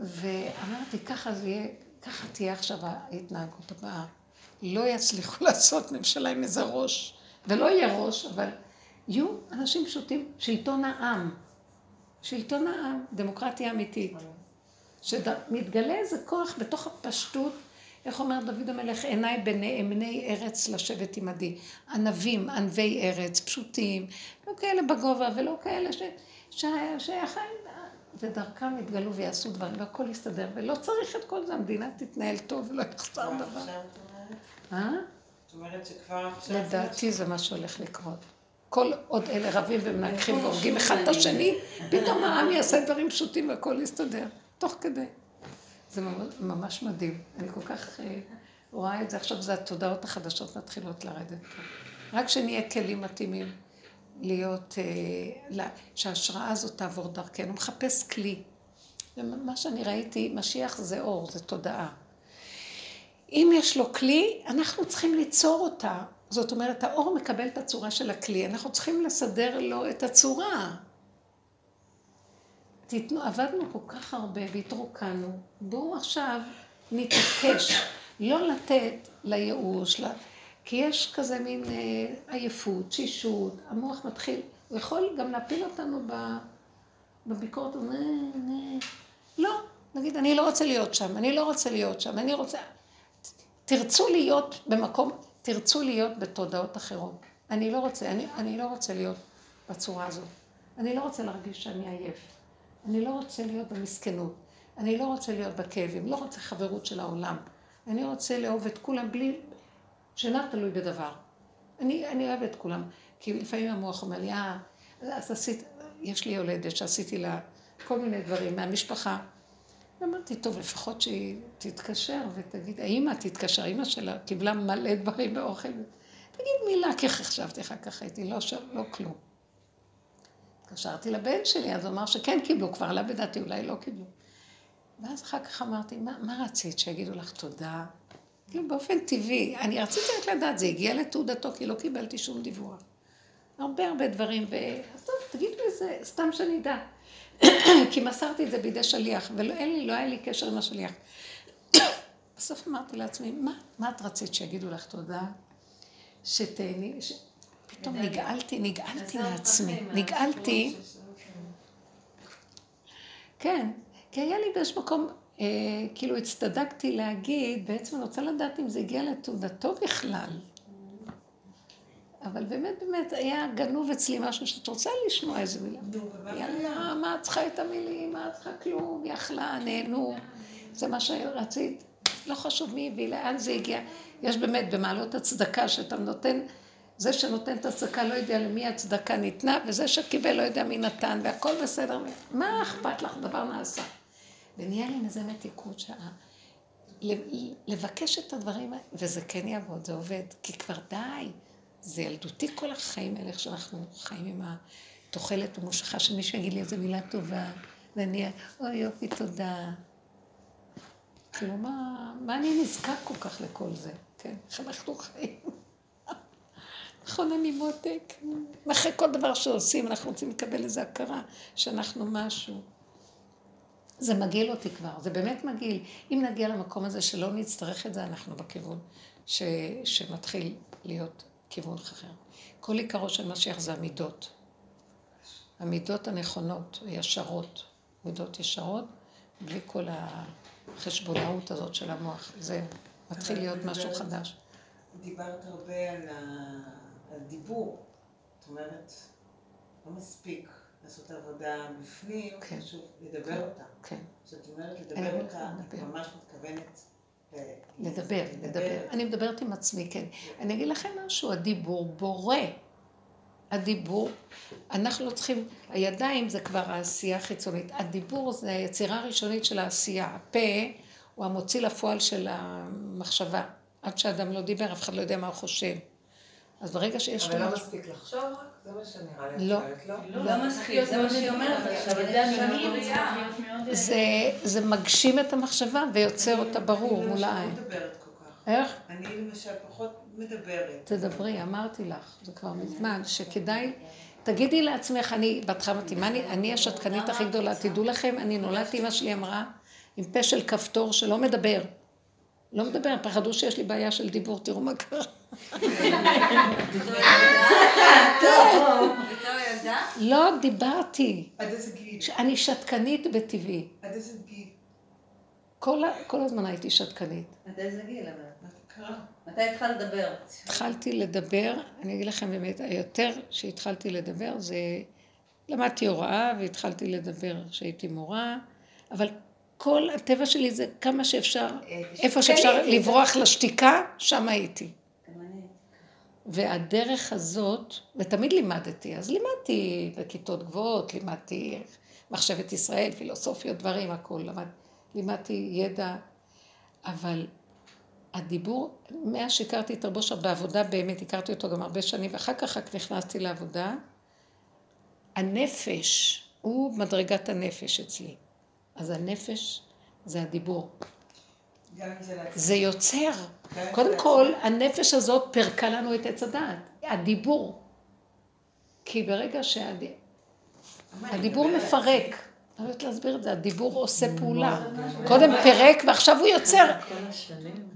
ואמרתי, ככה זה יהיה, ככה תהיה עכשיו ההתנהגות הבאה. לא יצליחו לעשות ממשלה עם איזה ראש, ולא יהיה ראש, אבל יהיו אנשים פשוטים, שלטון העם. שלטון העם, דמוקרטיה אמיתית. שמתגלה איזה כוח בתוך הפשטות איך אומר דוד המלך, עיניי בנאמני ארץ לשבת עמדי. ענבים, ענבי ארץ, פשוטים, לא כאלה בגובה ולא כאלה ש... ש... שהחיים... ודרכם יתגלו ויעשו דברים, והכל יסתדר, ולא צריך את כל זה, המדינה תתנהל טוב ולא יחסר דבר. אה? זאת אומרת שכבר עכשיו... לדעתי זה מה שהולך לקרות. כל עוד אלה רבים ומנגחים והורגים אחד את השני, פתאום העם יעשה דברים פשוטים והכל יסתדר, תוך כדי. זה ממש מדהים. אני כל כך אה, רואה את זה. עכשיו זה התודעות החדשות מתחילות לרדת פה. רק שנהיה כלים מתאימים להיות, אה, שההשראה הזאת תעבור דרכנו. מחפש כלי. ומה שאני ראיתי, משיח זה אור, זה תודעה. אם יש לו כלי, אנחנו צריכים ליצור אותה. זאת אומרת, האור מקבל את הצורה של הכלי, אנחנו צריכים לסדר לו את הצורה. תתנו, עבדנו כל כך הרבה והתרוקנו, בואו עכשיו נתעקש לא לתת לייאוש. כי יש כזה מין אה, עייפות, שישות, המוח מתחיל, הוא יכול גם להפיל אותנו. בביקורת, נה, נה. לא, נגיד, אני לא רוצה להיות שם, אני לא רוצה להיות שם, אני רוצה... תרצו להיות במקום, תרצו להיות בתודעות אחרות. אני לא רוצה, אני, אני לא רוצה להיות בצורה הזאת. אני לא רוצה להרגיש שאני עייף. אני לא רוצה להיות במסכנות, אני לא רוצה להיות בכאבים, לא רוצה חברות של העולם. אני רוצה לאהוב את כולם בלי... שאינה תלוי בדבר. אני, אני אוהבת את כולם. כי לפעמים המוח אומר לי, אה, אז עשית, יש לי יולדת שעשיתי לה כל מיני דברים מהמשפחה. ואמרתי, טוב, לפחות שהיא תתקשר ותגיד, האמא תתקשר, האמא שלה קיבלה מלא דברים באוכל. תגיד מילה, כי חשבתי אחר כך הייתי, לא, לא כלום. התקשרתי לבן שלי, אז הוא אמר שכן קיבלו, כבר עלה בדעתי, אולי לא קיבלו. ואז אחר כך אמרתי, מה, מה רצית, שיגידו לך תודה? כאילו באופן טבעי, אני רציתי רק לדעת, זה הגיע לתעודתו, כי לא קיבלתי שום דיווח. הרבה הרבה דברים, ו... אז טוב, תגידו לי זה, סתם שאני אדע. כי מסרתי את זה בידי שליח, ואין לי, לא היה לי קשר עם השליח. בסוף אמרתי לעצמי, מה, מה את רצית שיגידו לך תודה? שתהני, ש... פתאום נגעלתי, נגעלתי מעצמי, נגעלתי. כן, כי היה לי באיזשהו מקום, אה, כאילו הצטדקתי להגיד, בעצם אני רוצה לדעת אם זה הגיע לתעודתו בכלל. אבל באמת, באמת, היה גנוב אצלי משהו שאת רוצה לשמוע איזה מילה. יאללה, מה את צריכה את המילים? מה את צריכה כלום? יכלה, נהנו. זה מה שרצית. לא חשוב מי הביא, לאן זה הגיע. יש באמת במעלות הצדקה שאתה נותן זה שנותן את הצדקה לא יודע למי הצדקה ניתנה, וזה שקיבל לא יודע מי נתן, והכל בסדר. מה אכפת לך? דבר נעשה. ונהיה לי מזה מתיקות שעה. לבקש את הדברים וזה כן יעבוד, זה עובד, כי כבר די. זה ילדותי כל החיים האלה, איך שאנחנו חיים עם התוחלת המושכה, שמישהו יגיד לי איזה מילה טובה, ואני, אוי יופי, תודה. כאילו, מה, מה אני נזקק כל כך לכל זה? כן, איך אנחנו חיים? נכון, אני מותק. אחרי כל דבר שעושים, אנחנו רוצים לקבל איזו הכרה שאנחנו משהו. זה מגעיל אותי כבר, זה באמת מגעיל. אם נגיע למקום הזה שלא נצטרך את זה, אנחנו בכיוון ש... שמתחיל להיות כיוון אחר. כל עיקרו של משיח זה המידות. המידות הנכונות, הישרות, מידות ישרות, בלי כל החשבונאות הזאת של המוח. זה מתחיל להיות משהו חדש. דיברת הרבה על הדיבור. זאת אומרת, לא מספיק לעשות עבודה בפנים, כן. חשוב לדבר כן. אותה. כן. זאת אומרת, לדבר אותה, את ממש מתכוונת... לדבר, לדבר. אני מדברת עם עצמי, כן. אני אגיד לכם משהו, הדיבור בורא. הדיבור, אנחנו לא צריכים, הידיים זה כבר העשייה החיצונית. הדיבור זה היצירה הראשונית של העשייה. הפה הוא המוציא לפועל של המחשבה. עד שאדם לא דיבר, אף אחד לא יודע מה הוא חושב. אז ברגע שיש... אבל לא מספיק לחשוב רק? זה מה שנראה לי. לא. לא, לא מספיק, זה מה שהיא אומרת זה מגשים את המחשבה ויוצר אותה ברור מול העין. איך? אני למשל פחות מדברת. תדברי, אמרתי לך, זה כבר מזמן, שכדאי... תגידי לעצמך, אני בהתחלה אמרתי, אני השתקנית הכי גדולה, תדעו לכם, אני נולדתי, אמא שלי אמרה, עם פה של כפתור שלא מדבר. לא מדבר, פחדו שיש לי בעיה של דיבור, תראו מה קרה. לא דיברתי. עד איזה גיל? אני שתקנית בטבעי. עד איזה גיל? כל הזמן הייתי שתקנית. עד איזה גיל אבל? מתי התחלת לדבר? התחלתי לדבר, אני אגיד לכם באמת, היותר שהתחלתי לדבר זה, למדתי הוראה והתחלתי לדבר כשהייתי מורה, אבל כל הטבע שלי זה כמה שאפשר, אה, איפה שאפשר לברוח לשתיקה, שם הייתי. והדרך הזאת, ותמיד לימדתי, אז לימדתי בכיתות גבוהות, לימדתי מחשבת ישראל, פילוסופיות, דברים, הכול, למד, לימדתי ידע, אבל הדיבור, מאז שהכרתי את רבו שר בעבודה באמת, הכרתי אותו גם הרבה שנים, ואחר כך רק נכנסתי לעבודה, הנפש הוא מדרגת הנפש אצלי. אז הנפש זה הדיבור. זה יוצר. קודם כל, הנפש הזאת פירקה לנו את עץ הדעת. הדיבור. כי ברגע שהדיבור מפרק, אני לא יודעת להסביר את זה, הדיבור עושה פעולה. קודם פירק ועכשיו הוא יוצר,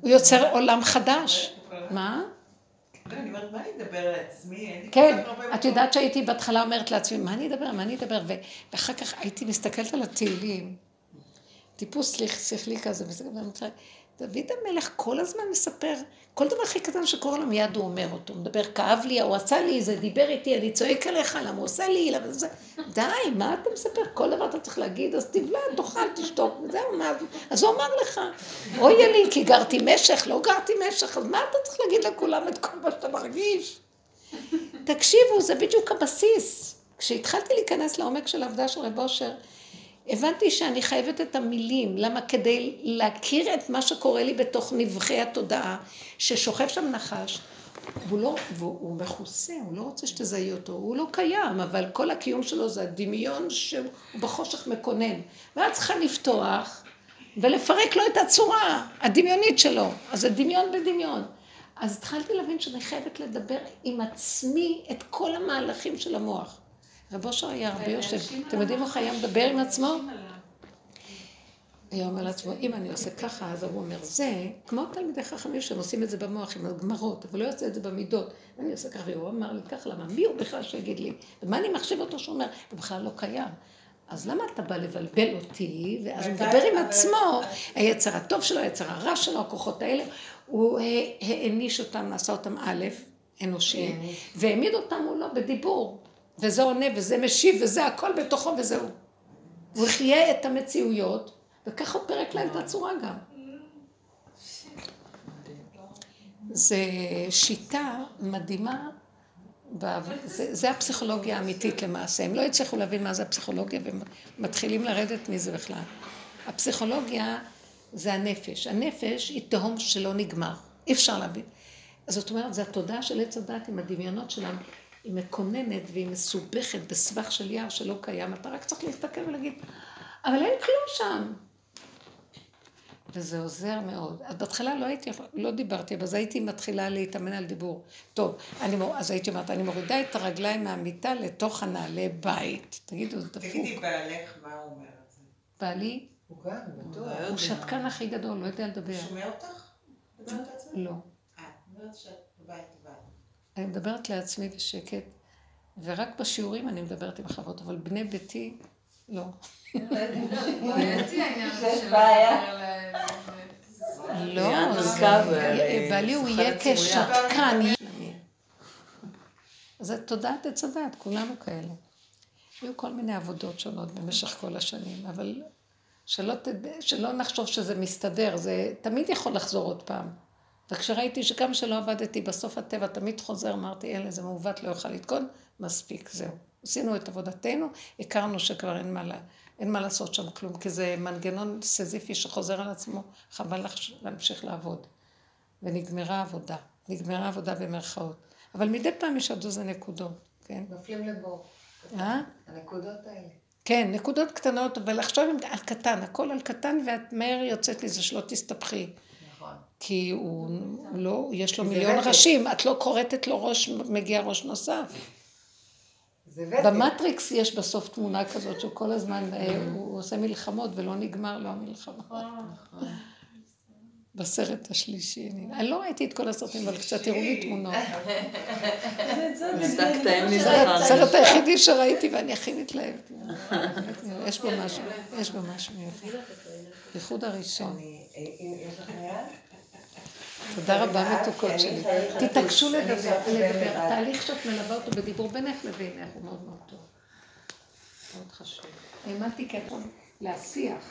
הוא יוצר עולם חדש. מה? לא, אני אומרת, מה אני אדבר לעצמי? כן, את יודעת שהייתי בהתחלה אומרת לעצמי, מה אני אדבר, מה אני אדבר, ואחר כך הייתי מסתכלת על התהילים. טיפוס שכלי כזה, דוד המלך כל הזמן מספר, כל דבר הכי קטן שקורה לו מיד הוא אומר אותו, הוא מדבר, כאב לי, הוא עשה לי, זה דיבר איתי, אני צועק עליך, למה הוא עושה לי, למה זה, די, מה אתה מספר? כל דבר אתה צריך להגיד, אז תבלע, תאכל, תשתוק, וזהו, מה, אז הוא אמר לך, אוי לי, כי גרתי משך, לא גרתי משך, אז מה אתה צריך להגיד לכולם את כל מה שאתה מרגיש? תקשיבו, זה בדיוק הבסיס. כשהתחלתי להיכנס לעומק של העבודה של רב אושר, הבנתי שאני חייבת את המילים, למה? כדי להכיר את מה שקורה לי בתוך נבחי התודעה, ששוכב שם נחש, הוא לא, והוא מכוסה, הוא לא רוצה שתזהי אותו, הוא לא קיים, אבל כל הקיום שלו זה הדמיון שהוא בחושך מקונן. ואת צריכה לפתוח ולפרק לו את הצורה הדמיונית שלו. אז זה דמיון בדמיון. אז התחלתי להבין שאני חייבת לדבר עם עצמי את כל המהלכים של המוח. רב אושר היה הרבה יושב, אתם יודעים איך היה מדבר עם עצמו? היה אומר לעצמו, אם אני עושה ככה, אז הוא אומר, זה כמו תלמידי חכמים שהם עושים את זה במוח עם הגמרות, אבל לא יוצא את זה במידות. ואני עושה ככה, והוא אמר לי ככה, למה? מי הוא בכלל שיגיד לי? ומה אני מחשיב אותו שהוא אומר? הוא בכלל לא קיים. אז למה אתה בא לבלבל אותי? ואז הוא מדבר עם עצמו, היצר הטוב שלו, היצר הרע שלו, הכוחות האלה, הוא העניש אותם, עשה אותם א', אנושי, והעמיד אותם מולו בדיבור. וזה עונה וזה משיב וזה הכל בתוכו וזהו. הוא יחיה את המציאויות, וככה הוא פירק להם את הצורה גם. זה שיטה מדהימה זה, הפסיכולוגיה האמיתית למעשה. הם לא הצליחו להבין מה זה הפסיכולוגיה והם מתחילים לרדת מזה בכלל. הפסיכולוגיה זה הנפש. הנפש היא תהום שלא נגמר. אי אפשר להבין. זאת אומרת, זה התודעה של עץ הדת עם הדמיונות שלנו. היא מקוננת והיא מסובכת בסבך של יער שלא קיים. אתה רק צריך להסתכל ולהגיד, אבל אין כלום שם. וזה עוזר מאוד. אז בהתחלה לא הייתי, לא דיברתי, אבל אז הייתי מתחילה להתאמן על דיבור. טוב, אני, אז הייתי אומרת, אני מורידה את הרגליים מהמיטה לתוך הנעלי בית. תגידו, זה דפוק. תגידי, בעלך, מה הוא אומר על זה? בעלי, הוא גם, בטוח. הוא שתקן הכי גדול, לא יודע לדבר. הוא שומע אותך? לא. אה, אומרת שאת בבית. אני מדברת לעצמי בשקט, ורק בשיעורים אני מדברת עם חברות, אבל בני ביתי, לא. לא, undercover, בעלי הוא יהיה. כשתקן. זה תודעת עץ הדת, כולנו כאלה. היו כל מיני עבודות שונות במשך כל השנים, אבל שלא, שלא נחשוב שזה מסתדר, זה תמיד יכול לחזור עוד פעם. וכשראיתי שגם שלא עבדתי, בסוף הטבע תמיד חוזר, אמרתי, אין לזה מעוות, לא יוכל לתקון, מספיק, זהו. עשינו את עבודתנו, הכרנו שכבר אין מה, לה, אין מה לעשות שם כלום, כי זה מנגנון סזיפי שחוזר על עצמו, חבל להמשיך לעבוד. ונגמרה העבודה, נגמרה העבודה במרכאות. אבל מדי פעם יש עוד איזה נקודות, כן? נופלים לבור. אה? הנקודות האלה. כן, נקודות קטנות, אבל לחשוב על קטן, הכל על קטן, ואת מהר יוצאת מזה שלא תסתבכי. נכון. כי הוא, הוא לא, יש לו מיליון. ראשים, את לא כורתת לו ראש, מגיע ראש נוסף. במטריקס יש בסוף תמונה כזאת שהוא כל הזמן, אה, הוא עושה מלחמות ולא נגמר לו המלחמה. בסרט השלישי. אני, לא ראיתי את כל הסרטים, אבל קצת הראו לי תמונות. הסרט היחידי שראיתי ואני הכי מתלהבת. יש בו משהו, יש בו משהו. בייחוד הראשון. אני- אם יש לך יד? תודה רבה מתוקות שלי. תתעקשו לדבר. התהליך שאת מלווה אותו בדיבור בינך לבינך הוא מאוד מאוד טוב. מאוד חשוב. האמנתי ככה להשיח.